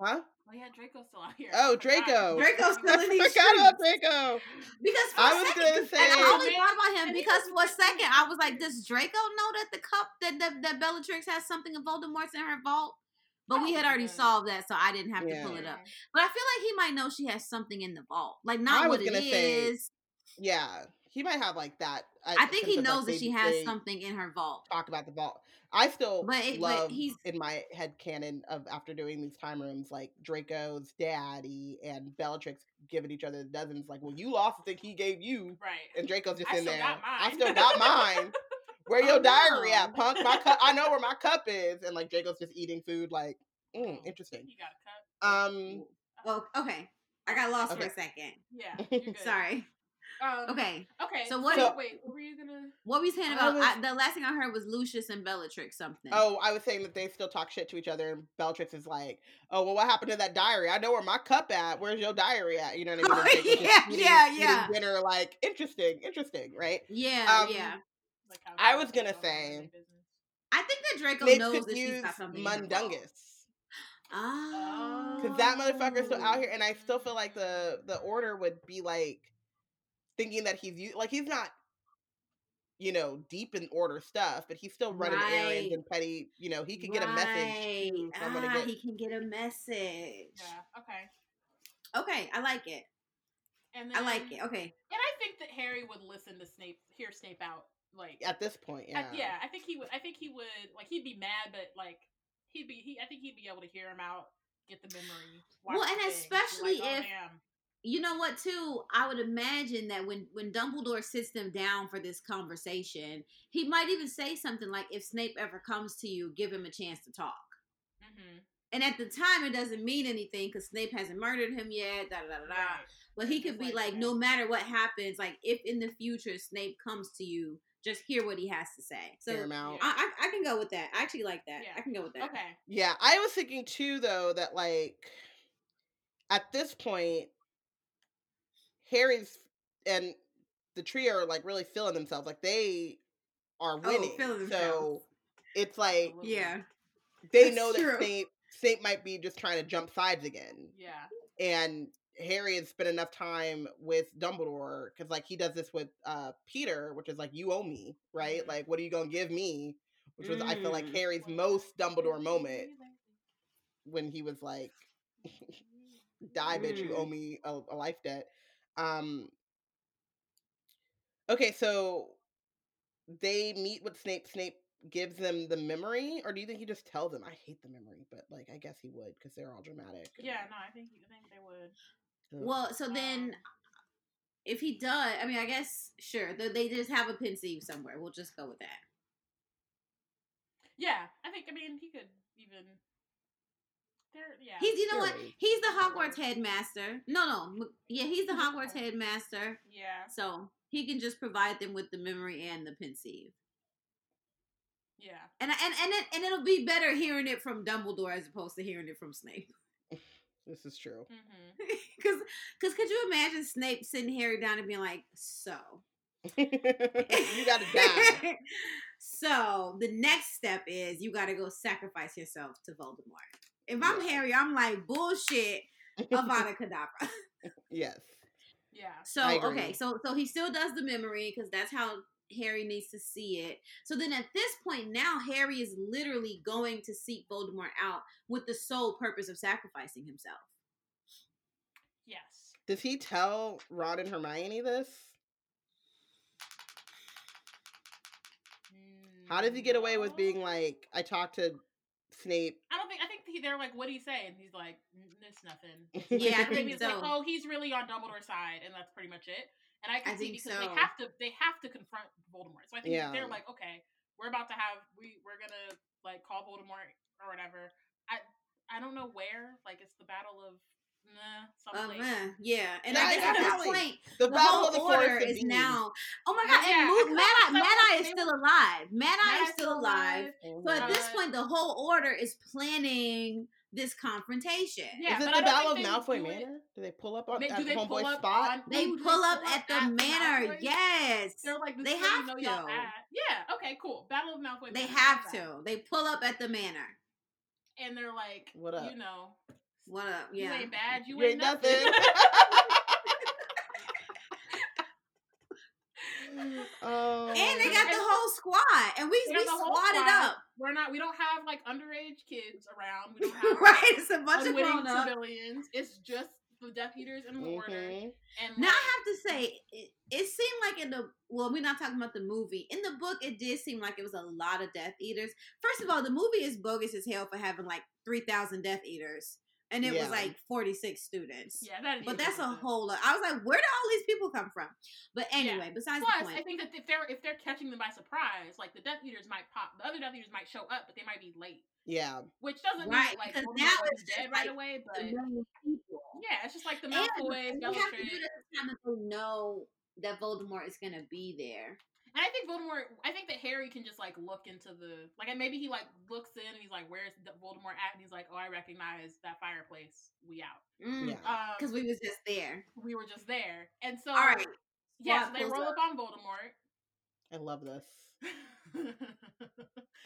S1: Huh?
S2: Oh yeah, Draco's still out here.
S1: Oh,
S2: I.
S1: Draco.
S3: Draco's still in
S1: I
S3: these
S1: forgot about. Draco.
S3: Because for
S1: I
S3: a
S1: was
S3: second,
S1: gonna
S3: 'cause-
S1: say-
S3: and I only
S2: Man,
S3: thought about him because for a second I was like, does Draco know that the cup that that, that Bellatrix has something of Voldemort's in her vault? But we had already
S2: good.
S3: solved that, so I didn't have
S1: Yeah.
S3: to pull it up. But I feel like he might know she has something in the vault, like not what it
S1: say,
S3: is.
S1: Yeah, he might have like that.
S3: I think he
S1: of, like,
S3: knows that
S1: they-
S3: she has something in her vault.
S1: Talk about the vault. I still
S3: But it- but
S1: love
S3: he's-
S1: in my head canon of after doing these time rooms like Draco's daddy and Bellatrix giving each other the dozens. Like, well, you lost the thing he gave you,
S2: Right.
S1: and Draco's just
S2: I
S1: in there. I still got mine. Where
S3: Oh,
S1: your diary
S3: no.
S1: at, punk? My cup. I know where my cup is, and like Draco's just eating food. Like, mm,
S2: Oh.
S1: interesting.
S2: You got a cut.
S1: Um,
S3: Well, okay, I got lost for a second.
S2: Yeah.
S3: Sorry.
S2: Um,
S3: Okay,
S2: Okay.
S3: So what-
S2: So, wait, what were you gonna?
S3: what were you saying
S1: I
S3: about?
S1: was-
S3: I, the last thing I heard was Lucius and Bellatrix something.
S1: Oh, I was saying that they still talk shit to each other, and Bellatrix is like, "Oh, well, what happened to that diary? I know where my cup at. Where's your diary at? You know what I mean?"
S3: Oh,
S1: just
S3: yeah,
S1: eating-
S3: yeah,
S1: eating
S3: yeah.
S1: Dinner, like interesting, interesting, right?
S3: yeah,
S1: um,
S3: yeah.
S2: Like
S1: I was gonna say-
S3: I think that Draco
S1: Snape
S3: knows that she's
S1: use
S3: got something. in.
S1: Mundungus
S3: Oh,
S1: because that motherfucker's still out here, and I still feel like the the Order would be like thinking that he's like he's not. You know, deep in order stuff, but he's still running errands and petty. You know, he could get a message to
S3: Right.
S1: someone
S3: Ah,
S1: get
S3: he can get a message.
S2: Yeah. Okay.
S3: Okay, I like it.
S2: And
S3: I like it. Okay.
S2: And I think that Harry would listen to Snape, hear Snape out. Like,
S1: at this point.
S2: I-
S1: Yeah,
S2: yeah, I think he would. I think he would. Like, he'd be mad, but like, he'd be. He. I think he'd be able to hear him out, get the memory.
S3: Well, and
S2: thing,
S3: especially
S2: like, oh,
S3: if-
S2: damn.
S3: You know what? Too, I would imagine that when when Dumbledore sits them down for this conversation, he might even say something like, "If Snape ever comes to you, give him a chance to talk."
S2: Mhm.
S3: And at the time, it doesn't mean anything because Snape hasn't murdered him yet. Da da da da. da.
S2: Right.
S3: But he could be
S2: like
S3: like, no matter what happens, like if in the future Snape comes to you, just hear what he has to say. So
S1: him out.
S3: I, I I can go with that. I actually like that.
S2: Yeah.
S3: I can go with that.
S2: Okay.
S1: Yeah, I was thinking too, though, that like at this point, Harry's and the trio are like really feeling themselves. Like they are
S3: Oh,
S1: winning.
S3: feeling
S1: so
S3: themselves.
S1: it's like
S3: Yeah.
S1: they
S3: That's
S1: know that
S3: true.
S1: Snape Snape might be just trying to jump sides again,
S2: Yeah.
S1: and Harry has spent enough time with Dumbledore because like he does this with uh Peter, which is like you owe me, right?
S2: Mhm.
S1: Like what are you gonna give me? Which was I feel like
S3: Mm.
S1: Harry's most Dumbledore moment when he was like die bitch you
S3: Mm.
S1: owe me a, a life debt um okay so they meet with snape snape gives them the memory or do you think he just tells them i hate the memory but like i guess he would because they're all dramatic and-
S2: Yeah. No, I think. I think they would.
S1: Ugh.
S3: Well, so then
S2: Um,
S3: if he does, I mean, I guess sure they, they just have a pensieve somewhere. We'll just go with that.
S2: Yeah, I think. I mean, he could even. There. Yeah.
S3: He's you know what? He's the Hogwarts headmaster. No, no, yeah, he's the Hogwarts headmaster.
S2: Yeah.
S3: So he can just provide them with the memory and the pensieve.
S2: Yeah.
S3: And and and it, and it'll be better hearing it from Dumbledore as opposed to hearing it from Snape.
S1: this is true
S2: hmm
S3: Because because could you imagine Snape sitting Harry down and being like, so
S1: you gotta die
S3: so the next step is you got to go sacrifice yourself to Voldemort. If I'm
S1: Yeah.
S3: Harry, I'm like bullshit. Avada Kedavra.
S1: yes.
S2: Yeah.
S3: So okay, so so he still does the memory because that's how Harry needs to see it. So then at this point now Harry is literally going to seek Voldemort out with the sole purpose of sacrificing himself.
S2: Yes.
S1: Does he tell Ron and Hermione this? How does he get away with being like, I talked to Snape?
S2: I don't think. I think he, they're like, "What do you say?" And he's like, "N- "It's nothing."
S3: Yeah, I
S2: maybe
S3: think
S2: it's
S3: so.
S2: like, "Oh, he's really on Dumbledore's side," and that's pretty much it. And I can
S3: I
S2: see
S3: think
S2: because
S3: so.
S2: they have to. They have to confront Voldemort. So I think
S1: Yeah.
S2: they're like, "Okay, we're about to have. We we're gonna like call Voldemort or whatever." I I don't know where. Like it's the battle of nah,
S3: Oh
S2: someplace.
S3: yeah, and
S1: Yeah,
S3: I guess at this point
S1: The,
S3: the, whole
S1: of the
S3: order is
S1: Dean.
S3: now. Oh my god!
S2: Yeah,
S3: and
S2: I
S3: Mo- Mad Eye, Mad Eye is still alive. Mad Eye
S2: Mad
S3: is still
S2: still
S3: alive. So at this
S2: Uh,
S3: point, the whole order is planning this confrontation.
S2: Yeah,
S1: is it
S2: but
S1: the Battle of Malfoy
S2: do
S1: Manor? Do they pull up on
S2: They-
S1: at
S2: do they pull
S1: Homeboy's
S2: up
S1: spot?
S2: on-
S3: They
S2: Ooh, do
S3: pull up at the manor.
S2: Malfoy?
S3: Yes,
S2: They're like,
S3: they
S2: is where you
S3: have to.
S2: Yeah. Okay. Cool. Battle of Malfoy. Manor. They have
S3: to. They pull up at the manor.
S2: And they're like,
S1: What up?
S2: You know,
S3: What up?
S2: you
S3: Yeah.
S2: ain't bad. You,
S1: You
S2: ain't
S1: ain't
S2: nothing.
S1: nothing. oh.
S3: And they got the whole squad, and we we
S2: got the whole
S3: squatted up.
S2: We're not. We don't have like underage kids around. We don't have
S3: right, it's a bunch of
S2: unwitting
S3: grown ups.
S2: civilians. It's just the Death Eaters and the Order.
S1: Mhm.
S2: And
S3: Now
S2: like,
S3: I have to say, it, it seemed like in the well, we're not talking about the movie. In the book, it did seem like it was a lot of Death Eaters. First of all, the movie is bogus as hell for having like three thousand Death Eaters, and it
S1: Yeah.
S3: was like forty six students.
S2: yeah, that.
S3: But
S2: is
S3: that's a whole lot. I was like, where did all these people come from? But anyway, besides the
S2: Plus,
S3: point.
S2: I think that if they're if they're catching them by surprise, like the Death Eaters might pop, the other Death Eaters might show up, but they might be late.
S1: Yeah.
S2: Which doesn't
S3: Right,
S2: mean like
S3: because now it's
S2: be
S3: just
S2: dead right away, but
S3: the million people.
S2: yeah, it's just like the
S3: And
S2: Malfoys,
S3: they have to do this time that they know that Voldemort is gonna be there.
S2: And I think Voldemort. I think that Harry can just like look into the like, and maybe he like looks in and he's like, "Where's the Voldemort at?" And he's like, "Oh, I recognize that fireplace. We out."
S1: Yeah.
S2: Um,
S3: Because we was just there.
S2: we were just there, and so
S3: All right.
S2: yeah, so they roll
S3: up.
S2: up on Voldemort.
S1: I love this.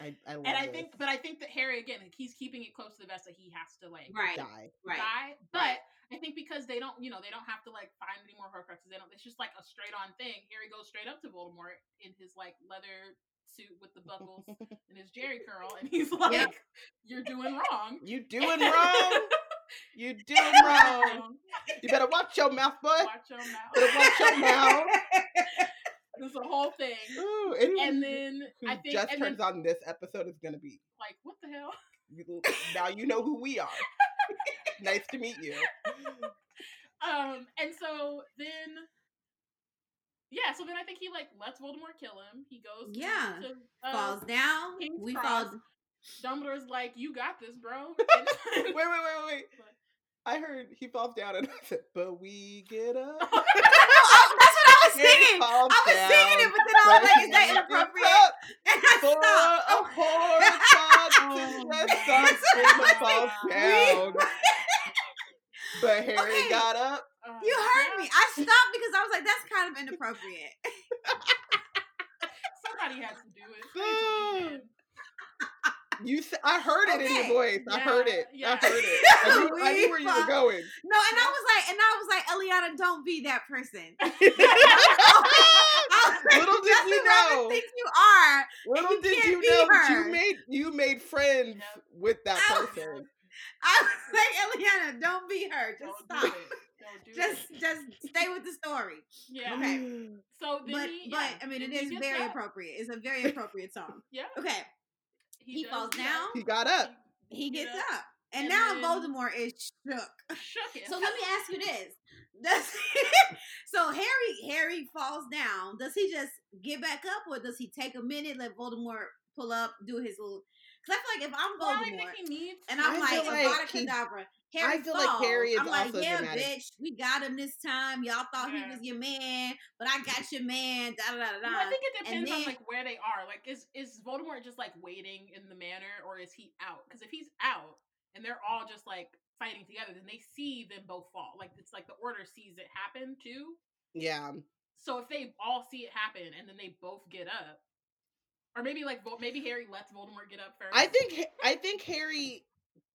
S1: I, I love
S2: and I
S1: this.
S2: think, but I think that Harry again, like, he's keeping it close to the vest that he has to like
S3: Right.
S1: die.
S3: Right.
S2: die. But
S3: Right.
S2: I think because they don't, you know, they don't have to like find any more Horcruxes. They don't. It's just like a straight on thing. Harry goes straight up to Voldemort in his like leather suit with the buckles and his Jheri curl, and he's like, "You're doing wrong."
S1: You doing wrong. You doing wrong. You better watch your mouth, boy.
S2: Watch your mouth.
S1: Better watch your mouth.
S2: There's a whole thing.
S1: Ooh,
S2: And then
S1: who
S2: I think,
S1: just
S2: and then
S1: turns on this episode is gonna be
S2: like, what the hell?
S1: you- now you know who we are. nice to meet you.
S2: Um, and so then, yeah, so then I think he like lets Voldemort kill him. He goes,
S3: Yeah.
S2: to, uh,
S3: Falls down.
S2: King's
S3: we
S2: Cross.
S3: fall.
S2: Dumbledore's like, "You got this, bro." And-
S1: Wait, wait, wait, wait, wait. I heard he falls down and I said, but we get up.
S3: No, I- that's what I was singing. I was singing it, but then I was like, is that inappropriate? And I
S1: For
S3: stopped.
S1: a poor child to something falls down. But Harry
S3: Okay.
S1: got up.
S2: Uh,
S3: You heard me. I stopped because I was like, that's kind of inappropriate.
S2: Somebody had to do it. They had to lean in.
S1: You, s- I heard it in your
S3: Okay.
S1: voice. I heard it.
S2: yeah.
S1: I heard it. I knew, I knew where you were going.
S3: No, and I was like, and I was like, Eliana, don't be that person. Like,
S1: Little did
S3: that's
S1: you know.
S3: thinks you are.
S1: Little
S3: you
S1: did
S3: can't
S1: you
S3: be
S1: know
S3: her.
S1: you made you made friends
S2: Yep.
S1: with that
S3: I was-
S1: person.
S3: I was like, Eliana, don't be her. Just
S2: Don't
S3: stop.
S2: do it. Don't
S3: Just,
S2: it.
S3: just stay with the story.
S2: Yeah.
S3: Okay.
S2: So
S3: But,
S2: he,
S3: but
S2: yeah,
S3: I mean, it
S2: then he
S3: is
S2: gets
S3: very
S2: up.
S3: appropriate. It's a very appropriate song.
S2: Yeah.
S3: Okay, he
S2: does
S3: falls down.
S1: he got up.
S3: he gets
S2: Yeah.
S3: up, and,
S2: And
S3: now
S2: then-
S3: Voldemort is shook.
S2: Shook it.
S3: So let me ask you this: Does so Harry Harry falls down? Does he just get back up, or does he take a minute, let Voldemort pull up, do his little? Because I feel like if I'm
S2: Well, I
S3: Voldemort
S2: think he needs.
S3: and. I'm
S1: I
S3: like
S1: feel like
S3: Avada
S1: he-
S3: Kedavra, Harry
S1: I feel like. Harry is
S3: I'm like,
S1: also
S3: yeah,
S1: dramatic.
S3: bitch, we got him this time. Y'all thought
S2: Yeah.
S3: he was your man, but I got your man. Da da da da.
S2: Well, I think it
S3: and
S2: depends on like where they are. Like, is is Voldemort just like waiting in the manor, or is he out? Because if he's out and they're all just like fighting together, then they see them both fall. Like it's like the Order sees it happen too.
S1: Yeah.
S2: So if they all see it happen and then they both get up, or maybe like maybe Harry lets Voldemort get up first.
S1: I think I think Harry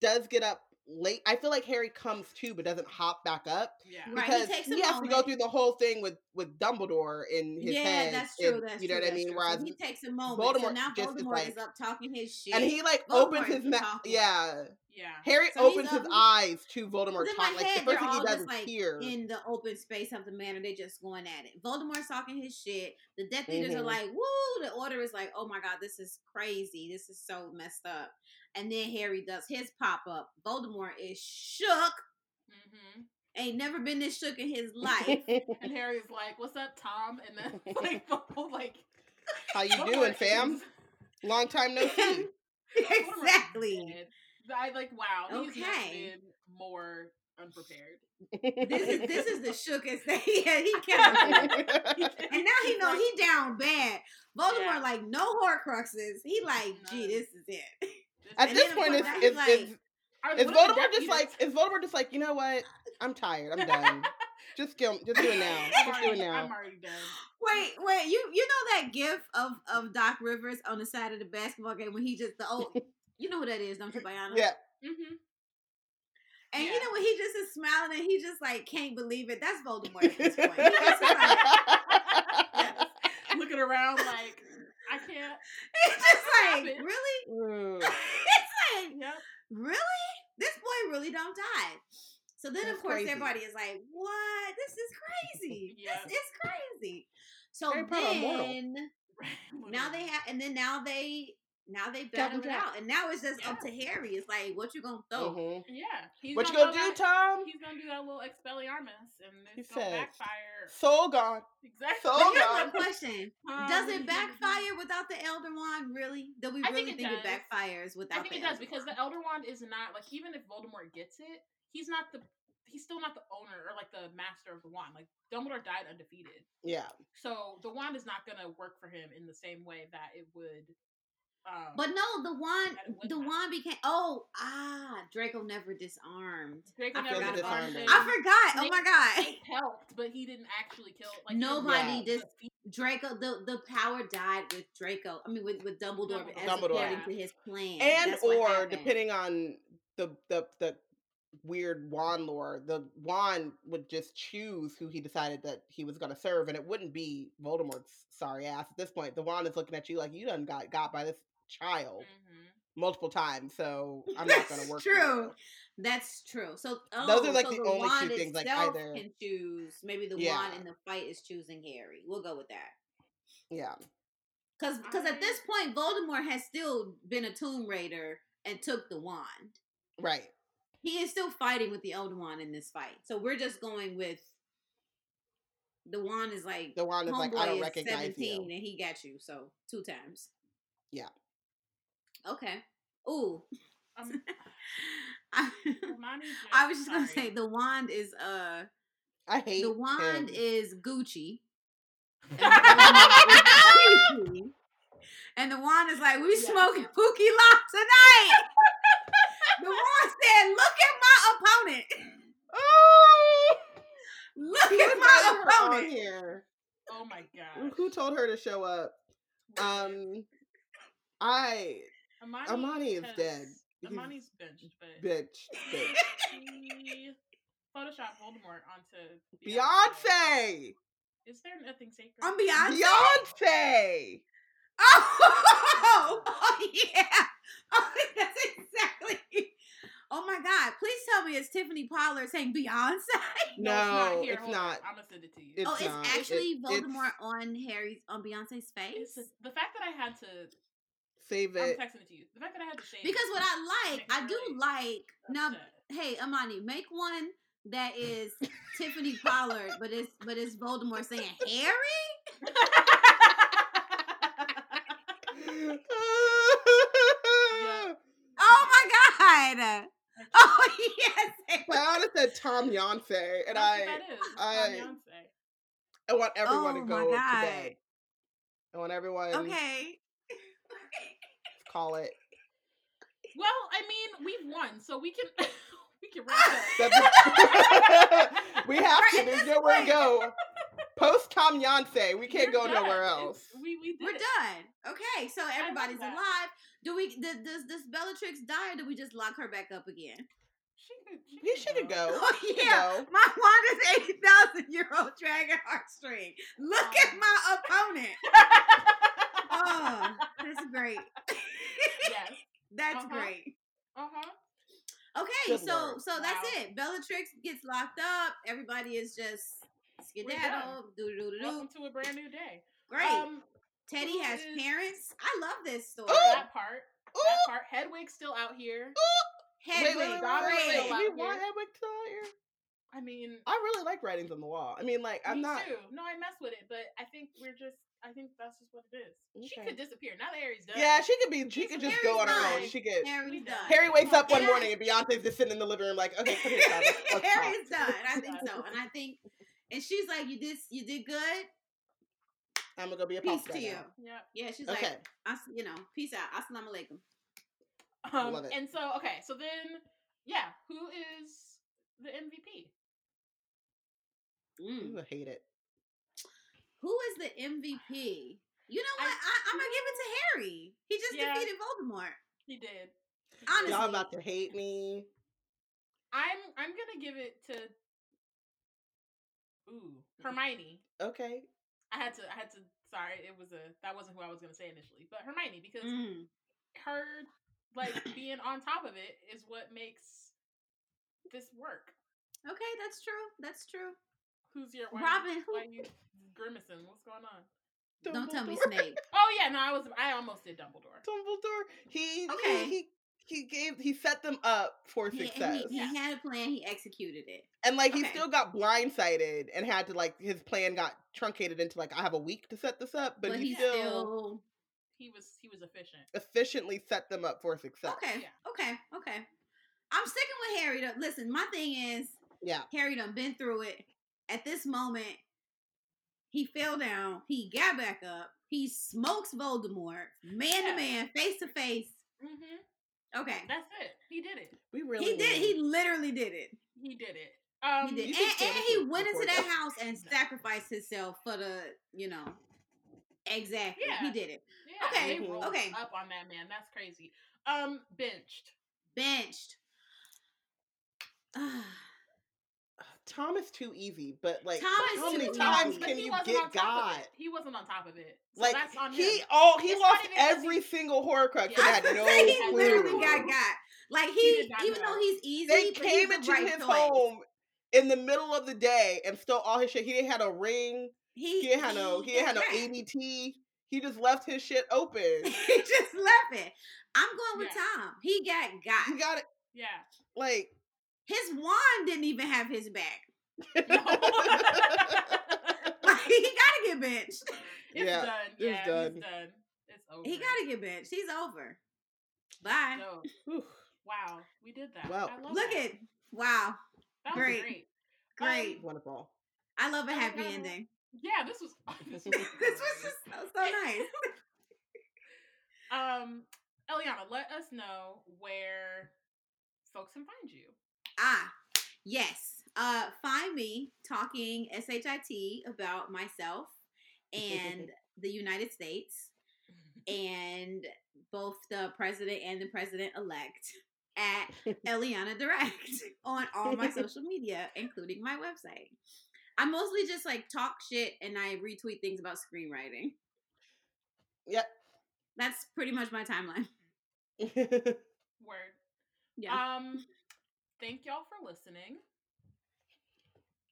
S1: does get up late. I feel like Harry comes to but doesn't hop back up
S2: Yeah.
S3: Right, he
S1: because
S3: takes
S1: he,
S3: a
S1: has to go through the whole thing with with Dumbledore in his
S3: yeah,
S1: head.
S3: that's true.
S1: and-
S3: That's
S1: you know
S3: true.
S1: what I mean.
S3: true.
S1: Whereas
S3: so he takes a moment. so
S1: Voldemort
S3: now
S1: just is
S3: Voldemort
S1: like-
S3: is up talking his shit.
S1: and he like
S3: Voldemort
S1: opens his mouth.
S3: talking.
S1: Yeah,
S2: Yeah.
S1: Harry
S3: So
S1: opens his
S3: up-
S1: eyes to Voldemort
S3: in
S1: talk.
S3: my
S1: Like
S3: head,
S1: the first thing he does
S3: just
S1: is
S3: like
S1: hear.
S3: in the open space of the manor. they're just going at it. Voldemort's talking his shit. The Death Eaters are
S1: Mhm.
S3: like, "Woo!" The Order is like, "Oh my god, this is crazy. This is so messed up." And then Harry does his pop up. Voldemort is shook.
S2: hmm
S3: Ain't never been this shook in his life.
S2: And Harry's like, "What's up, Tom?" And then like the like,
S1: How you doing, fam? Long time no see.
S2: Voldemort is
S3: exactly.
S2: Dead. I like wow. He's never
S3: Okay.
S2: been more unprepared.
S3: This is this is the shookest thing. Yeah, he can't. And now he know he down bad. Voldemort
S2: Yeah.
S3: like no Horcruxes. He like, gee, this is it.
S1: At
S3: And
S1: this point, it's, it's,
S3: like-
S1: it's,
S2: Are-
S1: is
S2: what are the
S1: Voldemort
S2: Death
S1: just like is Voldemort just like you know what? I'm tired. I'm done. just kill. Just do it now.
S2: I'm
S1: Just do it now.
S2: I'm already done.
S3: Wait, wait, you you know that gif of of Doc Rivers on the side of the basketball game when he just the old you know who that is, don't you, Bayana?
S1: Yeah.
S2: hmm
S3: And
S2: Yeah.
S3: you know what? he just is smiling and he just like can't believe it. That's Voldemort at this point. He just is like,
S2: Looking around like I can't.
S3: It's just like, really? It's like,
S2: Yep.
S3: really? This boy really don't die. So then,
S1: That's
S3: of course,
S1: crazy.
S3: everybody is like, "What? This is crazy.
S2: Yeah.
S3: This is crazy." So
S1: Harry
S3: then, now they have, and then now they, now they
S1: Captain
S3: battle it out, and now it's just up to Harry. It's like, what you gonna throw?
S1: Mhm.
S2: Yeah. He's
S1: What you
S2: gonna
S1: gonna do,
S2: that-
S1: Tom?
S2: He's gonna do that little Expelliarmus, and
S1: He
S2: it's gonna
S1: said,
S2: backfire.
S1: Soul gone.
S2: Exactly.
S1: So
S3: But here's
S1: God.
S3: my question:
S2: Um,
S3: Does it backfire without the Elder Wand? Really? Do we
S2: I
S3: really
S2: think it
S3: think it, backfires without?
S2: I think
S3: the
S2: it does
S3: Elder
S2: because the Elder Wand is not like even if Voldemort gets it, he's not the he's still not the owner or like the master of the wand. Like Dumbledore died undefeated,
S1: Yeah.
S2: so the wand is not gonna work for him in the same way that it would. Um,
S3: But no, the wand,
S2: That it would
S3: the
S2: not.
S3: wand became. Oh, ah, Draco never disarmed.
S2: Draco
S3: I
S2: never
S3: forgot
S2: disarmed him.
S3: I forgot. Oh my god,
S2: Snape helped, but he didn't actually kill. Like
S3: Nobody
S2: didn't
S3: dis- Draco. The the power died with Draco. I mean, with with Dumbledore,
S2: Dumbledore.
S3: as
S1: Dumbledore.
S3: according
S2: Yeah.
S3: to his plan.
S1: And
S3: That's
S1: or depending on the the the weird wand lore, the wand would just choose who he decided that he was gonna serve, and it wouldn't be Voldemort's sorry ass at this point. The wand is looking at you like you done got got by this child
S2: Mhm.
S1: multiple times, so I'm not gonna work.
S3: true. That's true. So oh,
S1: Those are, like,
S3: so
S1: the
S3: the
S1: only two things, like, either-
S3: can choose. Maybe the
S1: Yeah.
S3: wand in the fight is choosing Harry. We'll go with that.
S1: Yeah.
S3: Because because at this point, Voldemort has still been a Tomb Raider and took the wand.
S1: Right.
S3: He is still fighting with the Elder Wand in this fight. So we're just going with the wand is like
S1: The wand is like, I don't recognize
S3: seventeen
S1: you.
S3: and he got you. So two times.
S1: Yeah.
S3: Okay. Ooh.
S2: Um,
S3: I,
S2: just-
S3: I was just gonna say the wand is uh
S1: I hate
S3: the wand
S1: him.
S3: is Gucci. And Voldemort Gucci. And the wand is like, we
S2: Yes.
S3: smoking Pookie Lock tonight. the wand said, look at my opponent.
S1: Oh!
S3: Look
S1: Who
S3: at my
S1: invited her on
S3: opponent.
S1: here?
S2: Oh my god.
S1: Who told her to show up? Um, I
S2: Amani,
S1: Amani is dead. He's
S2: Amani's benched, but
S1: bitch. bitch.
S2: he photoshopped Voldemort onto
S1: Beyonce.
S2: Is there nothing sacred?
S3: I'm Beyonce.
S1: Beyonce.
S3: Oh, oh yeah. Oh, that's exactly. Oh my God! Please tell me it's Tiffany Pollard saying Beyonce.
S1: No,
S2: Here,
S1: it's
S2: hold
S1: not.
S2: I'm gonna send it to you.
S1: It's
S3: oh, it's
S1: not.
S3: Actually
S1: it- it's-
S3: Voldemort on Harry's on Beyonce's face.
S2: It's just, the fact that I had to.
S1: Save
S2: I'm texting it to you. The fact that I had to say
S3: Because what I like, I do
S2: really
S3: like. Now,
S2: upset.
S3: hey, Amani, make one that is Tiffany Pollard, but it's but it's Voldemort saying Harry. Oh my God! Oh yes.
S1: Brianna said Tom Yonce, and
S2: That's
S1: I,
S2: what that is. It's
S1: I-
S2: on
S1: I want everyone
S3: Oh
S1: to go to
S3: God.
S1: bed. I want everyone
S3: Okay.
S1: To call it.
S2: Well, I mean, we've won, so we can we can wrap it.
S1: We have
S3: Right,
S1: to.
S3: at
S1: There's
S3: this
S1: nowhere to go. Post Tom Yonce. We can't
S2: We're
S1: go
S2: done.
S1: nowhere
S2: It's-
S1: else.
S2: We we did
S3: We're
S2: it.
S3: done. Okay, so everybody's alive. Do we? Does, does does Bellatrix die, or do we just lock her back up again?
S2: She could. She,
S1: He she could go.
S3: Oh, yeah.
S1: go.
S3: My Wanda's 80,000 year old dragon heartstring. Look at my opponent. Oh, that's great.
S2: Yes.
S3: That's
S2: Uh-huh.
S3: great.
S2: Uh huh.
S3: Okay,
S1: Good
S3: so
S1: lord.
S3: so that's
S2: Wow.
S3: it. Bellatrix gets locked up. Everybody is just skedaddle. Do do do do.
S2: Welcome to a brand new day.
S3: Great.
S2: Um,
S3: Teddy has
S2: is-
S3: parents. I love this story.
S1: Ooh.
S2: that part. That part. Hedwig's still out here.
S3: Hedwig,
S1: wait, wait, wait, wait, wait,
S2: still
S1: wait.
S2: out
S1: Can we want Hedwig still out here?
S2: I mean,
S1: I really like writings on the wall. I mean, like I'm
S2: me
S1: not.
S2: too. No, I mess with it, but I think we're just. I think that's just what it is. She could disappear now that Harry's done.
S1: Yeah, she could be. She could just
S3: Harry's
S1: go on her own. She could.
S3: Harry's done.
S2: done.
S1: Harry wakes up one morning and Beyonce's just sitting in the living room, like, okay, come here, Travis. Let's talk.
S3: Harry's done. I think so, and I think, and she's like, "You did, you did good.
S1: I'm gonna go be a
S3: Peace
S1: pop
S3: to you."
S1: star
S2: Yep.
S3: Yeah, she's.
S1: Okay.
S3: like, I, you know, peace out. Assalamu alaikum.
S2: Um,
S1: Love it.
S2: And so, okay, so then, yeah, who is the MVP?
S3: Mm.
S1: I hate it.
S3: Who is the MVP? You know what? I, I'm gonna give it to Harry. He just
S2: Yeah.
S3: defeated Voldemort.
S2: He did. He
S3: Honestly.
S1: Y'all about to hate me.
S2: I'm I'm gonna give it to Ooh, Hermione.
S1: Okay.
S2: I had to I had to sorry, it was a that wasn't who I was gonna say initially, but Hermione because
S3: Mm.
S2: her like being on top of it is what makes this work.
S3: Okay, that's true. That's true.
S2: Who's your why
S3: Robin, who-
S2: you grimacing? What's going on?
S3: Don't tell me
S1: Dumbledore.
S3: Snape.
S2: Oh yeah, no, I was I almost did Dumbledore.
S1: Dumbledore. He
S3: Okay.
S1: he, he he gave he set them up for
S3: He,
S1: success.
S3: he, he
S2: Yeah.
S3: had a plan. He executed it.
S1: And like he still got blindsided and had to like his plan got truncated into like I have a week to set this up, but,
S3: But,
S1: he,
S3: he
S1: still,
S3: still.
S2: He was he was efficient.
S1: efficiently set them up for success.
S3: Okay.
S2: Yeah.
S3: Okay. Okay. I'm sticking with Harry. Though. Listen, my thing is
S1: Yeah.
S3: Harry done been through it. At this moment, he fell down. He got back up. He smokes Voldemort, man
S2: Yeah.
S3: to man, face to face.
S2: Mm-hmm.
S3: Okay,
S2: That's it. He did it.
S1: We really
S3: he did. He literally did it.
S2: He did it. Um,
S3: He did, and, and he went into that
S1: that.
S3: house and sacrificed himself for the, you know, exactly.
S2: Yeah.
S3: He did it.
S2: Yeah,
S3: Okay,
S2: They rolled
S3: okay.
S2: Up on that man. That's crazy. Um, benched.
S3: Benched.
S1: Tom is too easy, but like
S3: Tom
S1: how many times
S2: but
S1: can you get
S2: on top of
S1: God?
S2: He wasn't on top of it. So
S1: Like
S2: that's on him.
S1: he all he
S2: It's
S1: lost every
S2: he-
S1: single Horcrux
S2: Yeah.
S3: I
S1: had no
S3: say he
S1: clue.
S3: literally got God. Like
S2: He
S3: he, even
S2: know.
S3: though he's easy,
S1: They came into
S3: right
S1: his
S3: choice.
S1: home in the middle of the day and stole all his shit. He didn't have a ring.
S3: He,
S1: He didn't have no. He didn't have no. ADT. He just left his shit open.
S3: he just left it. I'm going with
S2: Yeah.
S3: Tom. He got got.
S1: He got it.
S2: Yeah.
S1: Like
S3: his wand didn't even have his back. Like he gotta get benched.
S2: it's
S1: Yeah,
S2: done.
S1: it's
S2: Yeah,
S1: done.
S2: he's done. It's over.
S3: He gotta get benched. He's over. Bye.
S2: No.
S1: Whew.
S2: Wow, we did that.
S1: Wow.
S2: I love
S3: Look at wow,
S2: that was
S3: great.
S2: great.
S3: great.
S1: Wonderful.
S3: I love a
S2: Oh,
S3: happy
S2: no.
S3: ending.
S2: Yeah, this was. This was,
S3: this was just so, so nice.
S2: Um, Eliana, let us know where folks can find you.
S3: Ah, yes. Uh, find me talking shit about myself and the United States and both the president and the president elect at Eliana Direct on all my social media, including my website. I mostly just like talk shit and I retweet things about screenwriting.
S1: Yep.
S3: That's pretty much my timeline.
S2: Word.
S3: Yeah.
S2: Um, thank y'all for listening.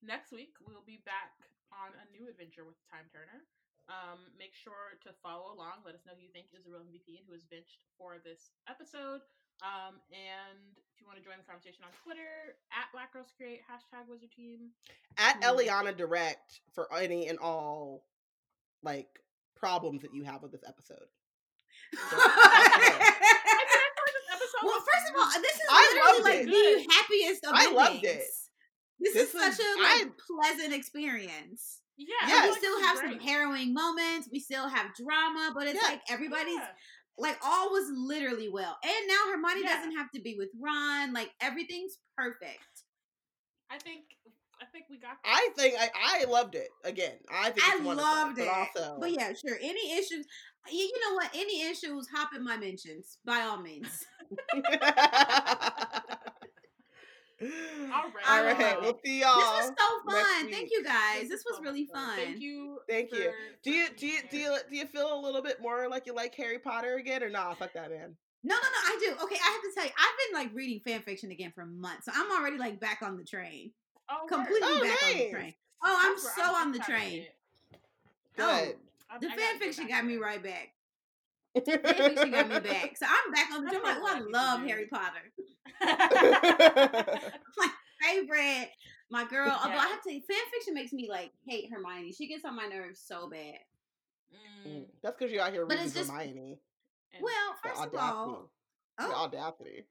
S2: Next week we'll be back on a new adventure with Time Turner. Um, make sure to follow along. Let us know who you think is the real MVP and who is benched for this episode. Um, and if you want to join the conversation on Twitter at Black Girls Create hashtag Wizard Team.
S1: At. Eliana Direct for any and all like problems that you have with this episode.
S2: I mean, I thought this episode
S3: well, first of all, this is
S1: I
S3: literally like
S1: it.
S3: the happiest of
S1: I loved it.
S3: This,
S1: This
S3: is such
S1: a
S3: a
S1: I-
S3: like, pleasant experience.
S2: yeah,
S3: And
S1: Yes.
S3: we still have
S2: is
S3: some harrowing moments. We still have drama, but it's
S1: Yeah.
S3: like everybody's
S2: Yeah.
S3: like all was literally well. And now Hermione
S2: Yeah.
S3: doesn't have to be with Ron. Like everything's perfect.
S2: I think I think we got. This.
S1: I think I, I loved it. Again, I think
S3: I
S1: it's wonderful,
S3: loved
S1: but
S3: it.
S1: Also,
S3: But yeah, sure. Any issues? You, you know what? Any issues? Hop in my mentions by all means.
S2: All right.
S1: All
S3: love
S1: right.
S3: it.
S1: We'll see y'all.
S3: This was so fun. Thank you guys.
S2: This
S3: This
S2: was
S3: was
S2: so
S3: really
S2: much
S3: fun.
S2: Thank you.
S1: Thank you. Do you do you do you do you feel a little bit more like you like Harry Potter again or nah? Fuck that man.
S3: No, no, no, I do. Okay, I have to tell you, I've been like reading fan fiction again for months. So I'm already like back on the train.
S2: Oh, word.
S3: Completely
S1: Oh,
S3: back on the train. Oh, I'm
S2: That's where
S3: so on the
S2: excited.
S3: train.
S1: Good.
S3: Oh,
S2: I'm-
S3: the fan fiction got me right back. Fan fiction got me back. So I'm back on the
S2: That's.
S3: I'm like,
S2: I
S3: oh, I love. Harry Potter. My favorite. My girl. Although I have to say, fan fiction makes me like hate Hermione. She gets on my nerves so bad.
S2: Mm,
S1: That's because you're out here
S3: But
S1: reading
S3: just-
S1: Hermione.
S2: and
S3: Well,
S1: The
S3: first of
S1: audacity.
S3: all,
S1: The
S3: oh,
S1: audacity.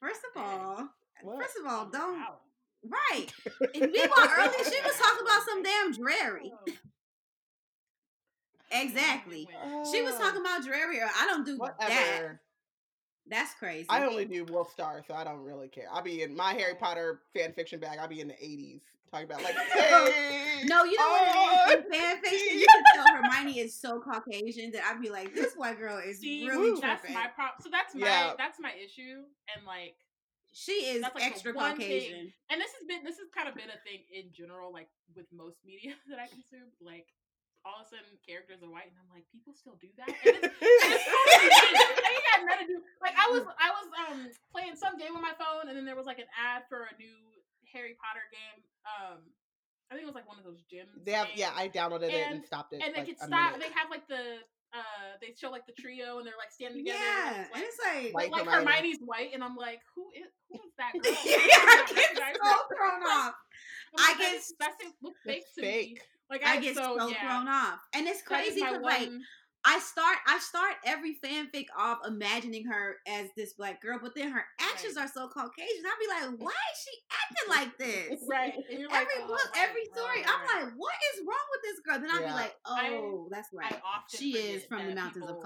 S3: first of all,
S1: What?
S3: first of all,
S2: oh,
S3: don't
S2: wow.
S3: right. And meanwhile, earlier she was talking about some damn Drarry.
S2: Oh,
S3: Exactly. She was
S1: Oh,
S3: talking about Drarry. or I don't do that. That's crazy.
S1: I only do Wolfstar, so I don't really care. I'll be in my Harry
S2: Oh.
S1: Potter fan fiction bag. I'll be in the '80s talking about like.
S3: no, you know what?
S1: oh,
S3: is? In fan fiction, you can tell Hermione is so Caucasian that I'd be like, this white girl is
S2: See,
S3: really
S2: that's
S3: tripping.
S2: my problem. So that's my
S1: Yeah.
S2: that's my issue, and like,
S3: She is
S2: like
S3: extra
S2: one thing-
S3: Caucasian.
S2: and this has been this has kind of been a thing in general, like with most media that I consume. Like, all of a sudden, characters are white, and I'm like, people still do that. And it's, it's. It got nothing to do. Like, I was I was um playing some game on my phone, and then there was like an ad for a new Harry Potter game. Um, I think it was like one of those gyms.
S1: They have, yeah. I downloaded it and
S2: And-
S1: stopped it.
S2: and they
S1: like,
S2: could stop. They have like the uh, they show like the trio, and they're like standing together.
S3: Yeah,
S2: and
S3: and
S2: it's
S3: it's like,
S1: White
S2: like, like
S1: Hermione.
S2: Hermione's white, and I'm like, who is who is that girl?
S3: yeah, I get so thrown off. I get
S2: that is- that seems look fake to me.
S1: fake.
S2: Like
S3: I
S2: I,
S3: get
S2: so,
S3: so
S2: yeah,
S3: thrown off, and it's crazy because like I start I start every fanfic off imagining her as this black girl, but then her actions
S2: Right.
S3: are so Caucasian. I'd be like, why is she acting like this?
S2: right. You're like,
S3: Every
S2: oh,
S3: book, every story,
S2: right,
S3: I'm like, what is wrong with this girl? Then I'd
S1: Yeah.
S3: be like,
S2: I-
S3: oh, that's right. She is from the mountains of
S2: people-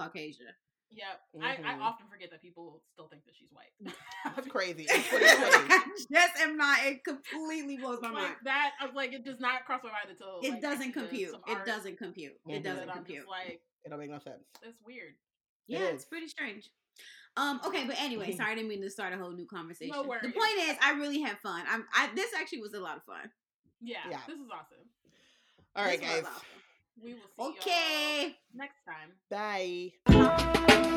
S3: Caucasia.
S2: Yep. I, I
S1: Mhm.
S2: often forget that people still think that she's white.
S1: It's crazy. It's crazy.
S3: I am not. It completely blows my mind.
S2: that, I was like, it does not cross my mind until
S3: It
S2: like,
S3: doesn't compute. It doesn't compute.
S1: Mhm.
S3: It doesn't compute.
S2: like,
S1: It don't make no sense.
S2: it's weird.
S1: It
S3: Yeah, it's pretty strange. Um. Okay, but anyway, sorry, I didn't mean to start a whole new conversation. The
S2: worries.
S3: The point is, I really had fun. I'm. I this actually was a lot of fun.
S2: Yeah,
S1: Yeah.
S2: this is awesome.
S1: All right,
S3: This was
S1: guys.
S2: We will see
S3: Okay.
S2: next time.
S1: Bye.